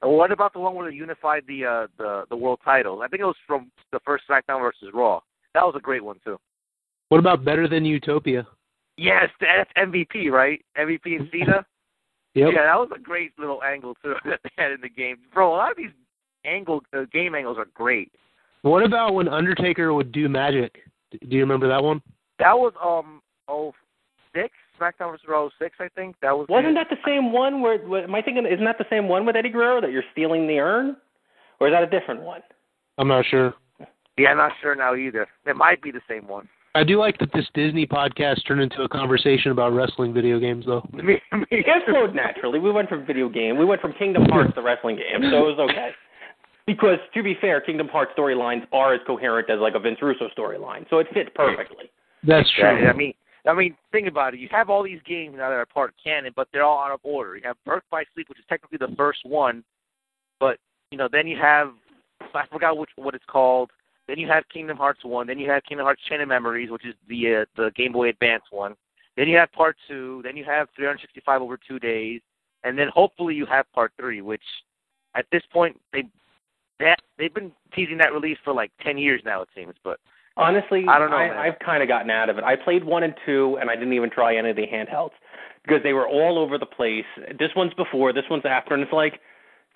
And what about the one where they unified the uh the the world title? I think it was from the first SmackDown versus Raw. That was a great one too. What about better than Utopia? Yes, that's MVP, right? MVP and Cena. Yep. Yeah, that was a great little angle too that they had in the game. Bro, a lot of these angle uh, game angles are great. What about when Undertaker would do magic? Do you remember that one? That was um oh six SmackDown vs. Raw 06, I think. That was Wasn't that the same one where? what- Am I thinking? Isn't that the same one with Eddie Guerrero that you're stealing the urn, or is that a different one? I'm not sure. Yeah, I'm not sure now either. It might be the same one. I do like that this Disney podcast turned into a conversation about wrestling video games, though. Me, me It flowed naturally. We went from video game. We went from Kingdom Hearts to wrestling game, so it was okay. Because to be fair, Kingdom Hearts storylines are as coherent as like a Vince Russo storyline, so it fits perfectly. That's true. I mean, I mean, think about it. You have all these games now that are part of canon, but they're all out of order. You have Birth by Sleep, which is technically the first one, but you know, then you have I forgot which what it's called. Then you have Kingdom Hearts one. Then you have Kingdom Hearts Chain of Memories, which is the uh, the Game Boy Advance one. Then you have Part two. Then you have 365 over two days, and then hopefully you have Part three, which at this point they that they've been teasing that release for like 10 years now, it seems. But Honestly, I don't know, I, man. I've kind of gotten out of it. I played one and two, and I didn't even try any of the handhelds because they were all over the place. This one's before, this one's after, and it's like,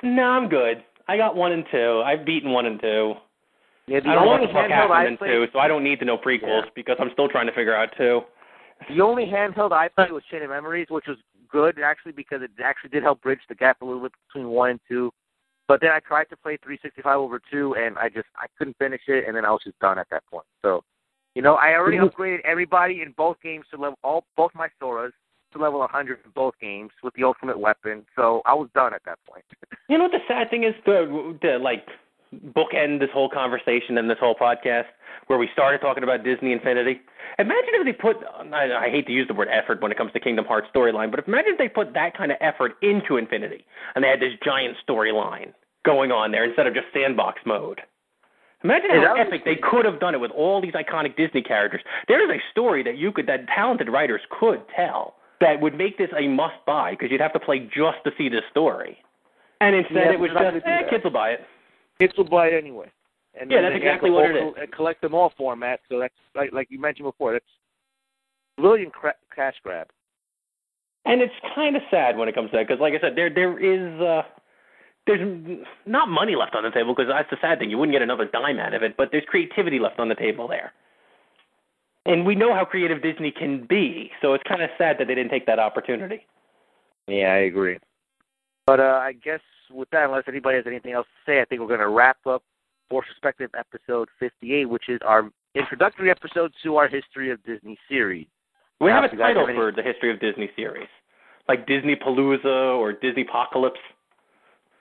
no, I'm good. I got one and two. I've beaten one and two. yeah, the I don't know what only the fuck happened in played, two, so I don't need to know prequels Yeah. because I'm still trying to figure out two. The only handheld I played was Chain of Memories, which was good actually because it actually did help bridge the gap a little bit between one and two. But then I tried to play 365 over two, and I just I couldn't finish it, and then I was just done at that point. So, you know, I already upgraded everybody in both games to level all both my Soras to level 100 in both games with the ultimate weapon. So I was done at that point. You know what the sad thing is to, to like bookend this whole conversation and this whole podcast where we started talking about Disney Infinity. Imagine if they put I, I hate to use the word effort when it comes to Kingdom Hearts storyline, but imagine if they put that kind of effort into Infinity and they had this giant storyline going on there instead of just sandbox mode. Imagine how epic they could have done it with all these iconic Disney characters. There is a story that you could that talented writers could tell that would make this a must buy because you'd have to play just to see this story. And instead Yeah, it was just eh, kids will buy it. Kids will buy it anyway. And Yeah, that's exactly what it is. whole collect them all format. So that's like like you mentioned before. That's brilliant cra- cash grab. And it's kind of sad when it comes to that because, like I said, there there is uh, there's not money left on the table because that's the sad thing. You wouldn't get another dime out of it, but there's creativity left on the table there. And we know how creative Disney can be, so it's kind of sad that they didn't take that opportunity. Yeah, I agree. But uh, I guess with that, unless anybody has anything else to say, I think we're going to wrap up Forced Perspective episode 58, which is our introductory episode to our History of Disney series. We have a title have any- for the history of Disney series, like Disney Palooza or Disney Apocalypse.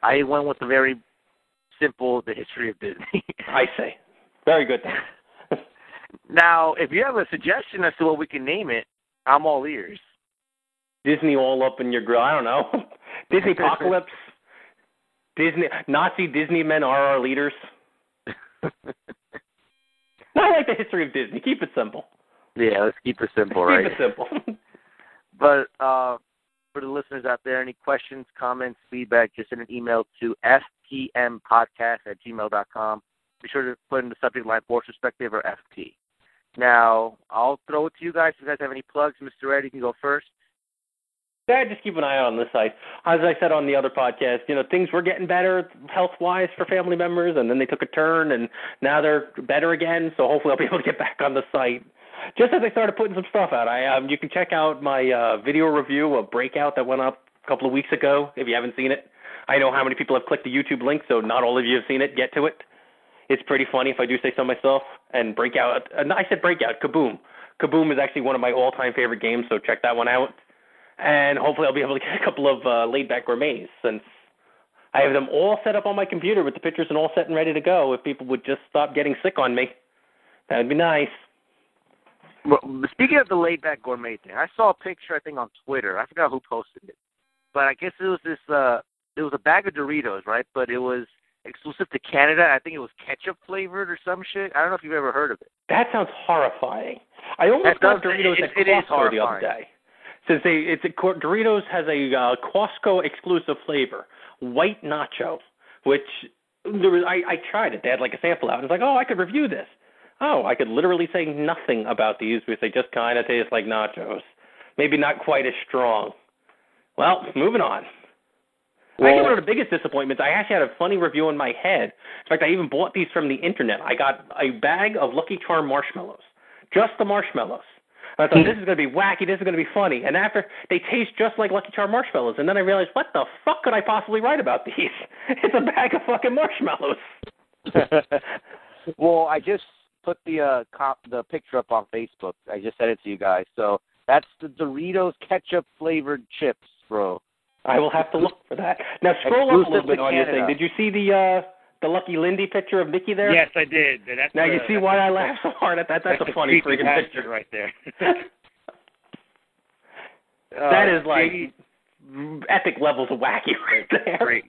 I went with the very simple The History of Disney. I say, very good. Now, if you have a suggestion as to what we can name it, I'm all ears. Disney all up in your grill. I don't know. Disney Apocalypse. Disney Nazi Disney men are our leaders. I like the history of Disney. Keep it simple. Yeah, let's keep it simple, Keep right? it simple. But uh, for the listeners out there, any questions, comments, feedback, just send an email to ftmpodcast at gmail.com. Be sure to put in the subject line Forced Perspective or FT. Now, I'll throw it to you guys. If you guys have any plugs, Mr. Ed, you can go first. Yeah, just keep an eye on this site. As I said on the other podcast, you know, things were getting better health wise for family members and then they took a turn and now they're better again, so hopefully I'll be able to get back on the site. Just as I started putting some stuff out, I um you can check out my uh video review of Breakout that went up a couple of weeks ago if you haven't seen it. I know how many people have clicked the YouTube link, so not all of you have seen it. Get to it. It's pretty funny if I do say so myself. And Breakout, uh, I said Breakout, Kaboom. Kaboom is actually one of my all-time favorite games, so check that one out and hopefully I'll be able to get a couple of uh, laid back gourmets since I have them all set up on my computer with the pictures and all set and ready to go. If people would just stop getting sick on me, that would be nice. Well, speaking of the laid back gourmet thing, I saw a picture I think on Twitter. I forgot who posted it, but I guess it was this. uh It was a bag of Doritos, right? But it was exclusive to Canada. I think it was ketchup flavored or some shit. I don't know if you've ever heard of it. That sounds horrifying. I almost got Doritos it- at it is Costco the other day. Since they, it's a, Doritos has a uh, Costco exclusive flavor, white nacho, which there was. I, I tried it. They had like a sample out. and was like, oh, I could review this. Oh, I could literally say nothing about these because they just kind of taste like nachos. Maybe not quite as strong. Well, moving on. I think one of the biggest disappointments, I actually had a funny review in my head. In fact, I even bought these from the internet. I got a bag of Lucky Charm marshmallows, just the marshmallows. And I thought hmm. this is going to be wacky, this is going to be funny. And after they taste just like Lucky Charm marshmallows, and then I realized, what the fuck could I possibly write about these? It's a bag of fucking marshmallows. well, I just put the uh cop the picture up on Facebook. I just sent it to you guys. So that's the Doritos ketchup flavored chips, bro. I will have to look for that. Now scroll up a little bit to on your thing. Did you see the uh the Lucky Lindy picture of Mickey there? Yes, I did. That's Now the, you see why I laugh so hard at that. That's, that's a funny freaking picture. right there. that Uh, is like JD, epic levels of wacky right there. Great.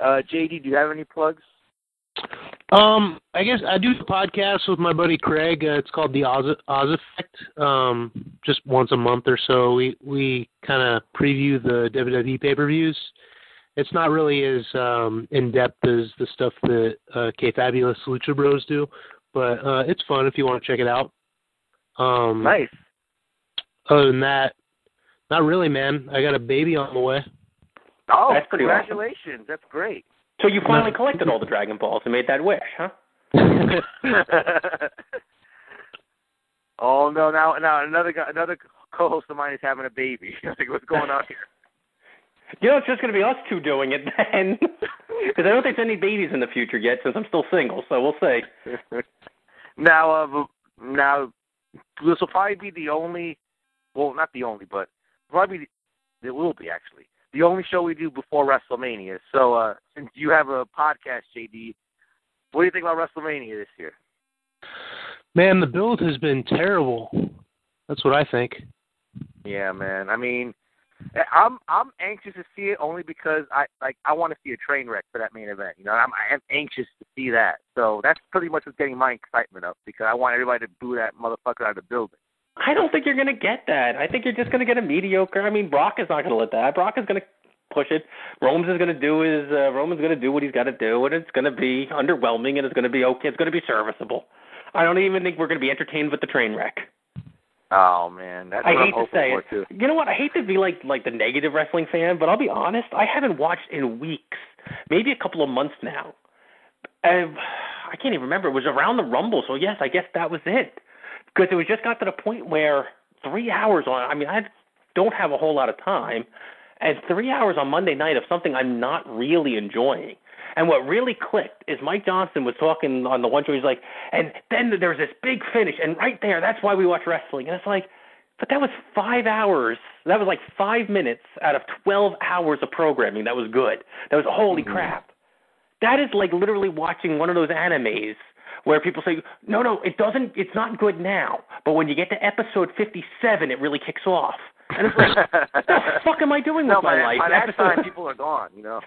uh, JD, do you have any plugs? Um, I guess I do a podcast with my buddy Craig. Uh, it's called the Oz, Oz Effect. Um, just once a month or so, we we kind of preview the WWE pay per views. It's not really as um, in depth as the stuff that uh, K Fabulous Lucha Bros do, but uh, it's fun if you want to check it out. Um, Nice. Other than that, not really, man. I got a baby on the way. Oh, That's pretty awesome. congratulations. That's great. So you finally No. collected all the Dragon Balls and made that wish, huh? oh no! Now, now another guy, another co-host of mine is having a baby. like, what's going on here? You know, it's just going to be us two doing it then. Because I don't think there's any babies in the future yet since I'm still single, so we'll see. now, uh, now this will probably be the only, well, not the only, but probably it will be actually the only show we do before WrestleMania. So, uh, since you have a podcast, JD, what do you think about WrestleMania this year? Man, the build has been terrible. That's what I think. Yeah, man. I mean, I'm I'm anxious to see it only because I like I want to see a train wreck for that main event. You know, I'm I'm anxious to see that. So that's pretty much what's getting my excitement up because I want everybody to boo that motherfucker out of the building. I don't think you're going to get that. I think you're just going to get a mediocre. I mean, Brock is not going to let that. Brock is going to push it. Roman's is going to do his. Uh, Roman's going to do what he's got to do, and it's going to be underwhelming, and it's going to be okay. It's going to be serviceable. I don't even think we're going to be entertained with the train wreck. Oh man, that's I what hate I'm to say it. too. You know what? I hate to be like like the negative wrestling fan, but I'll be honest. I haven't watched in weeks, maybe a couple of months now. And I can't even remember. It was around the Rumble, so yes, I guess that was it. Because it was just got to the point where three hours on. I mean, I don't have a whole lot of time, and three hours on Monday night of something I'm not really enjoying. And what really clicked is Mike Johnson was talking on the one show. He's like, and then there was this big finish, and right there, that's why we watch wrestling. And it's like, but that was five hours. That was like five minutes out of 12 hours of programming that was good. That was holy mm-hmm. crap. That is like literally watching one of those animes where people say, no, no, it doesn't, it's not good now. But when you get to episode 57, it really kicks off. And it's like, what the fuck am I doing no, with my by, life? by that Episode- time, people are gone. You know.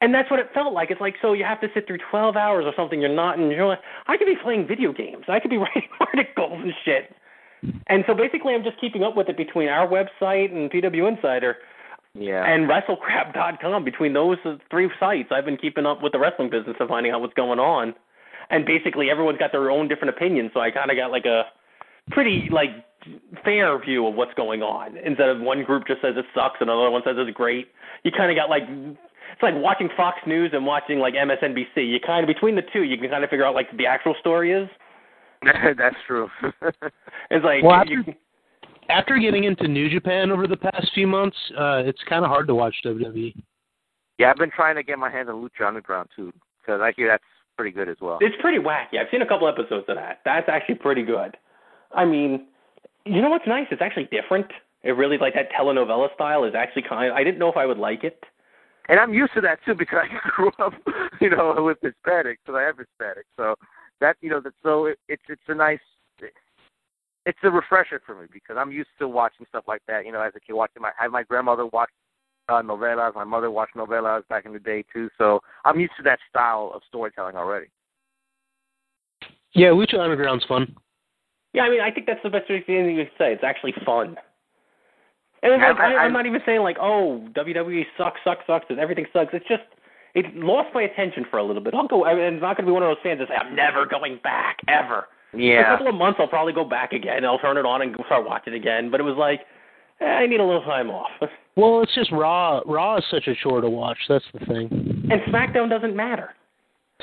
and that's what it felt like. It's like, so you have to sit through 12 hours or something you're not enjoying. I could be playing video games. I could be writing articles and shit. And so basically, I'm just keeping up with it between our website and PW Insider Yeah. and WrestleCrap.com. Between those three sites, I've been keeping up with the wrestling business and finding out what's going on. And basically everyone's got their own different opinions. So I kind of got like a pretty like fair view of what's going on instead of one group just says it sucks and another one says it's great. You kind of got like it's like watching Fox News and watching like MSNBC. You kind of between the two, you can kind of figure out like the actual story is. That's true. It's like Well, after, you, after getting into New Japan over the past few months, uh, it's kind of hard to watch E. WWE. yeah, I've been trying to get my hands on Lucha Underground too, because I hear that's pretty good as well. it's pretty wacky. I've seen a couple episodes of that. That's actually pretty good. I mean, you know what's nice? It's actually different. It really like that telenovela style is actually kind. I didn't know if I would like it. And I'm used to that too because I grew up, you know, with Hispanics, because I have Hispanic. So that, you know, that so it, it's it's a nice, it's a refresher for me because I'm used to watching stuff like that. You know, as a kid, watching my I had my grandmother watch uh, novelas, my mother watched novelas back in the day too. So I'm used to that style of storytelling already. Yeah, Lucha Underground's fun. Yeah, I mean, I think that's the best thing you can say. It's actually fun. And it's like, I, I- I'm not even saying like, oh, WWE sucks, sucks, sucks, and everything sucks. It's just it lost my attention for a little bit. I'll go. I mean, it's not going to be one of those fans that say I'm never going back ever. Yeah. In a couple of months, I'll probably go back again. I'll turn it on and start watching again. But it was like, eh, I need a little time off. Well, it's just Raw. Raw is such a chore to watch. That's the thing. And SmackDown doesn't matter.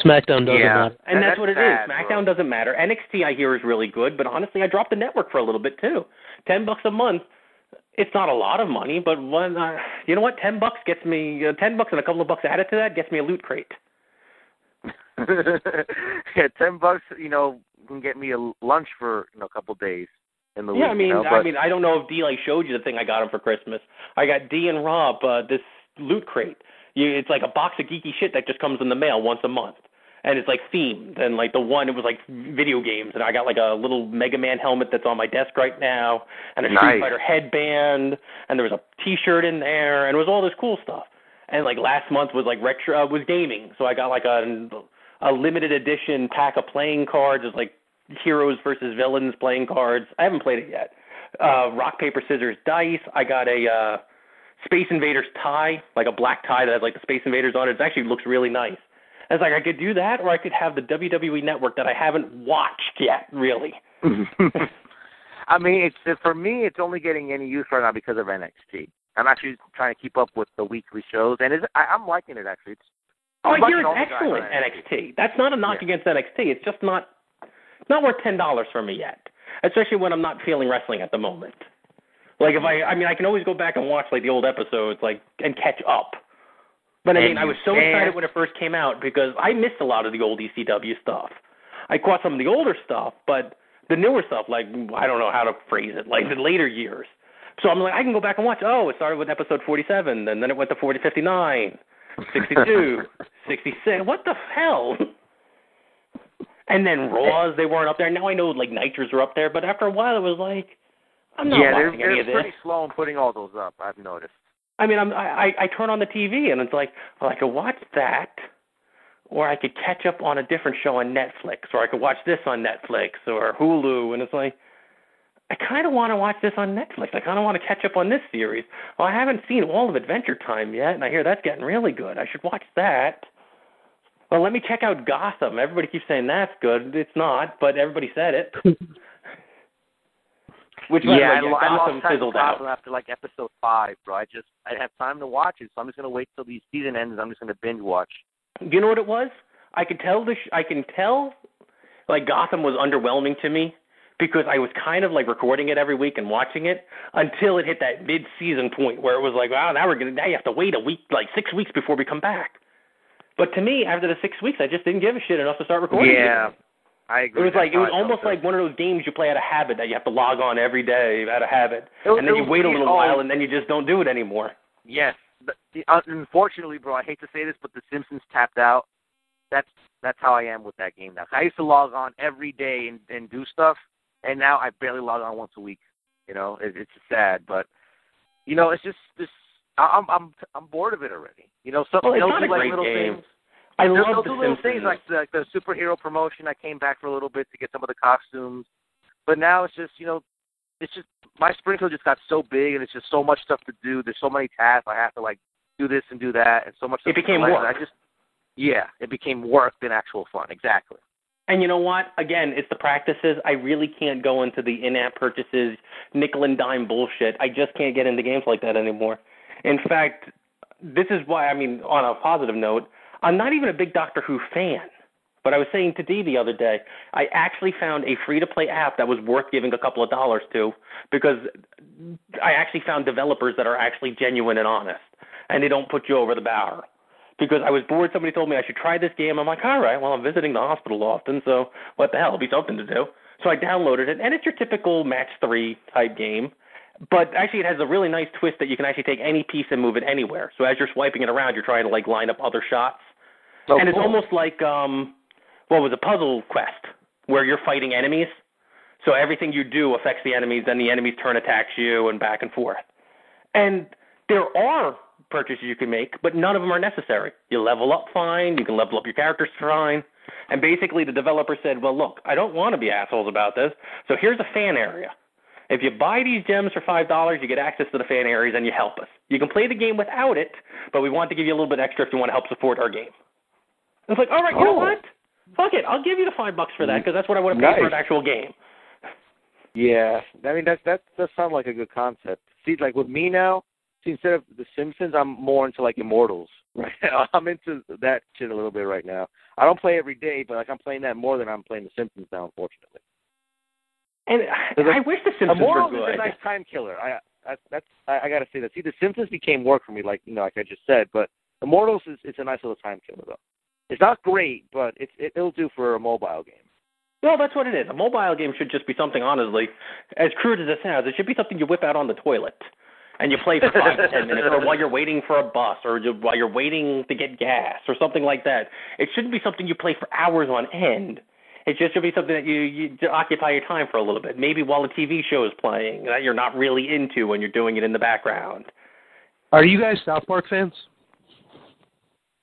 SmackDown doesn't Yeah. matter. And And that's, that's what it is. sad, bro. SmackDown doesn't matter. NXT I hear is really good, but honestly, I dropped the network for a little bit too. Ten bucks a month. It's not a lot of money, but when uh, you know what? Ten bucks gets me uh, ten bucks and a couple of bucks added to that gets me a loot crate. yeah, ten bucks, you know, can get me a lunch for you know a couple of days in the Yeah, week. I mean, you know, I mean, I don't know if D like showed you the thing I got him for Christmas. I got D and Rob uh, this loot crate. You, it's like a box of geeky shit that just comes in the mail once a month, and it's like themed. And like the one, it was like video games, and I got like a little Mega Man helmet that's on my desk right now, and a Street Fighter headband, and there was a T-shirt in there, and it was all this cool stuff. And like last month was like retro uh, was gaming, so I got like a a limited edition pack of playing cards. It's like heroes versus villains playing cards. I haven't played it yet. Uh, rock paper scissors dice. I got a uh, Space Invaders tie, like a black tie that has like the Space Invaders on it. It actually looks really nice. I was like, I could do that, or I could have the WWE Network that I haven't watched yet, really. I mean, it's for me. It's only getting any use right now because of NXT. I'm actually trying to keep up with the weekly shows, and it's, I, I'm liking it actually. It's, Oh, I I'm hear it's all the guys excellent on NXT. That's not a knock Yeah. against NXT. It's just not not worth ten dollars for me yet, especially when I'm not feeling wrestling at the moment. Like if I, I mean, I can always go back and watch like the old episodes, like and catch up. But I mean, I was so excited when it first came out because I missed a lot of the old ECW stuff. I caught some of the older stuff, but the newer stuff, like I don't know how to phrase it, like the later years. So I'm like, I can go back and watch. Oh, it started with episode 47, and then it went to 40, 59, 62, 66. What the hell? And then Raws, they weren't up there. Now I know like Nitros are up there, but after a while it was like, I'm not yeah, they're, watching any they're of this. pretty slow in putting all those up. I've noticed. I mean, I'm, I I I turn on the TV and it's like, well, I could watch that, or I could catch up on a different show on Netflix, or I could watch this on Netflix or Hulu, and it's like, I kind of want to watch this on Netflix. I kind of want to catch up on this series. Well, I haven't seen all of Adventure Time yet, and I hear that's getting really good. I should watch that. Well, let me check out Gotham. Everybody keeps saying that's good. It's not, but everybody said it. Which yeah, way, I, lo- I Gotham lost time fizzled out. After like episode five, bro. I just I have time to watch it, so I'm just gonna wait till the season ends. I'm just gonna binge watch. You know what it was? I could tell the sh- I can tell like Gotham was underwhelming to me because I was kind of like recording it every week and watching it until it hit that mid-season point where it was like, wow, now we're gonna now you have to wait a week, like six weeks before we come back. But to me, after the six weeks, I just didn't give a shit enough to start recording. Yeah. I It was like it was almost felt, like one of those games you play out of habit that you have to log on every day out of habit, was- and then you wait a little Oh. while, and then you just don't do it anymore. Yes. But, the- uh, unfortunately, bro, I hate to say this, but The Simpsons tapped out. That's that's how I am with that game now. I used to log on every day and, and do stuff, and now I barely log on once a week. You know, it, it's sad, but you know, it's just this. I- I'm I'm I'm bored of it already. You know, some Well, it's not a like great little game. things. I They'll, love they'll the do little Simpsons. things like the, the superhero promotion. I came back for a little bit to get some of the costumes, but now it's just you know, it's just my sprinkler just got so big and it's just so much stuff to do. There's so many tasks I have to like do this and do that, and so much. It stuff to became work. I just yeah, it became work than actual fun. Exactly. And you know what? Again, it's the practices. I really can't go into the in-app purchases, nickel and dime bullshit. I just can't get into games like that anymore. In fact, this is why. I mean, on a positive note, I'm not even a big Doctor Who fan. But I was saying to Dee the other day, I actually found a free-to-play app that was worth giving a couple of dollars to because I actually found developers that are actually genuine and honest, and they don't put you over the barrel because I was bored. Somebody told me I should try this game. I'm like, all right, well, I'm visiting the hospital often, so what the hell? It'll be something to do. So I downloaded it, and it's your typical match three type game. But actually, it has a really nice twist that you can actually take any piece and move it anywhere. So as you're swiping it around, you're trying to like line up other shots, Oh, and it's cool. almost like um, what was a puzzle quest where you're fighting enemies. So everything you do affects the enemies, then the enemies turn attacks you, and back and forth. And there are purchases you can make, but none of them are necessary. You level up fine, you can level up your characters fine. And basically, the developer said, well, look, I don't want to be assholes about this, so here's a fan area. If you buy these gems for $5, you get access to the fan areas and you help us. You can play the game without it, but we want to give you a little bit extra if you want to help support our game. It's like, all right, you know Oh. what? Fuck it, I'll give you the five bucks for that mm. because that's what I would have paid for an actual game. Yeah, I mean that that does sound like a good concept. See, like with me now, see instead of The Simpsons, I'm more into like Immortals. Right now, I'm into that shit a little bit right now. I don't play every day, but like I'm playing that more than I'm playing The Simpsons now, unfortunately. And I, I wish the Simpsons were Immortals good. is a nice time killer. I, I that's I, I gotta say that. See, The Simpsons became work for me, like you know, like I just said. But Immortals is it's a nice little time killer though. It's not great, but it's it, it'll do for a mobile game. Well, that's what it is. A mobile game should just be something, honestly, as crude as it sounds, it should be something you whip out on the toilet and you play for five to ten minutes, or while you're waiting for a bus, or while you're waiting to get gas, or something like that. It shouldn't be something you play for hours on end. It just should be something that you, you to occupy your time for a little bit. Maybe while a TV show is playing that you're not really into when you're doing it in the background. Are you guys South Park fans?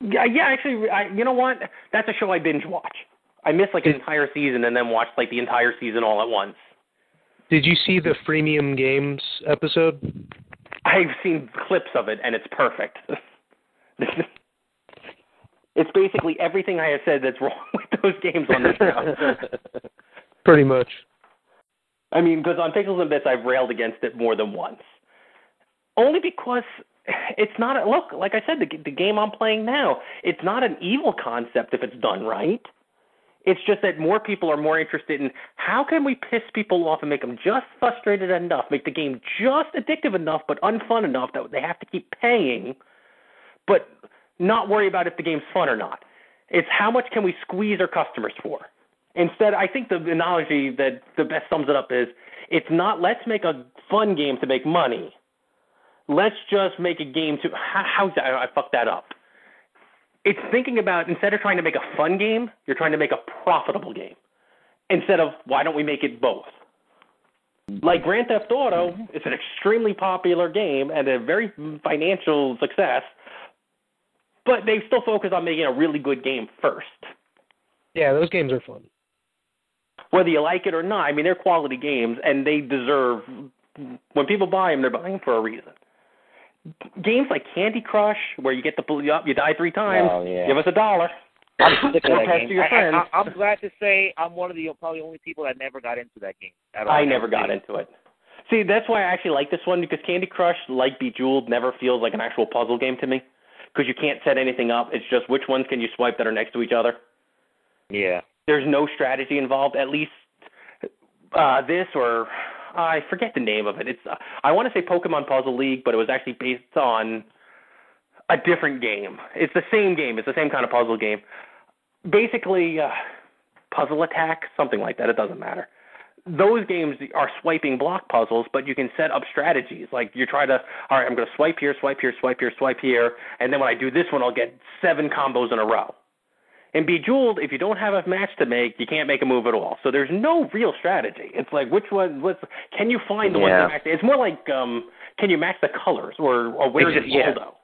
Yeah, yeah. Actually, I, you know what? That's a show I binge watch. I miss like an entire season and then watch like the entire season all at once. Did you see the freemium games episode? I've seen clips of it and it's perfect. it's basically everything I have said that's wrong those games on the show. Pretty much. I mean, because on Pixels and Bits, I've railed against it more than once. Only because it's not a look. Like I said, the the game I'm playing now, it's not an evil concept if it's done right. It's just that more people are more interested in how can we piss people off and make them just frustrated enough, make the game just addictive enough but unfun enough that they have to keep paying, but not worry about if the game's fun or not. It's how much can we squeeze our customers for. Instead, I think the analogy that the best sums it up is it's not let's make a fun game to make money. Let's just make a game to how, how's that? I fucked that up. It's thinking about instead of trying to make a fun game, you're trying to make a profitable game. Instead of why don't we make it both? Like Grand Theft Auto, mm-hmm. it's an extremely popular game and a very financial success, but they still focus on making a really good game first. Yeah, those games are fun. whether you like it or not. I mean, they're quality games, and they deserve. When people buy them, they're buying them for a reason. Games like Candy Crush, where you get to pull you up, you die three times. Oh, yeah. Give us a dollar. I'm sick of that game. to your I. I, I'm glad to say I'm one of the probably only people that never got into that game. At all. I never got into it. See, that's why I actually like this one because Candy Crush, like Bejeweled, never feels like an actual puzzle game to me because you can't set anything up. It's just which ones can you swipe that are next to each other. Yeah. There's no strategy involved. At least uh, this or I forget the name of it. It's uh, I want to say Pokemon Puzzle League, but it was actually based on a different game. It's the same game. It's the same kind of puzzle game. Basically, uh, Puzzle Attack, something like that. It doesn't matter. Those games are swiping block puzzles, but you can set up strategies. Like you try to, all right, I'm going to swipe here, swipe here, swipe here, swipe here, and then when I do this one, I'll get seven combos in a row. In Bejeweled, if you don't have a match to make, you can't make a move at all. So there's no real strategy. It's like which one? What's can you find the one Yeah. to match? It's more like um, can you match the colors or or where's Exa- yeah. Waldo?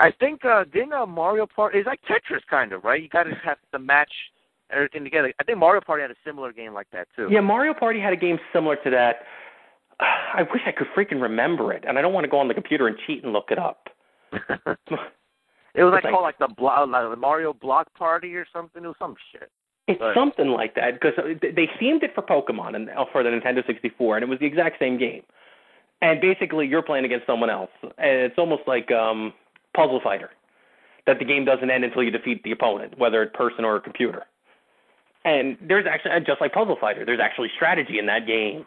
I think uh didn't uh, Mario Party is like Tetris kind of, right? You gotta have to match everything together. I think Mario Party had a similar game like that too. Yeah, Mario Party had a game similar to that. I wish I could freaking remember it, and I don't want to go on the computer and cheat and look it up. it was like like- called like the blo- like the Mario Block Party or something. It was some shit. It's But- something like that because they themed it for Pokemon and uh, for the Nintendo 64, and it was the exact same game. And basically, you're playing against someone else, and it's almost like um, Puzzle Fighter, that the game doesn't end until you defeat the opponent, whether it's person or a computer. And there's actually just like Puzzle Fighter, there's actually strategy in that game.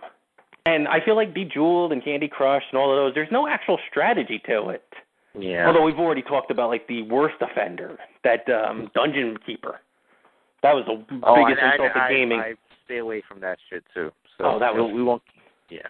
And I feel like Bejeweled and Candy Crush and all of those, there's no actual strategy to it. Yeah. Although we've already talked about like the worst offender, that um, Dungeon Keeper. That was the oh, biggest I, insult I, to gaming. I, I stay away from that shit too. So Oh, that was- we won't. Yeah.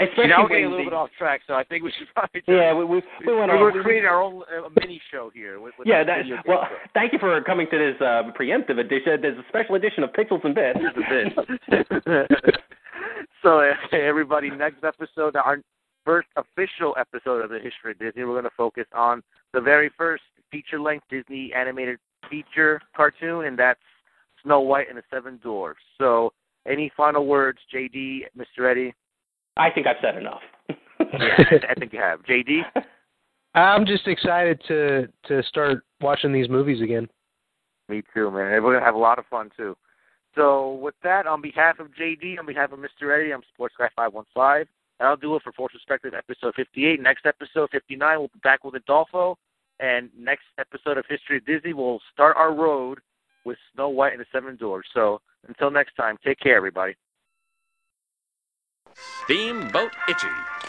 Especially See, now we're getting a little the- bit off track, so I think we should probably. Just, Yeah, we we, we went we're creating our own uh, mini show here. With, with yeah, that, well, show. thank you for coming to this uh, preemptive edition. There's a special edition of Pixels and Bits. Just a bit. so, uh, everybody, next episode, our first official episode of the history of Disney, we're going to focus on the very first feature-length Disney animated feature cartoon, and that's Snow White and the Seven Dwarfs. So, any final words, JD, Mr. Eddie? I think I've said enough. Yeah, I think you have. JD? I'm just excited to to start watching these movies again. Me too, man. And We're gonna have a lot of fun too. So with that, on behalf of JD, on behalf of Mr. Eddie, I'm Sports Guy five one five. That'll do it for Forced Perspective episode fifty eight. Next episode fifty nine, we'll be back with Adolfo. And next episode of History of Disney, we'll start our road with Snow White and the Seven Dwarfs. So until next time, take care, everybody. Steamboat Itchy.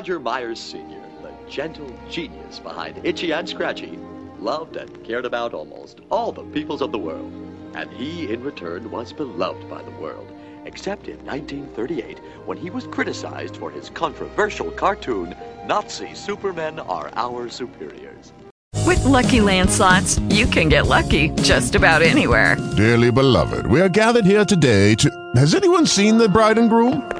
Roger Meyers Sr., the gentle genius behind Itchy and Scratchy, loved and cared about almost all the peoples of the world. And he, in return, was beloved by the world, except in 1938 when he was criticized for his controversial cartoon, Nazi Supermen Are Our Superiors. With Lucky Land slots, you can get lucky just about anywhere. Dearly beloved, we are gathered here today to. Has anyone seen the bride and groom?